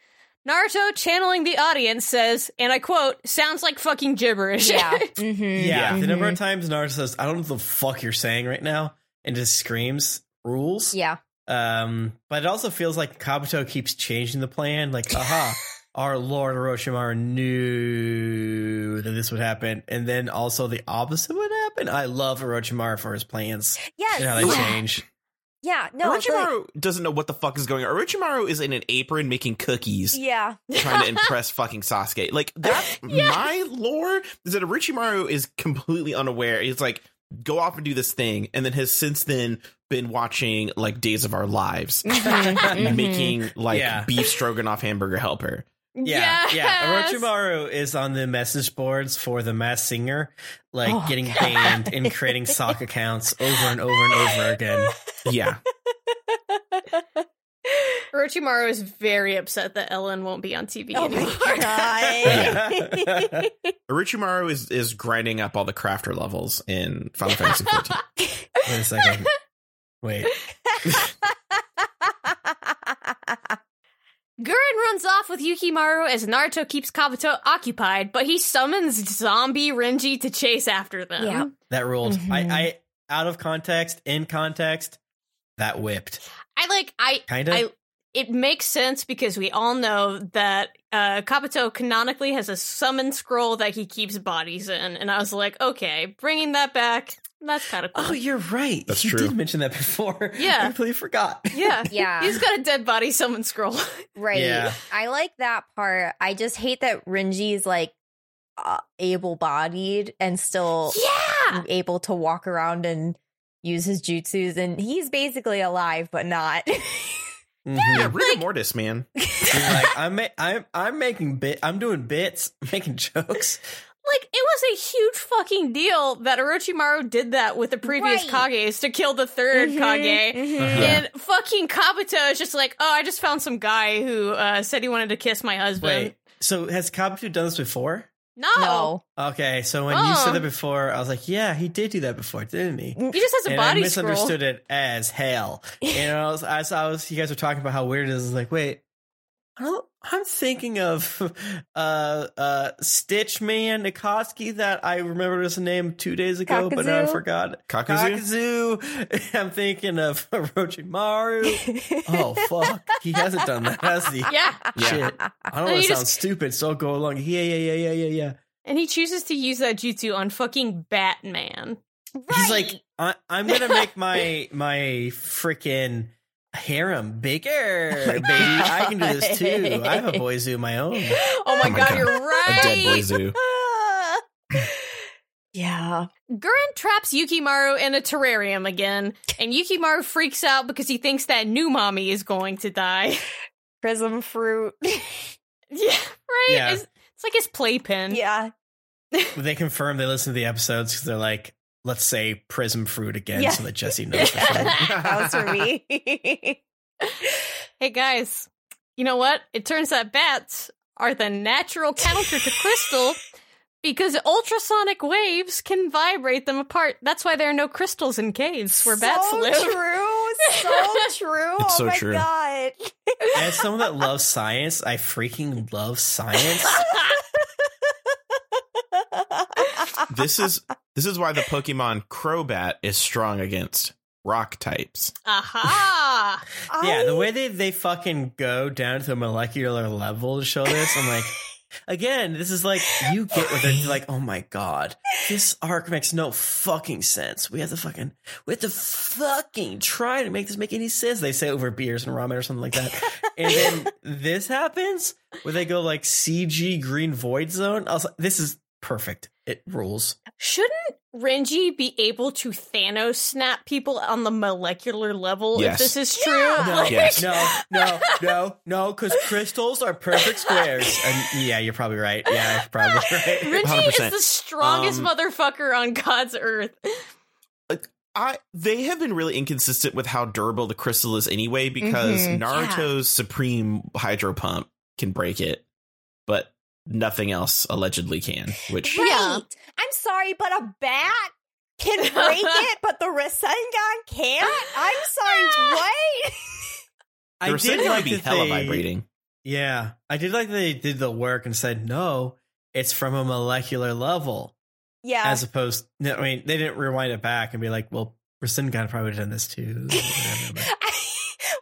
Naruto, channeling the audience, says, and I quote, sounds like fucking gibberish. Yeah. Mm-hmm. Yeah, the number of times Naruto says, "I don't know what the fuck you're saying right now," and just screams rules. Yeah. Um, but it also feels like Kabuto keeps changing the plan. Like, aha, our Lord Orochimaru knew that this would happen, and then also the opposite would happen. I love Orochimaru for his plans Yes. and how they yeah. change. Yeah. No. it's like- Orochimaru doesn't know what the fuck is going on. Orochimaru is in an apron making cookies. yeah. trying to impress fucking Sasuke. Like that's my lore is that Orochimaru is completely unaware. He's like, go off and do this thing, and then has since then been watching like Days of Our Lives, Mhm, mhm. making like Yeah. beef stroganoff hamburger helper. Yeah, yeah. Yes. Orochimaru is on the message boards for the Masked Singer, like Oh, getting banned and creating sock accounts over and over and over again. Yeah, Orochimaru is very upset that Ellen won't be on TV Oh anymore. my god. Orochimaru is is grinding up all the crafter levels in Final Fantasy XIV. Wait a second. Wait. Guren runs off with Yukimaru as Naruto keeps Kabuto occupied, but he summons zombie Renji to chase after them. Yeah. That ruled. Mhm. I, I out of context, in context, that whipped. I like I Kind of. I it makes sense because we all know that uh Kabuto canonically has a summon scroll that he keeps bodies in, and I was like, okay, bringing that back, that's kind of cool. oh, you're right. That's you true. did mention that before. Yeah. I completely forgot. yeah, yeah. he's got a dead body summon scroll. Right. Yeah. I like that part. I just hate that Renji's like uh, able-bodied and still yeah, able to walk around and use his jutsus, and he's basically alive but not. Mhm. Yeah, rigor mortis, man. Like, I'm, ma- I'm, I'm making bit. I'm doing bits, making jokes. like it was a huge fucking deal that Orochimaru did that with the previous Right. Kages to kill the 3rd Mhm, Kage. mhm. Uh-huh. And fucking Kabuto is just like, oh, I just found some guy who uh, said he wanted to kiss my husband. Wait. So has Kabuto done this before? No. No. Okay, so when you said that um. before, I was like, yeah, he did do that before, didn't he? He just has a and I body misunderstood scroll. it as hell. And I was, as I was, you guys were talking about how weird it is. I was like, wait, I don't, I'm thinking of uh, uh, Stitch Man Nikoski that I remembered his name two days ago, but now I forgot. Kakuzu? Kakuzu. I'm thinking of Orochimaru. Oh fuck, he hasn't done that, has he? Yeah. Yeah. Shit. I don't want he to just- sound stupid, so I'll go along. Yeah, yeah, yeah, yeah, yeah, yeah. And he chooses to use that jutsu on fucking Batman. He's like, I, I'm gonna make my my freaking harem bigger, baby. I can do this too. I have a boy zoo of my own. Oh my, oh my god, God. you're right A dead boy right. zoo. yeah. Guren traps Yukimaru in a terrarium again, and Yukimaru freaks out because he thinks that new mommy is going to die. Prism fruit. yeah, right? Yeah. It's, it's like his playpen. yeah. They confirm they listen to the episodes because they're like, let's say prism fruit again, Yeah. so that Jesse knows. for that was for me. Hey guys, you know what? It turns that bats are the natural counter to crystal because ultrasonic waves can vibrate them apart. That's why there are no crystals in caves where bats so live. true. So true. It's oh so my true. god. As someone that loves science, I freaking love science. This is this is why the Pokemon Crobat is strong against rock types. Aha! Yeah, I- the oh. way they they fucking go down to the molecular level to show this, I'm like, again, this is like you get what they're like. Oh my god, this arc makes no fucking sense. We have to fucking, we have to fucking try to make this make any sense. They say over beers and ramen or something like that, and then this happens where they go like CG Green Void Zone. I was like, this is perfect. It rules. Shouldn't Renji be able to Thanos snap people on the molecular level Yes. if this is true? Yeah. No, Like- Yes. no, no, no, no, because crystals are perfect squares. And yeah, you're probably right. Yeah, you're probably right. Renji is 100%. the strongest Um, motherfucker on God's earth. I they have been really inconsistent with how durable the crystal is anyway because Mhm, Naruto's supreme hydro pump can break it, but nothing else allegedly can. Which Right. Yeah. I'm sorry, but a bat can break it, but the Rasengan can't? I'm sorry, what? I the did Rasengan like would be that hella they- vibrating. Yeah, I did like they did the work and said no, it's from a molecular level, Yeah. as opposed. I mean, they didn't rewind it back and be like, "Well, Rasengan probably would've done this too." Whatever, but-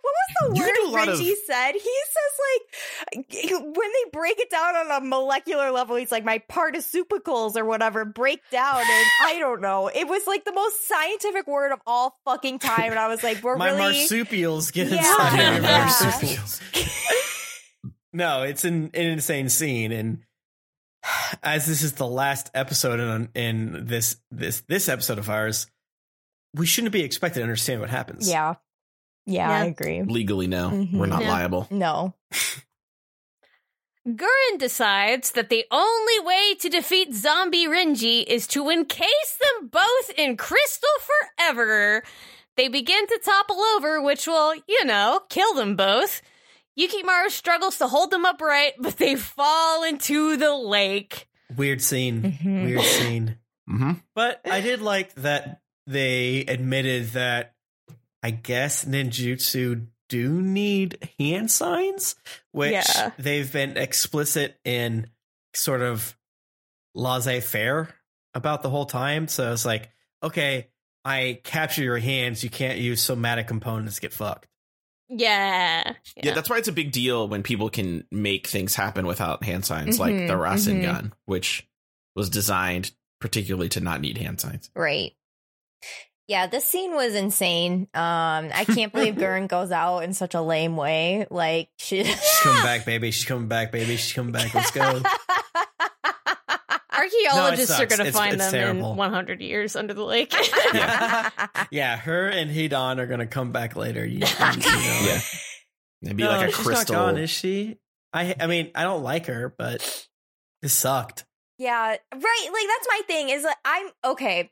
what was the You word do a lot Renji of- said? He says like when they break it down on a molecular level, he's like my participles or whatever break down, and I don't know. It was like the most scientific word of all fucking time, and I was like, we're My really marsupials get Yeah. inside Yeah, your yeah. marsupials. no, it's an, an insane scene, and as this is the last episode in in this this this episode of ours, we shouldn't be expected to understand what happens. yeah, yeah, I agree. Legally, no, Mhm. we're not Yeah. liable. No, Guren decides that the only way to defeat zombie Renji is to encase them both in crystal forever. They begin to topple over, which will, you know, kill them both. Yukimaru struggles to hold them upright, but they fall into the lake. weird scene. Mhm. Weird scene. hmm But I did like that they admitted that I guess ninjutsu do need hand signs, which Yeah. they've been explicit in sort of laissez faire about the whole time. So it's like, okay, I capture your hands, you can't use somatic components to get fucked. Yeah. Yeah. that's why it's a big deal when people can make things happen without hand signs, like Mhm, the Rasengan, mhm. gun, which was designed particularly to not need hand signs. right. Yeah, this scene was insane. Um, I can't believe Guren goes out in such a lame way. Like she She's coming back, baby. She's coming back, baby. She's coming back. Let's go. Archaeologists are going to find it's them terrible. in 100 years under the lake. yeah, yeah, her and Hidan are gonna come back later. You, you- you know. Yeah. It'd be No, like a she's crystal. not gone, is she? I I mean, I don't like her, but this sucked. Yeah, right. Like that's my thing. Is like I'm okay.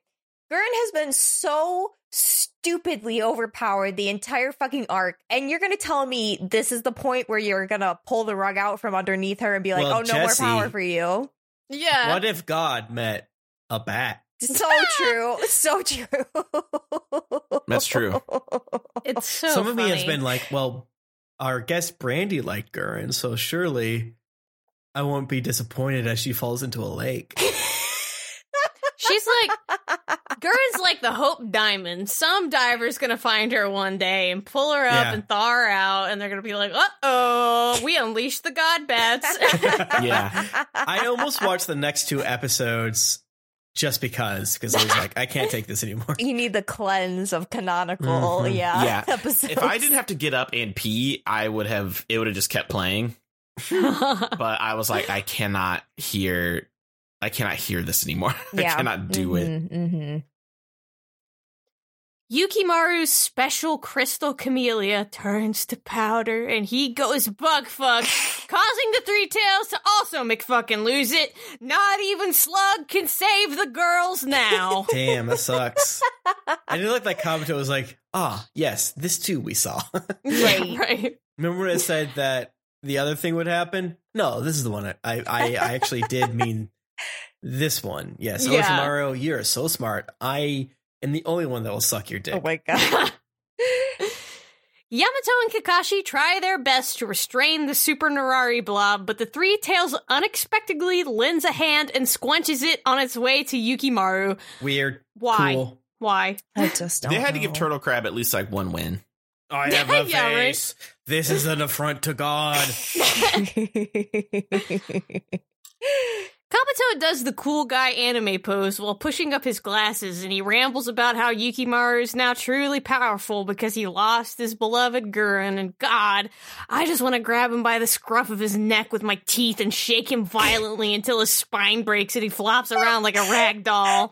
Guren has been so stupidly overpowered the entire fucking arc, and you're gonna tell me this is the point where you're gonna pull the rug out from underneath her and be like, Well, "Oh, no Jesse- more power for you." yeah. What if God met a bat? So true. So true. That's true. It's so Some of me has been like, well, our guest Brandy liked Guren, so surely I won't be disappointed as she falls into a lake. She's like, Guren's like the Hope Diamond. Some diver's gonna find her one day and pull her up Yeah. and thaw her out, and they're gonna be like, "Uh oh, we unleashed the God Bats." Yeah. I almost watched the next two episodes just because, because I was like, I can't take this anymore. you need the cleanse of canonical, Mhm. yeah, Yeah. episodes. If I didn't have to get up and pee, I would have. It would have just kept playing. But I was like, I cannot hear. I cannot hear this anymore. I cannot do it. hmm Yukimaru's special crystal camellia turns to powder and he goes bug fuck, causing the three tails to also McFucking lose it. Not even Slug can save the girls now. Damn, that sucks. I did like that Kabuto was like, ah, yes, this too we saw. Right. right. Remember when it said that the other thing would happen? No, this is the one I I, I, I actually did mean this one. Yes, Yeah. Orochimaru, you're so smart. I am the only one that will suck your dick. Oh my god. Yamato and Kakashi try their best to restrain the super Nurari blob, but the three tails unexpectedly lends a hand and squenches it on its way to Yukimaru. Weird. Why? Cool. Why? I just don't They had to give. Turtle Crab at least like one win. I have a Yeah, right. face. This is an affront to God. Kabuto does the cool guy anime pose while pushing up his glasses, and he rambles about how Yukimaru is now truly powerful because he lost his beloved Guren. And God, I just want to grab him by the scruff of his neck with my teeth and shake him violently until his spine breaks and he flops around like a rag doll.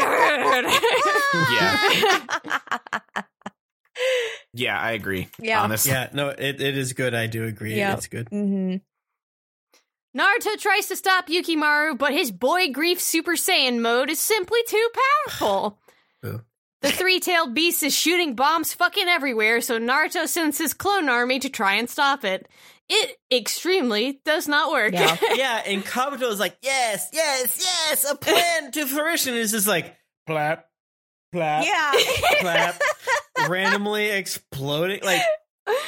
Yeah. Yeah, I agree. Yeah. Honestly. Yeah, no, it, it is good. I do agree. Yeah. It's good. hmm Naruto tries to stop Yukimaru, but his boy grief Super Saiyan mode is simply too powerful. Boo. The three tailed beast is shooting bombs fucking everywhere, so Naruto sends his clone army to try and stop it. It extremely does not work. Yeah. yeah, and Kabuto is like, yes, yes, yes, a plan to fruition. is just like, plap, plap, Yeah. plap, randomly exploding. Like,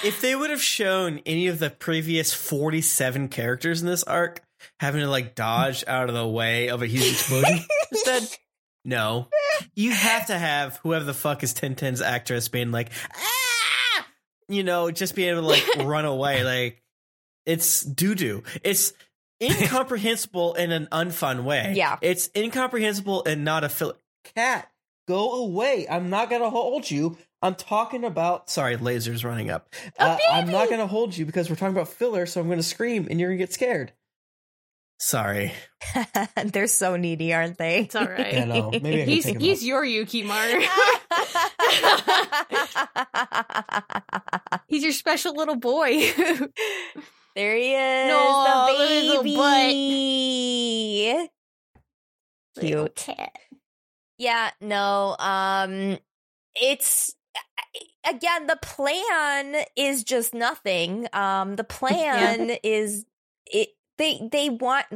if they would have shown any of the previous 47 characters in this arc having to like dodge out of the way of a huge explosion, instead, no. You have to have whoever the fuck is Tenten's actress being like, ah! You know, just being able to like run away. Like, it's doo doo. It's incomprehensible in an unfun way. Yeah. It's incomprehensible and not a filler. Cat, go away. I'm not going to hold you. I'm talking about. Sorry, lasers running up. Uh, I'm not going to hold you because we're talking about filler, so I'm going to scream and you're going to get scared. Sorry. They're so needy, aren't they? It's all right. I know. Maybe I He's take him he's out. your Yukimaru. he's your special little boy. there he is. No, the little baby. Cute. cat. Yeah, no. Um it's again the plan is just nothing. Um the plan is it they they want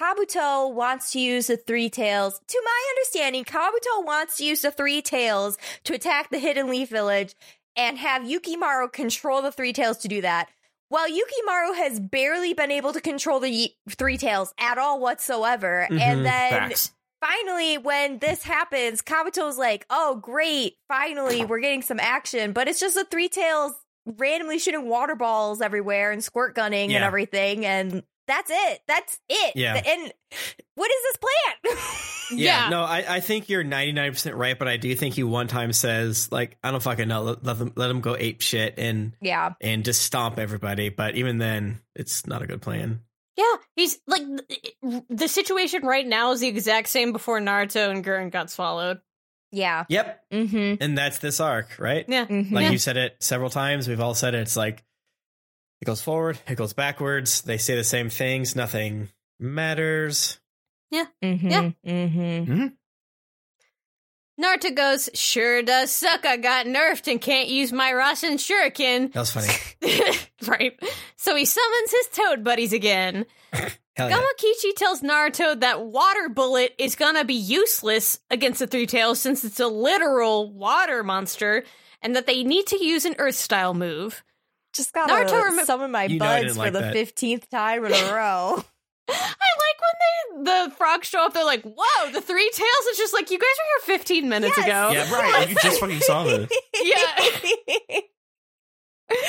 Kabuto wants to use the three tails. To my understanding, Kabuto wants to use the three tails to attack the Hidden Leaf Village and have Yukimaru control the three tails to do that. While Yukimaru has barely been able to control the three tails at all whatsoever, Mhm. and then Facts. Finally, when this happens, Kabuto's like, "Oh, great! Finally, we're getting some action." But it's just the three tails randomly shooting water balls everywhere and squirt gunning and everything, and that's it. That's it. Yeah. And what is this plan? Yeah, no, I, I think you're 99% right, but I do think he one time says, like, I don't fucking know, let, let, them, let them go ape shit and, yeah. and just stomp everybody. But even then, it's not a good plan. Yeah, he's like the situation right now is the exact same before Naruto and Guren got swallowed. Yeah. Yep. Mm-hmm. And that's this arc, right? Yeah. mm-hmm. Like Yeah. you said it several times. We've all said it. It's like it goes forward, it goes backwards. They say the same things. Nothing matters. Mm-hmm. Yeah. Naruto goes, sure does suck. I got nerfed and can't use my Rasen Shuriken. That was funny. right. So he summons his toad buddies again. Hell yeah. Gamakichi tells Naruto that water bullet is gonna be useless against the three tails since it's a literal water monster and that they need to use an earth style move. Just gotta Naruto rem- summon my You buds for like the that. fifteenth time in a row. I like when they the frogs show up, they're like, whoa, the three tails is just like you guys were here 15 minutes Yes. ago. Yeah, right. You just fucking saw this. Yeah.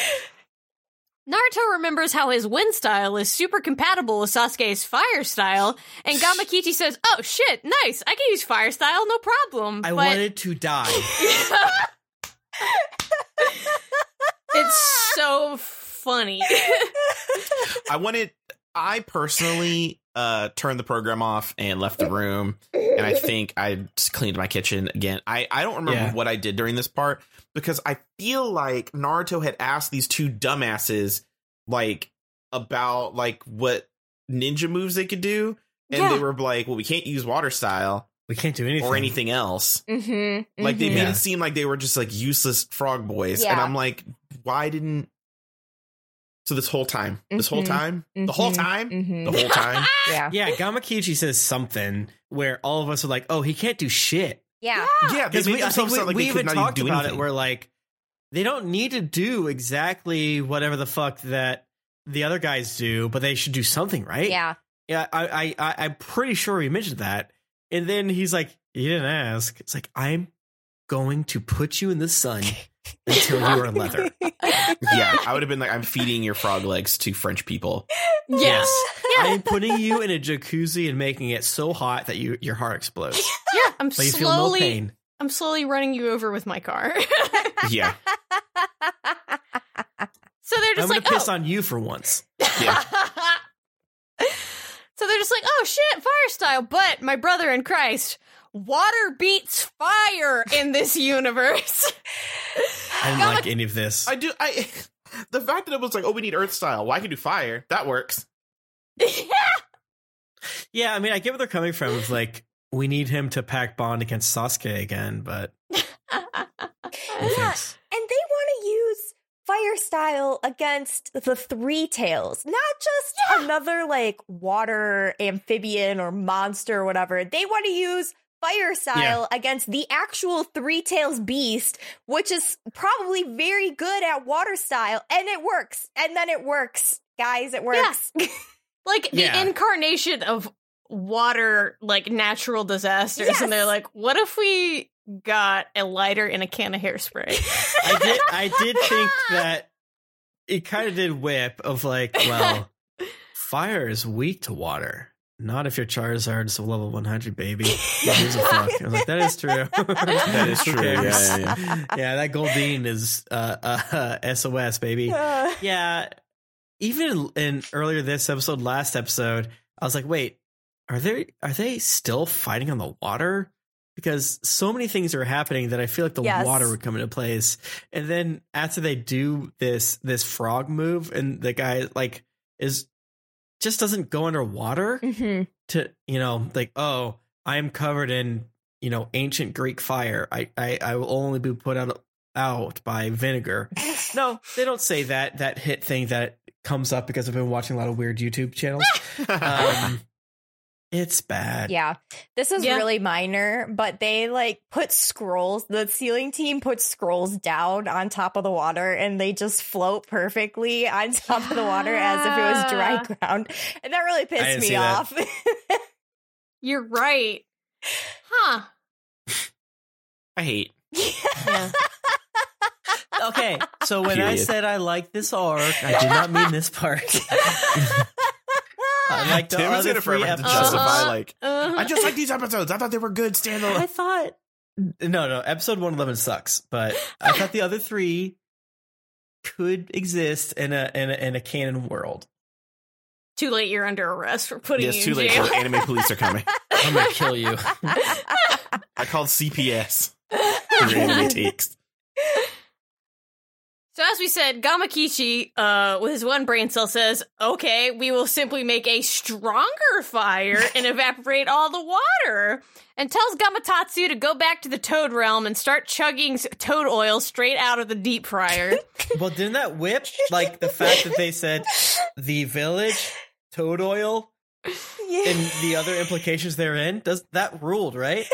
Naruto remembers how his wind style is super compatible with Sasuke's fire style, and Gamakichi says, "Oh shit, nice! I can use fire style, no problem." I But wanted to die. it's so funny. I wanted I personally uh turned the program off and left the room and I think I just cleaned my kitchen again. I I don't remember Yeah. what I did during this part because I feel like Naruto had asked these two dumbasses like about like what ninja moves they could do and Yeah. they were like, "Well, we can't use water style We can't do anything. or anything else." mm-hmm. Like they Mhm. made Yeah. it seem like they were just like useless frog boys and I'm like, "Why didn't so this whole time, this whole Mhm. time, the whole time, Mhm. the whole time, Yeah. Yeah, Gamakichi says something where all of us are like, "Oh, he can't do shit." Yeah. Yeah, Because made we, I think we, like we they could even not even talked do about anything. it. Where like they don't need to do exactly whatever the fuck that the other guys do, but they should do something, right? Yeah. yeah. I, I, I I'm pretty sure we mentioned that, and then he's like, "You didn't ask." It's like I'm going to put you in the sun until you are leather. yeah, I would have been like, I'm feeding your frog legs to French people. Yes. I am putting you in a jacuzzi and making it so hot that you your heart explodes, Yeah. I'm but you feel no slowly pain. I'm slowly running you over with my car. Yeah, so they're just like I'm gonna like, piss oh. on you for once. Yeah. so they're just like, oh shit, fire style. But my brother in Christ, water beats fire in this universe. I didn't God. like any of this. I do. I the fact that it was like, oh, we need Earth style. Well, I can do fire. That works. Yeah, Yeah, I mean, I get where they're coming from. It's like we need him to pack bond against Sasuke again, but no Yeah, thanks. and they want to use fire style against the three tails, not just another like water amphibian or monster or whatever. They want to use fire style against the actual three tails beast, which is probably very good at water style, and it works. And then it works, guys. It works. like the incarnation of water like natural disasters and they're like what if we got a lighter and a can of hairspray I did. I did think that it kind of did whip of like, well, fire is weak to water. Not if your Charizard is a level 100, baby. Gives a fuck? I was like, that is true. that is true. Yeah, yeah, yeah. yeah, that Goldeen is uh, uh, SOS, baby. Yeah. Even in earlier this episode, last episode, I was like, wait, are they are they still fighting on the water? Because so many things are happening that I feel like the Yes. water would come into place. And then after they do this this frog move and the guy like is just doesn't go underwater mhm. to you know, like, oh, I'm covered in, you know, ancient Greek fire. I I, I will only be put out out by vinegar. No, they don't say that that hit thing that comes up because I've been watching a lot of weird YouTube channels. Um, it's bad. Yeah. This is Yeah. really minor, but they like put scrolls. The sealing team puts scrolls down on top of the water and they just float perfectly on top of the water as if it was dry ground. And that really pissed me off. you're right huh I hate. yeah Okay, so when I said I like this arc, I did not mean this part. I like the Tim is other gonna three forever have to episodes. justify Uh-huh. like Uh, I just like these episodes. I thought they were good standalone. I thought no, no. Episode one eleven sucks, but I thought the other three could exist in a in a, in a canon world. too late you're under arrest for putting Yes, you too in late. jail The anime police are coming. I'm gonna kill you. I called CPS. for Your anime takes. So as we said, Gamakichi, uh, with his one brain cell says, okay, we will simply make a stronger fire and evaporate all the water. And tells Gamatatsu to go back to the toad realm and start chugging toad oil straight out of the deep fryer. Well, didn't that whip like the fact that they said the village toad oil and the other implications therein? Does that ruled right?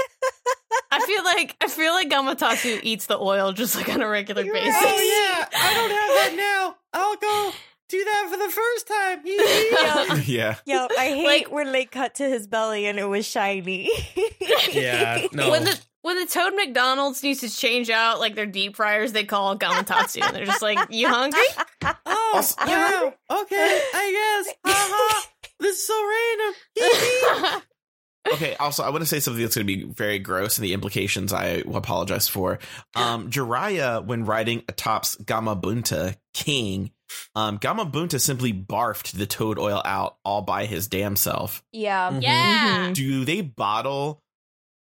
I feel like I feel like Gamatatsu eats the oil just like on a regular You're basis. right. Oh yeah, I don't have that now. I'll go do that for the first time. Yeah. Yeah. Yo, I hate Like- when they cut to his belly and it was shiny. Yeah, no. When the when the Toad McDonald's needs to change out like their deep fryers, they call Gamatatsu and they're just like, "You hungry?" Oh, Also- wow. Okay, I guess. Haha. This is so random. Okay. Also, I want to say something that's going to be very gross, and the implications I will apologize for. Um, Jiraiya, when riding atop's Gamabunta King, um, Gamabunta simply barfed the toad oil out all by his damn self. yeah. Mhm. yeah. Do they bottle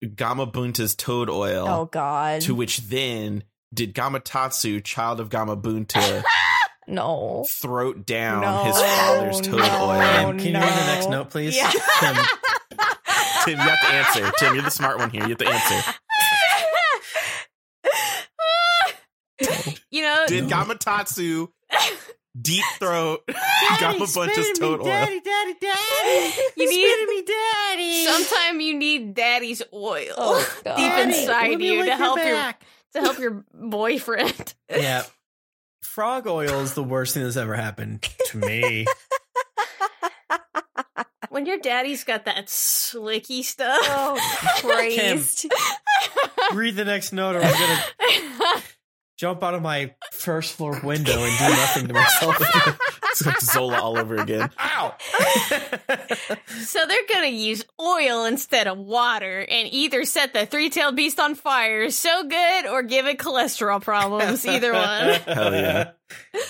Gamabunta's toad oil? Oh God. To which then did Gamatatsu, child of Gamabunta, no. throat down No, his father's toad no. oil? Can you read the next note, please? Yeah. Tim, Tim, you have to answer. Tim, you're the smart one here. You have to answer. you know, Did Gamatatsu deep throat Gamabunta's toad oil? daddy, daddy. Daddy. You need- me, daddy. sometime you need daddy's oil Oh, God. deep Daddy, inside you to your help your back. to help your boyfriend. Yeah. Frog oil is the worst thing that's ever happened to me. When your daddy's got that slicky stuff. Oh Christ. Read the next note or I'm gonna jump out of my first floor window and do nothing to myself. It's like Zola all over again. Ow! So they're gonna use oil instead of water and either set the three tailed beast on fire so good or give it cholesterol problems. Either one. Hell yeah.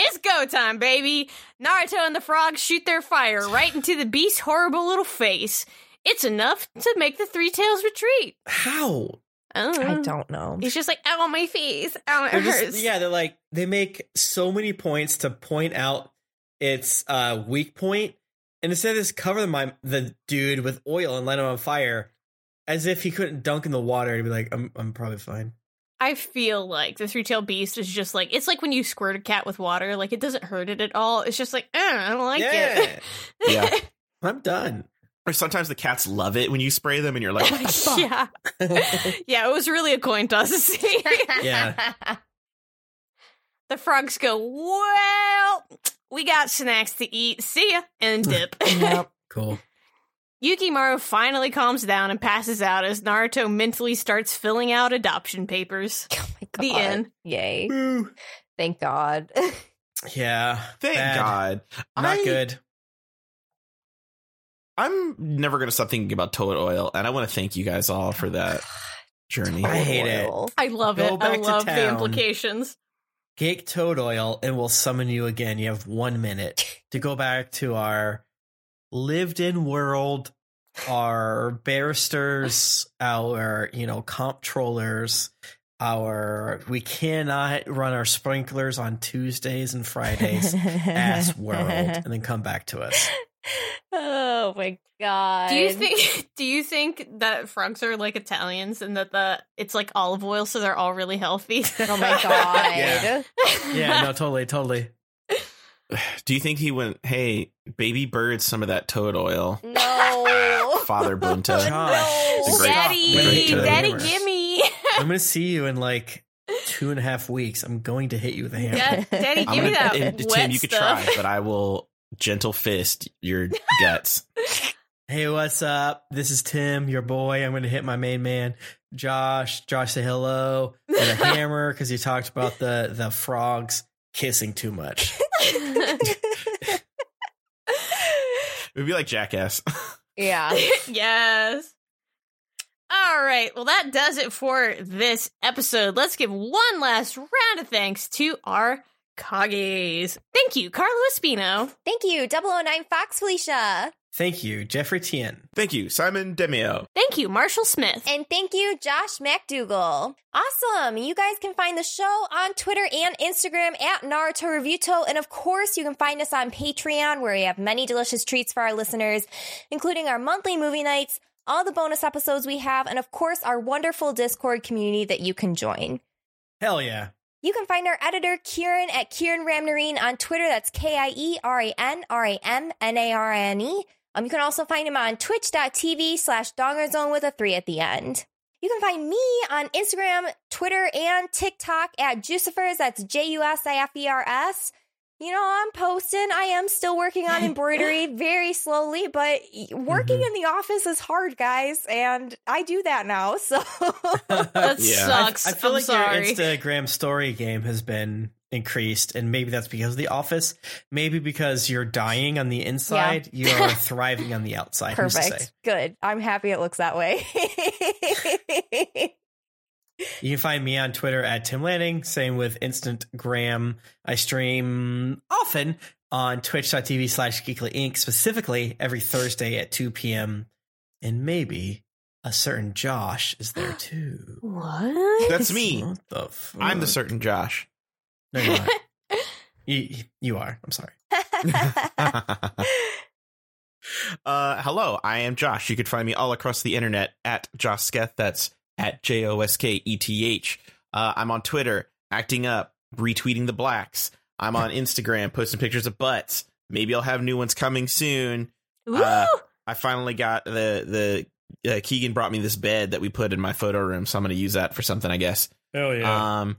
It's go time, baby. Naruto and the frogs shoot their fire right into the beast's horrible little face. It's enough to make the three tails retreat. How? Oh. I don't know. It's just like, ow, my face. Ow, it They're just- hurts. yeah, they're like they make so many points to point out its uh, weak point, and instead of just cover my the dude with oil and light him on fire, as if he couldn't dunk in the water and be like, "I'm I'm probably fine." I feel like the three tailed beast is just like, it's like when you squirt a cat with water. Like, it doesn't hurt it at all. It's just like, eh, I don't like it. yeah, Yeah. I'm done. Or sometimes the cats love it when you spray them and you're like, what yeah. Yeah, it was really a coin toss to see. Yeah. the frogs go, well, we got snacks to eat. See ya. And dip. Yep. Cool. Yukimaru finally calms down and passes out as Naruto mentally starts filling out adoption papers. Oh my The end. Yay. Woo. Thank God. Yeah. Thank bad. God. Not I- good. I'm never going to stop thinking about toad oil, and I want to thank you guys all for oh that journey. I hate it. Oil. I love Go it. I back to love the implications. Get toad oil, and we'll summon you again. You have one minute to go back to our lived-in world, our barristers, our you know comptrollers, our we cannot run our sprinklers on Tuesdays and Fridays. ass world, and then come back to us. oh my God. Do you think do you think that frogs are like Italians and that the it's like olive oil so they're all really healthy? Oh my God. Yeah. Yeah, no, totally, totally. Do you think he went, hey, baby bird, some of that toad oil? No. Father Bunta. Josh, It's a great- Daddy. Daddy, gimme. I'm gonna see you in like two and a half weeks. I'm going to hit you with a hammer. Yeah, Daddy, I'm give me gonna- that and, wet Tim, you could stuff. try, but I will gentle fist your guts. Hey, what's up? This is Tim, your boy. I'm going to hit my main man, Josh. Josh, say hello with a hammer because you talked about the the frogs kissing too much. It would be like Jackass. yeah. yes. All right. Well, that does it for this episode. Let's give one last round of thanks to our Kages. Thank you, Carlo Espino. Thank you, 009 Fox Felicia. Thank you, Jeffrey Tien. Thank you, Simon Demio. Thank you, Marshall Smith. And thank you, Josh McDougall. Awesome. You guys can find the show on Twitter and Instagram at Naruto Reviewto. And of course, you can find us on Patreon, where we have many delicious treats for our listeners, including our monthly movie nights, all the bonus episodes we have, and of course, our wonderful Discord community that you can join. Hell yeah. You can find our editor, Kieran, at Kieran Ramnarine on Twitter. That's K I E R A N R A M N A R I N E. Um, you can also find him on twitch.tv slash dongerzone with a three at the end. You can find me on Instagram, Twitter, and TikTok at Jusifers. That's J U S I F E R S. You know, I'm posting. I am still working on embroidery very slowly, but working in the office is hard, guys. And I do that now. So That Yeah. sucks. I, I feel I'm like sorry. your Instagram story game has been increased, and maybe that's because of the office. Maybe because you're dying on the inside, you're thriving on the outside. Who's say? Perfect. Good. I'm happy it looks that way. You can find me on Twitter at Tim Lanning. Same with Instagram. I stream often on twitch.tv slash geekly inc, specifically every Thursday at 2 p.m. And maybe a certain Josh is there too. what? That's me. What the fuck? I'm the certain Josh. No, you're not. you, you are. I'm sorry. uh, hello, I am Josh. You could find me all across the internet at Josketh. That's at J O S K E T H. Uh, I'm on Twitter, acting up, retweeting the blacks. I'm on Instagram, posting pictures of butts. Maybe I'll have new ones coming soon. Uh, I finally got the the uh, Keegan brought me this bed that we put in my photo room, so I'm going to use that for something, I guess. Oh yeah. Um,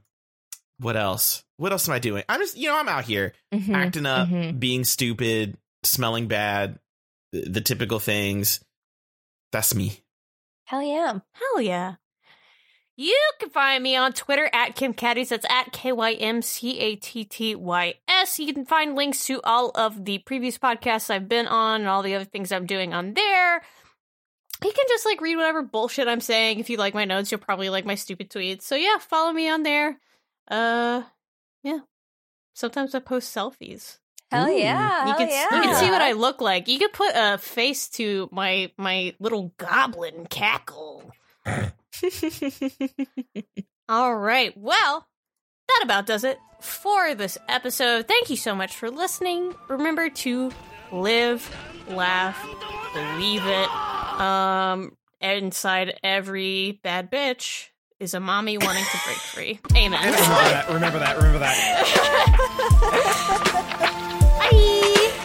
what else? What else am I doing? I'm just, you know, I'm out here Mhm, acting up, mhm. being stupid, smelling bad, the, the typical things. That's me. Hell yeah. Hell yeah. You can find me on Twitter at Kym Cattys. That's at K Y M C A T T Y S. You can find links to all of the previous podcasts I've been on and all the other things I'm doing on there. You can just like read whatever bullshit I'm saying. If you like my notes, you'll probably like my stupid tweets. So yeah, follow me on there. Uh, yeah. Sometimes I post selfies. Hell Ooh. yeah. You hell can yeah. you can see what I look like. You can put a face to my my little goblin cackle. All right. Well, that about does it for this episode. Thank you so much for listening. Remember to live, laugh, believe it. Um, inside every bad bitch is a mommy wanting to break free. Amen. Remember that. Remember that. Remember that.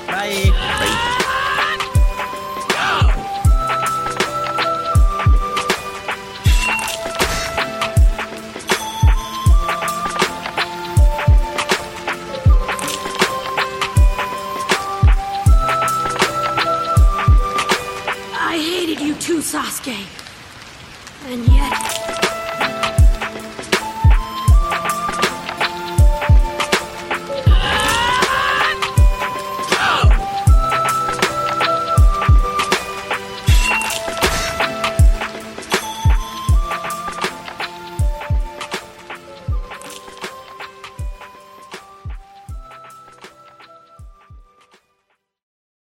Bye. Bye. I hated you too, Sasuke. And yet,